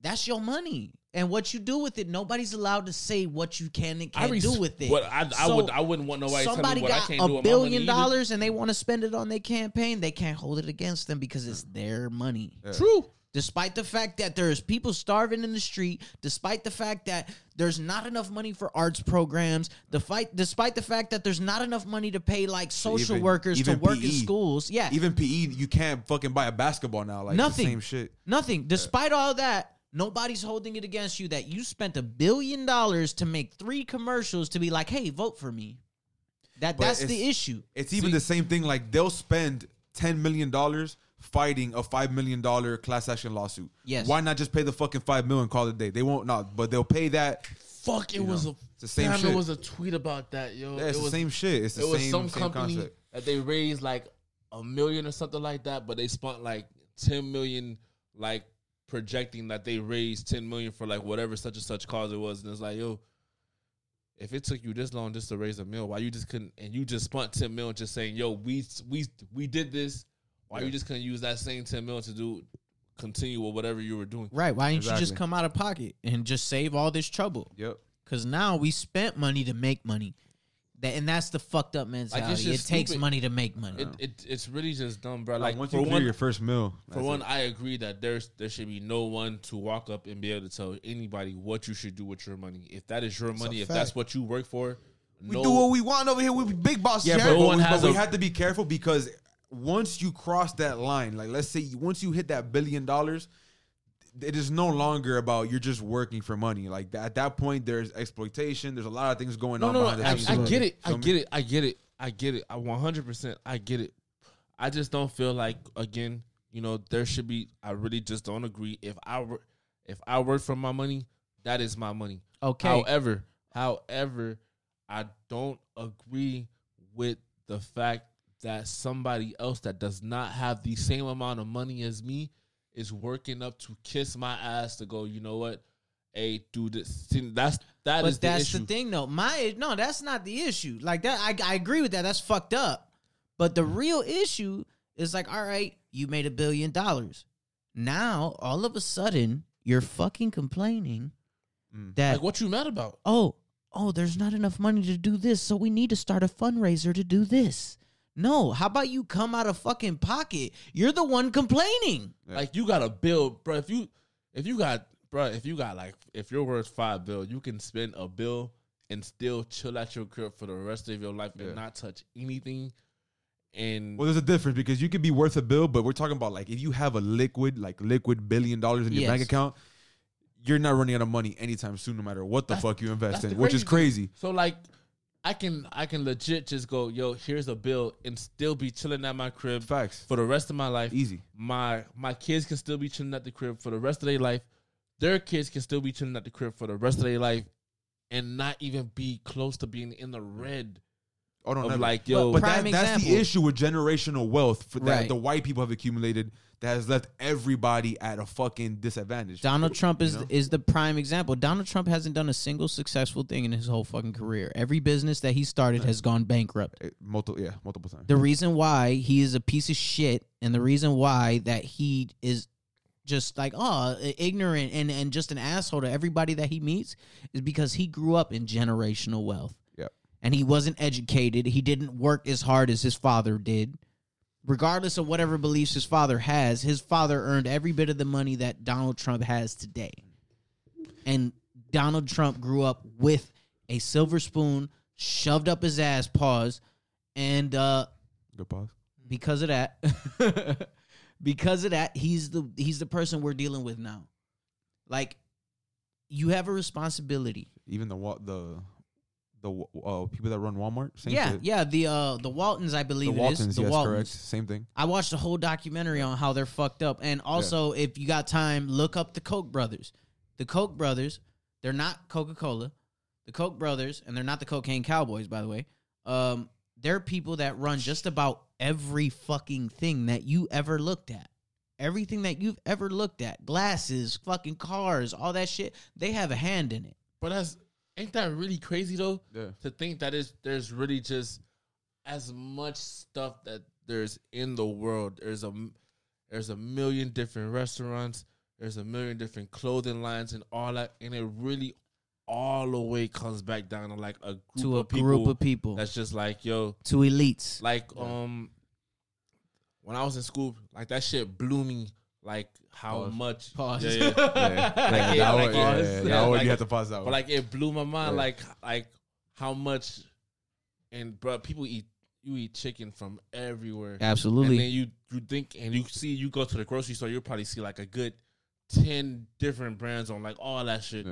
that's your money, and what you do with it, nobody's allowed to say what you can and can't res- do with it. What I, I So, would, I wouldn't want nobody telling Somebody me what I got can't do a with billion dollars and they want to spend it on their campaign. They can't hold it against them because it's their money. True. Despite the fact that there's people starving in the street, despite the fact that there's not enough money for arts programs, the fight, despite the fact that there's not enough money to pay like social Even- workers to even work in schools, yeah, even PE, you can't fucking buy a basketball now. Like Nothing. the same shit. nothing. Despite all that, nobody's holding it against you that you spent a billion dollars to make three commercials to be like, "Hey, vote for me." That But that's the issue. It's even the same thing. Like they'll spend ten million dollars fighting a five million dollar class action lawsuit. Yes. Why not just pay the fucking five million and call it a day? They won't not, but they'll pay that. Fuck, it You was know, a it's the same damn, shit. It was a tweet about that, yo. Yeah, it's it the was, same shit. It's the it was same, some same company concept. that they raised like a million or something like that, but they spent like ten million, like projecting that they raised ten million for like whatever such and such cause it was, and it's like, yo, if it took you this long just to raise a mill, why you just couldn't and you just spent ten million just saying, yo, we we we did this, why you just couldn't use that same ten million to do continue with whatever you were doing? Right? Why didn't you just come out of pocket and just save all this trouble? Yep. Because now we spent money to make money. That and that's the fucked up mentality. it just takes money to make money. It, it it's really just dumb, bro. Like Like once for you clear one, your first mill, For one, it. I agree that there's there should be no one to walk up and be able to tell anybody what you should do with your money. If that is your money, if that's what you work for, we no, do what we want over here. We be big boss. Yeah, Yeah, but but, one we, has but we a- have to be careful because once you cross that line, like let's say once you hit that billion dollars, it is no longer about you're just working for money. Like that, at that point, there's exploitation. There's a lot of things going no, on no, no. the I. I get it. I get it. I get it. I get it. I 100. percent I get it. I just don't feel like again, you know, there should be. I really just don't agree. If I wor- if I work for my money, that is my money. okay. However, however, I don't agree with the fact that somebody else that does not have the same amount of money as me is working up to kiss my ass to go, you know what? Hey, do this. That's that but is the that's issue. the thing, though. My no, that's not the issue. Like that, I I agree with that. That's fucked up. But the real issue is like, all right, you made a billion dollars. Now, all of a sudden, you're fucking complaining Mm. that Like what you mad about? oh, oh, there's not enough money to do this, so we need to start a fundraiser to do this. No, how about you come out of fucking pocket? You're the one complaining. Yeah. Like you got to build, bro. If you if you got, bro, if you got like if you're worth five bill, you can spend a bill and still chill at your crib for the rest of your life Yeah. and not touch anything. And Well, there's a difference because you could be worth a bill, but we're talking about like if you have a liquid, like liquid billion dollars in your Yes. bank account, you're not running out of money anytime soon, no matter what the That's- fuck you invest in, which is crazy crazy. So like, I can I can legit just go, yo, here's a bill, and still be chilling at my crib Facts. for the rest of my life. Easy. My my kids can still be chilling at the crib for the rest of their life. Their kids can still be chilling at the crib for the rest of their life, and not even be close to being in the red. No, Of never. like, yo- but Prime that, that's the issue with generational wealth for that Right. the white people have accumulated that has left everybody at a fucking disadvantage. Donald Trump is know? is the prime example. Donald Trump hasn't done a single successful thing in his whole fucking career. Every business that he started has gone bankrupt. Eh, multiple, yeah, multiple times. The reason why he is a piece of shit and the reason why that he is just like oh ignorant and and just an asshole to everybody that he meets is because he grew up in generational wealth. And he wasn't educated. He didn't work as hard as his father did. Regardless of whatever beliefs his father has, his father earned every bit of the money that Donald Trump has today. And Donald Trump grew up with a silver spoon shoved up his ass pause, and uh Good pause. because of that because of that he's the he's the person we're dealing with now like you have a responsibility Even the the the uh, people that run Walmart. Same yeah, shit. yeah. The uh the Waltons, I The believe it Waltons, is. The yes, Waltons. correct. Same thing. I watched a whole documentary on how they're fucked up. And also, if you got time, look up the Koch brothers. The Koch brothers, they're not Coca Cola. The Koch brothers, and they're not the Cocaine Cowboys, by the way. Um, they're people that run just about every fucking thing that you ever looked at. Everything that you've ever looked at, glasses, fucking cars, all that shit, they have a hand in it. But that's ain't that really crazy though? Yeah. To think that is there's really just as much stuff that there's in the world. There's a there's a million different restaurants. There's a million different clothing lines and all that, and it really all the way comes back down to like a group To a of people group of people, that's just like yo, to elites. like um when I was in school, like that shit blew me. Like how Pause. much, Pause. yeah, yeah. Yeah, Like, yeah, yeah, that like, one- yeah, yeah, Yeah, like- you have to pause that one. But like it blew my mind, Yeah. like like how much, and bro, people eat you eat chicken from everywhere, Absolutely. and then you you think and you see you go to the grocery store, you'll probably see like a good ten different brands on like all that shit.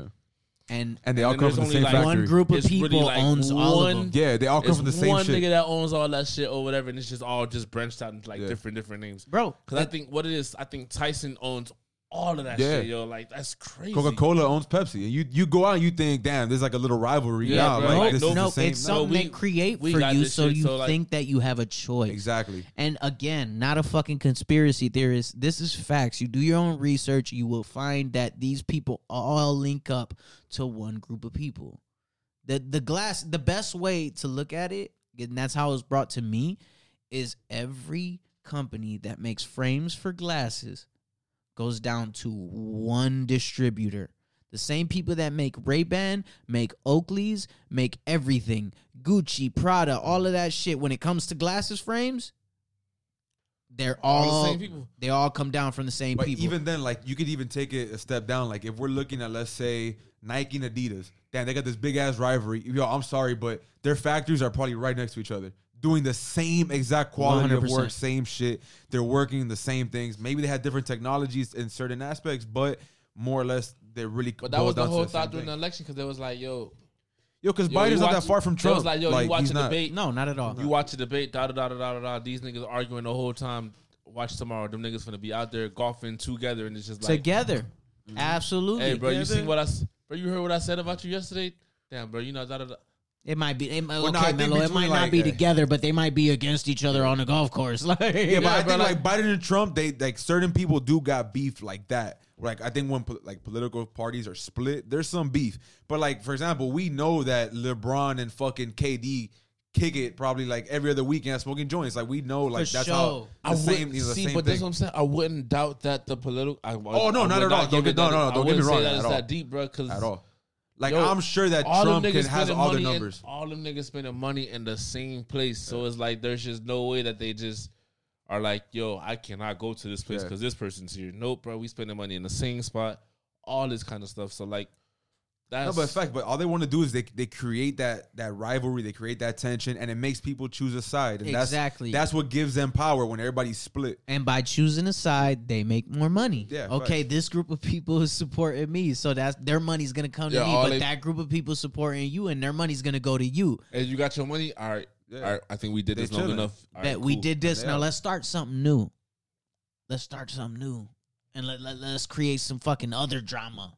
Yeah. and and they all come there's from the only same like factory. one group of It's really people like owns all of one- them. Yeah, they all come It's from the same one shit. nigga that owns all that shit or whatever, and it's just all just branched out into like Yeah. different different names. Bro, Because I think what it is, I think Tyson owns all of that Yeah. shit, yo. Like that's crazy. Coca Cola owns Pepsi, and you you go out and you think, damn, there's like a little rivalry. Yeah, nah, bro, like, like, this no- is no, the same. it's No, something we- they create for you so shit, you so, like- think that you have a choice. exactly. And again, not a fucking conspiracy theorist. This is facts. You do your own research, you will find that these people all link up to one group of people. The the glass the best way to look at it, and that's how it was brought to me, is every company that makes frames for glasses goes down to one distributor. The same people that make Ray-Ban, make Oakley's, make everything. Gucci, Prada, all of that shit. When it comes to glasses frames, they're all, All the same people. They all come down from the same But people. even then, like you could even take it a step down. Like if we're looking at, let's say, Nike and Adidas, damn, they got this big ass rivalry. Yo, I'm sorry, but their factories are probably right next to each other, doing the same exact quality of 100%. work, same shit. They're working the same things. Maybe they had different technologies in certain aspects, but more or less they're really. But that was the whole same thought during the election because it was like, yo, Yo, because yo, Biden's you not that far from it Trump. was like, yo, you watch he's a not. debate. no, not at all. You watch the debate, da da da da da da da. These niggas arguing the whole time. Watch tomorrow. Them niggas gonna be out there golfing together, and it's just like, Together. Mm-hmm. Absolutely. hey, bro, you see Together. what I, s- bro, you heard what I said about you yesterday? Damn, bro, you know da da da. It might be. It, might Well, okay, I think Melo. It between, might not like, be uh, together, but they might be against each other on the golf course. Like, Yeah, but I bro, think like, Biden and Trump, they like certain people do got beef like that. Like I think when like political parties are split, there's some beef. But like for example, we know that LeBron and fucking KD kick it probably like every other weekend smoking joints. Like we know like For that's sure. how I same wouldn't the see, same but that's what I'm saying. I wouldn't doubt that the political. I, Oh, no, I not at all. Don't get- it no, that- no, don't get me wouldn't say wrong, that at it's all. that deep, bro. Because at all. Like Yo, I'm sure that Trump can has all the money in- numbers. all them niggas spending money in the same place. So it's like there's just no way that they just are like, yo, I cannot go to this place Yeah. because this person's here. Nope, bro. We spending money in the same spot. All this kind of stuff. So like, No, but in fact, but all they want to do is they they create that that rivalry, they create that tension, and it makes people choose a side. And Exactly. That's, that's what gives them power when everybody's split. and by choosing a side, they make more money. Yeah, Okay, facts. this group of people is supporting me, so that's their money's gonna come Yeah, to me. But they- that group of people supporting you, and their money's gonna go to you. And you got your money. All right. Yeah. All right. I think we did They this long enough. All that right, we cool. did this. Now out. let's start something new. Let's start something new, and let, let let's create some fucking other drama.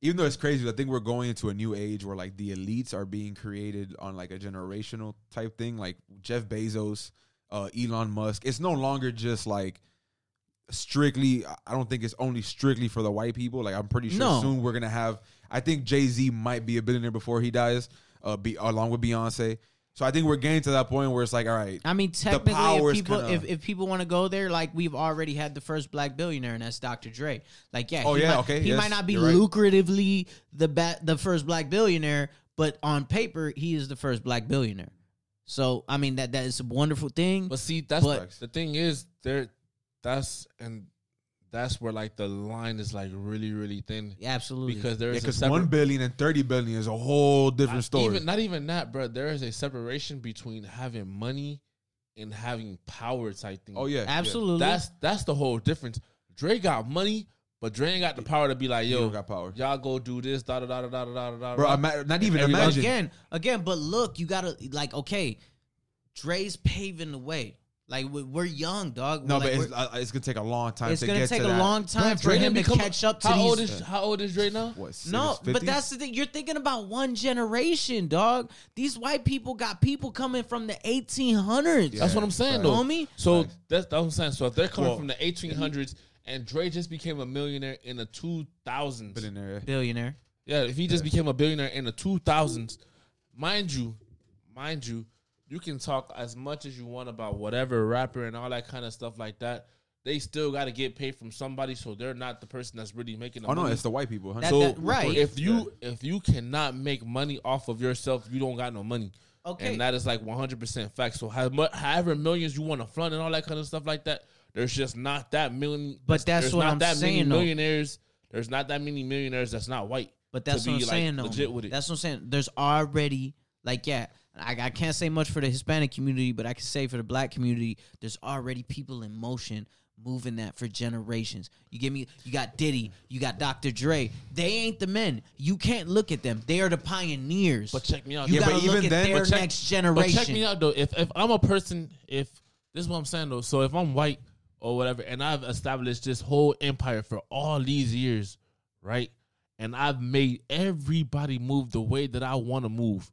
Even though it's crazy, I think we're going into a new age where like the elites are being created on like a generational type thing. Like Jeff Bezos, uh, Elon Musk. It's no longer just like strictly. I don't think it's only strictly for the white people. Like I'm pretty sure No. soon we're gonna have. I think Jay Z might be a billionaire before he dies. Uh, be along with Beyonce. So I think we're getting to that point where it's like, all right, I mean, technically, if people kinda- if, if people want to go there, like we've already had the first black billionaire, and that's Dr. Dre. Like, yeah, Oh, he yeah, might, okay, he yes, might not be right. lucratively the ba- the first black billionaire, but on paper, he is the first black billionaire. So, I mean, that that is a wonderful thing. But see, that's But- the thing is there. That's and that's where like the line is like really really thin. Yeah, absolutely. Because there is because yeah, one billion and thirty billion is a whole different story. Even, not even that, bro. There is a separation between having money and having power type thing. Oh yeah, absolutely. Yeah. That's that's the whole difference. Dre got money. But Dre ain't got the power to be like, yo, got power. y'all go do this, da da da da da da da. Bro, I'm not, not even imagine again, again. But look, you gotta like, okay, Dre's paving the way. Like we- we're young, dog. No, We're, like, but it's, uh, it's gonna take a long time. it's to gonna get take to a that. long time for Dre him to didn't become- catch up to how these. old is how old is Dre now? What? six- No, 50? but that's the thing. You're thinking about one generation, dog. These white people got people coming from the 1800s. Yeah. That's what I'm saying, though. Homie? So Facts. that's, that's what I'm saying. So if they're coming Well- from the 1800s and Dre just became a millionaire in the 2000s, billionaire. Billionaire. yeah, if he just became a billionaire in the 2000s, mind you, mind you, you can talk as much as you want about whatever rapper and all that kind of stuff like that. They still got to get paid from somebody, so they're not the person that's really making the money. Oh no, it's the white people. Huh? That- so that- right. if you if you cannot make money off of yourself, you don't got no money. Okay. And that is like 100% fact. So however millions you want to front and all that kind of stuff like that, there's just not that million. But that's there's what not I'm that many saying, though. millionaires. There's not that many millionaires that's not white. But that's to what I'm like, saying, though. with it. That's what I'm saying. There's already like, yeah, I, I can't say much for the Hispanic community, but I can say for the Black community, there's already people in motion moving that for generations. You get me? You got Diddy, you got Dr. Dre. They ain't the men. You can't look at them. They are the pioneers. But check me out. You Yeah, gotta but look even at then- their but check- next But generation. check me out though. If if I'm a person, if this is what I'm saying though. So if I'm white or whatever, and I've established this whole empire for all these years, right? And I've made everybody move the way that I want to move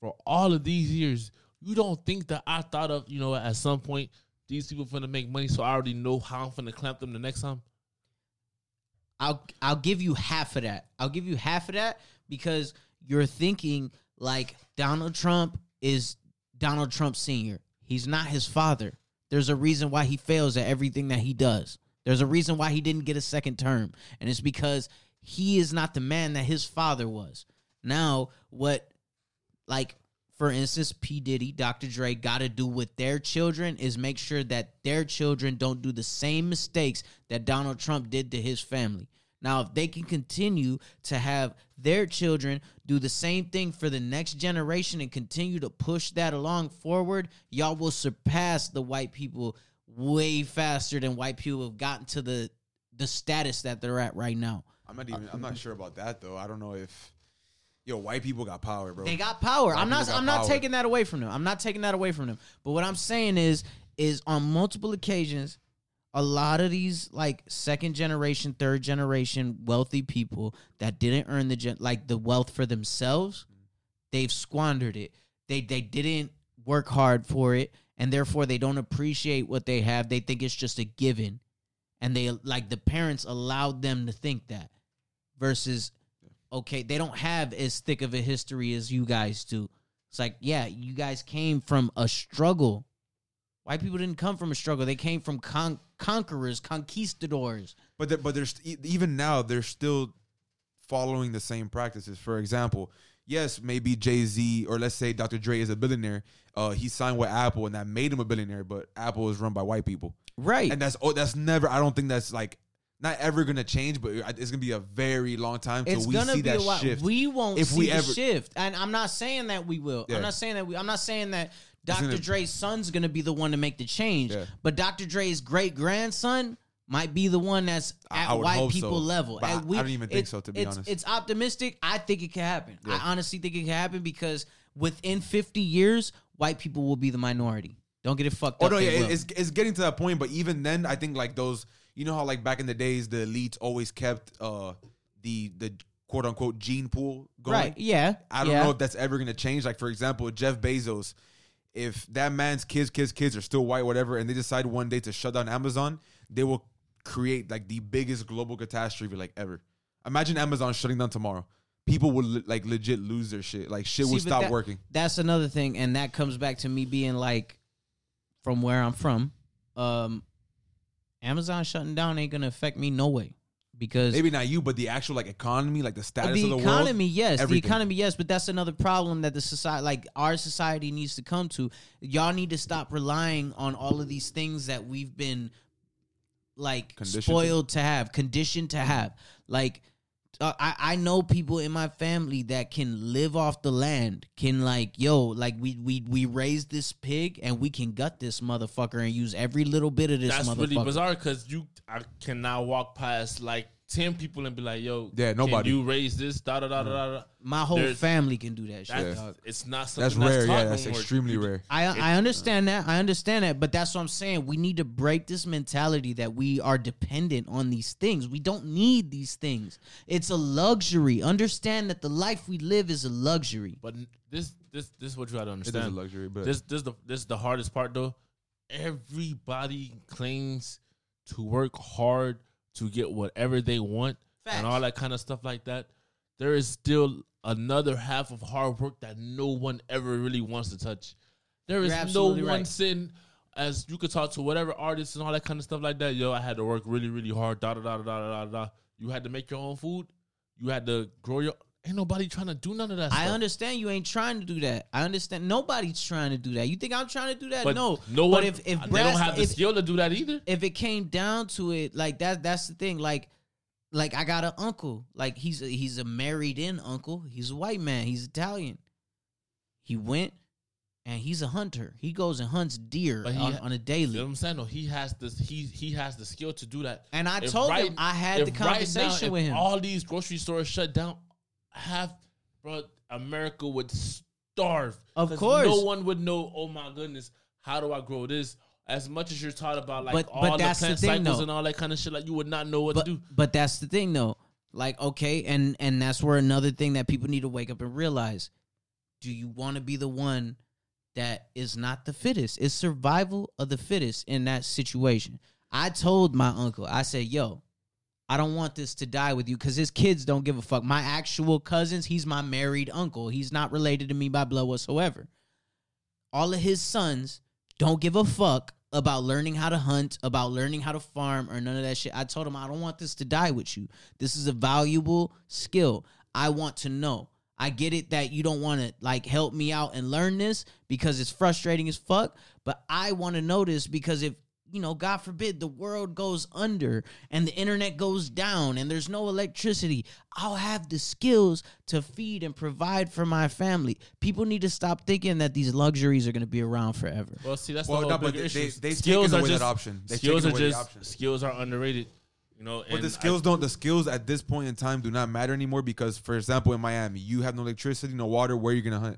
for all of these years. You don't think that I thought of, you know, at some point these people finna make money, so I already know how I'm finna clamp them the next time. I'll I'll give you half of that. I'll give you half of that because you're thinking like Donald Trump is Donald Trump senior. He's not his father. There's a reason why he fails at everything that he does. There's a reason why he didn't get a second term, and it's because he is not the man that his father was. Now, what like for instance, P. Diddy, Dr. Dre got to do with their children is make sure that their children don't do the same mistakes that Donald Trump did to his family. Now, if they can continue to have their children do the same thing for the next generation and continue to push that along forward, y'all will surpass the white people way faster than white people have gotten to the the status that they're at right now. I'm not even. I'm not sure about that though. I don't know if yo white people got power, bro. They got power. White I'm not. I'm not power. taking that away from them. I'm not taking that away from them. But what I'm saying is, is on multiple occasions, a lot of these like second generation, third generation wealthy people that didn't earn the gen- like the wealth for themselves, they've squandered it. They they didn't work hard for it, and therefore they don't appreciate what they have. They think it's just a given, and they like the parents allowed them to think that. Versus, okay, they don't have as thick of a history as you guys do. It's like, yeah, you guys came from a struggle. White people didn't come from a struggle. They came from con- conquerors, conquistadors. But they're, but there's even now they're still following the same practices. For example, yes, maybe Jay Z or let's say Dr. Dre is a billionaire. Uh, he signed with Apple and that made him a billionaire. But Apple is run by white people, Right. and that's oh, that's never. I don't think that's like not ever gonna change. But it's gonna be a very long time till it's we gonna see be that a while. shift. We won't If see we the ever- shift, and I'm not saying that we will. Yeah. I'm not saying that we. I'm not saying that Dr. gonna- Dre's son's gonna be the one to make the change. Yeah. But Dr. Dre's great grandson might be the one that's at white people so, level. but And I- I don't even think so, to be it's, honest. it's optimistic. I think it can happen. Yeah. I honestly think it can happen because within 50 years, white people will be the minority. Don't get it fucked Oh up. no, yeah, it's it's getting to that point. But even then, I think like those, you know how like back in the days, the elites always kept uh the the quote unquote gene pool going. right. Yeah. I don't yeah. know if that's ever gonna change. Like for example, Jeff Bezos, if that man's kids, kids, kids are still white, whatever, and they decide one day to shut down Amazon, they will create like the biggest global catastrophe like ever. Imagine Amazon shutting down tomorrow. People will le- like legit lose their shit. Like shit See, will stop that- working. That's another thing, and that comes back to me being like, from where I'm from, um, Amazon shutting down ain't gonna affect me no way because Maybe not you, but the actual like economy, like the status the of the economy, world. yes, everything. the economy, yes, but that's another problem that the society, like our society, needs to come to. Y'all need to stop relying on all of these things that we've been like spoiled to have, conditioned to have. Like uh, I I know people in my family that can live off the land. Can like yo, like we we we raised this pig and we can gut this motherfucker and use every little bit of this That's motherfucker. really bizarre because you I cannot walk past like ten people and be like, "Yo, Yeah, can nobody. you raise this?" Da da da da da. da. My whole There's- family can do that shit. That's, dog. It's not That's something that's, rare. taught Yeah, that's extremely You- rare. I I understand that. I understand that, but that's what I'm saying. We need to break this mentality that we are dependent on these things. We don't need these things. It's a luxury. Understand that the life we live is a luxury. But this this this is what you got to understand. It is a understand. luxury, but This this the this is the hardest part though. Everybody claims to work hard to get whatever they want and all that kind of stuff like that. There is still another half of hard work that no one ever really wants to touch. There is no one right. sitting as you could talk to whatever artists and all that kind of stuff like that. Yo, I had to work really, really hard. Da da da da da da da. You had to make your own food. You had to grow your. Ain't nobody trying to do none of that. I stuff. understand you ain't trying to do that. I understand nobody's trying to do that. You think I'm trying to do that? but no, no one. But if if they Brass- don't have the if, skill to do that either. if it came down to it, like that that's the thing. Like like I got an uncle. Like he's a, he's a married in uncle. He's a white man. He's Italian. He went and he's a hunter. He goes and hunts deer But he- on, on a daily. You know what I'm saying? No, he has this. He he has the skill to do that. And I If told right- him I had the if right now, conversation with him. All these grocery stores shut down. Half, bro, America would starve. Of course. no one would know. Oh my goodness, how do I grow this? As much as you're taught about like But- all but the that's the thing, cycles though. and all that kind of shit, like you would not know what but to do. but that's the thing though. Like okay, and and that's where another thing that people need to wake up and realize: Do you want to be the one that is not the fittest? It's survival of the fittest in that situation. I told my uncle, I said, "Yo, I don't want this to die with you because his kids don't give a fuck. My actual cousins, he's my married uncle. He's not related to me by blood whatsoever. All of his sons don't give a fuck about learning how to hunt, about learning how to farm, or none of that shit. I told him I don't want this to die with you. This is a valuable skill. I want to know. I get it that you don't want to like help me out and learn this because it's frustrating as fuck, but I want to know this because if you know, God forbid, the world goes under and the internet goes down and there's no electricity, I'll have the skills to feed and provide for my family. People need to stop thinking that these luxuries are going to be around forever. Well, see, that's Well, the whole but bigger they- issue. they've skills are away that just option. They've skills are just option. skills are underrated. You know, But and the I- skills don't. The skills at this point in time do not matter anymore because, for example, in Miami, you have no electricity, no water. Where are you gonna hunt?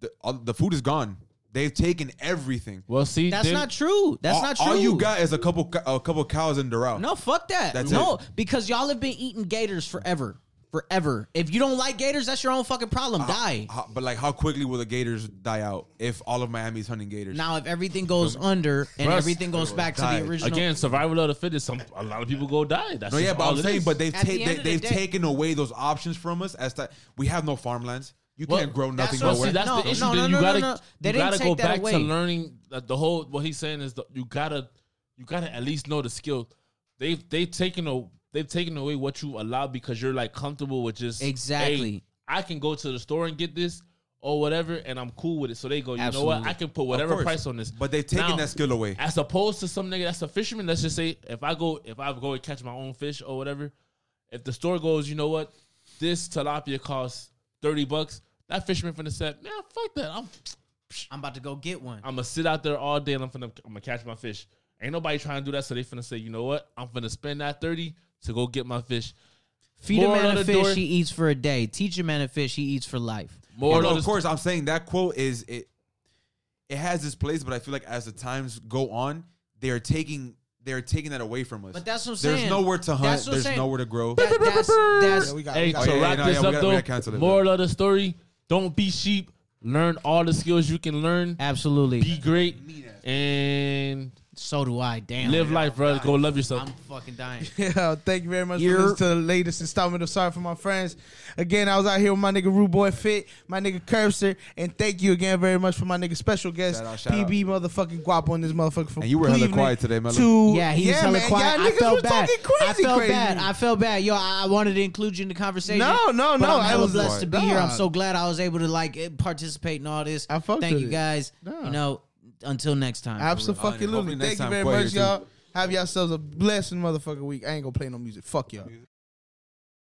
The, all, the food is gone. They've taken everything. well, see, That's not true. That's all, not true. All you got is a couple, co- a couple cows in Doral. No, fuck that. That's no, it. because y'all have been eating gators forever. Forever. If you don't like gators, that's your own fucking problem. Uh, die. How- but like, how quickly will the gators die out if all of Miami's hunting gators? Now, if everything goes under and Russ, everything goes back to die. the original, Again, survival of the fittest. Some a lot of people go die. That's no, yeah, just but all I'm it saying, is. but they've At ta- the they, of the they've day- taken away those options from us. As that we have no farmlands. You Well, can't grow that's nothing what I'm nowhere. That's No, the issue. no, then no, you no, gotta, no, no. They you didn't gotta take go that back away. to learning that the whole. What he's saying is the, you gotta, you gotta at least know the skill. They've they've taken a they've taken away what you allow because you're like comfortable with just Exactly. "Hey, I can go to the store and get this or whatever, and I'm cool with it. So they go, you know what? Absolutely. I can put whatever course. price on this. But they've taken Now, that skill away. as opposed to some nigga that's a fisherman. Let's just say if I go if I go and catch my own fish or whatever, if the store goes, you know what, this tilapia costs thirty bucks. That fisherman finna say, man, fuck that. I'm I'm about to go get one. I'm gonna sit out there all day and I'm finna I'm gonna catch my fish. Ain't nobody trying to do that, so they finna say, you know what, I'm finna spend that thirty to go get my fish. Feed a man a fish, door- he eats for a day. Teach a man a fish, he eats for life. More no, of course, I'm saying that quote is it. It has its place, but I feel like as the times go on, they are taking they are taking that away from us. But that's what I'm There's saying. nowhere to hunt. That's what I'm There's saying. nowhere to grow. That- that's, that's Yeah, we got, Hey, we got to yeah, wrap yeah, this yeah, we up gotta- we gotta though, cancel it, moral of the story: Don't be sheep. Learn all the skills you can learn. absolutely. Be great and so do I. Damn. live life, bro. Go love yourself. I'm fucking dying. Yeah, thank you very much You're- for listening to the latest installment of Sorry for My Friends. Again, I was out here with my nigga Rude Boy Fit, my nigga Curbster, and thank you again very much for my nigga special guest, Shout out, shout PB motherfucking Guapo in this motherfucker from And you were hella Cleveland quiet today, Melo. To, Yeah, he was hella man, quiet. y'all I niggas felt was bad. talking I crazy, felt crazy. bad. I felt bad. Yo, I I wanted to include you in the conversation. No, no, but no, I'm I hella was blessed to be here. I'm Dog. so glad I was able to like eh, participate in all this. I fucked Thank with you it. guys. Nah. You know, until next time. for real. Hopefully Absolutely. Thank you very much, y'all. Have yourselves a blessed motherfucking week. I ain't gonna play no music. Fuck y'all.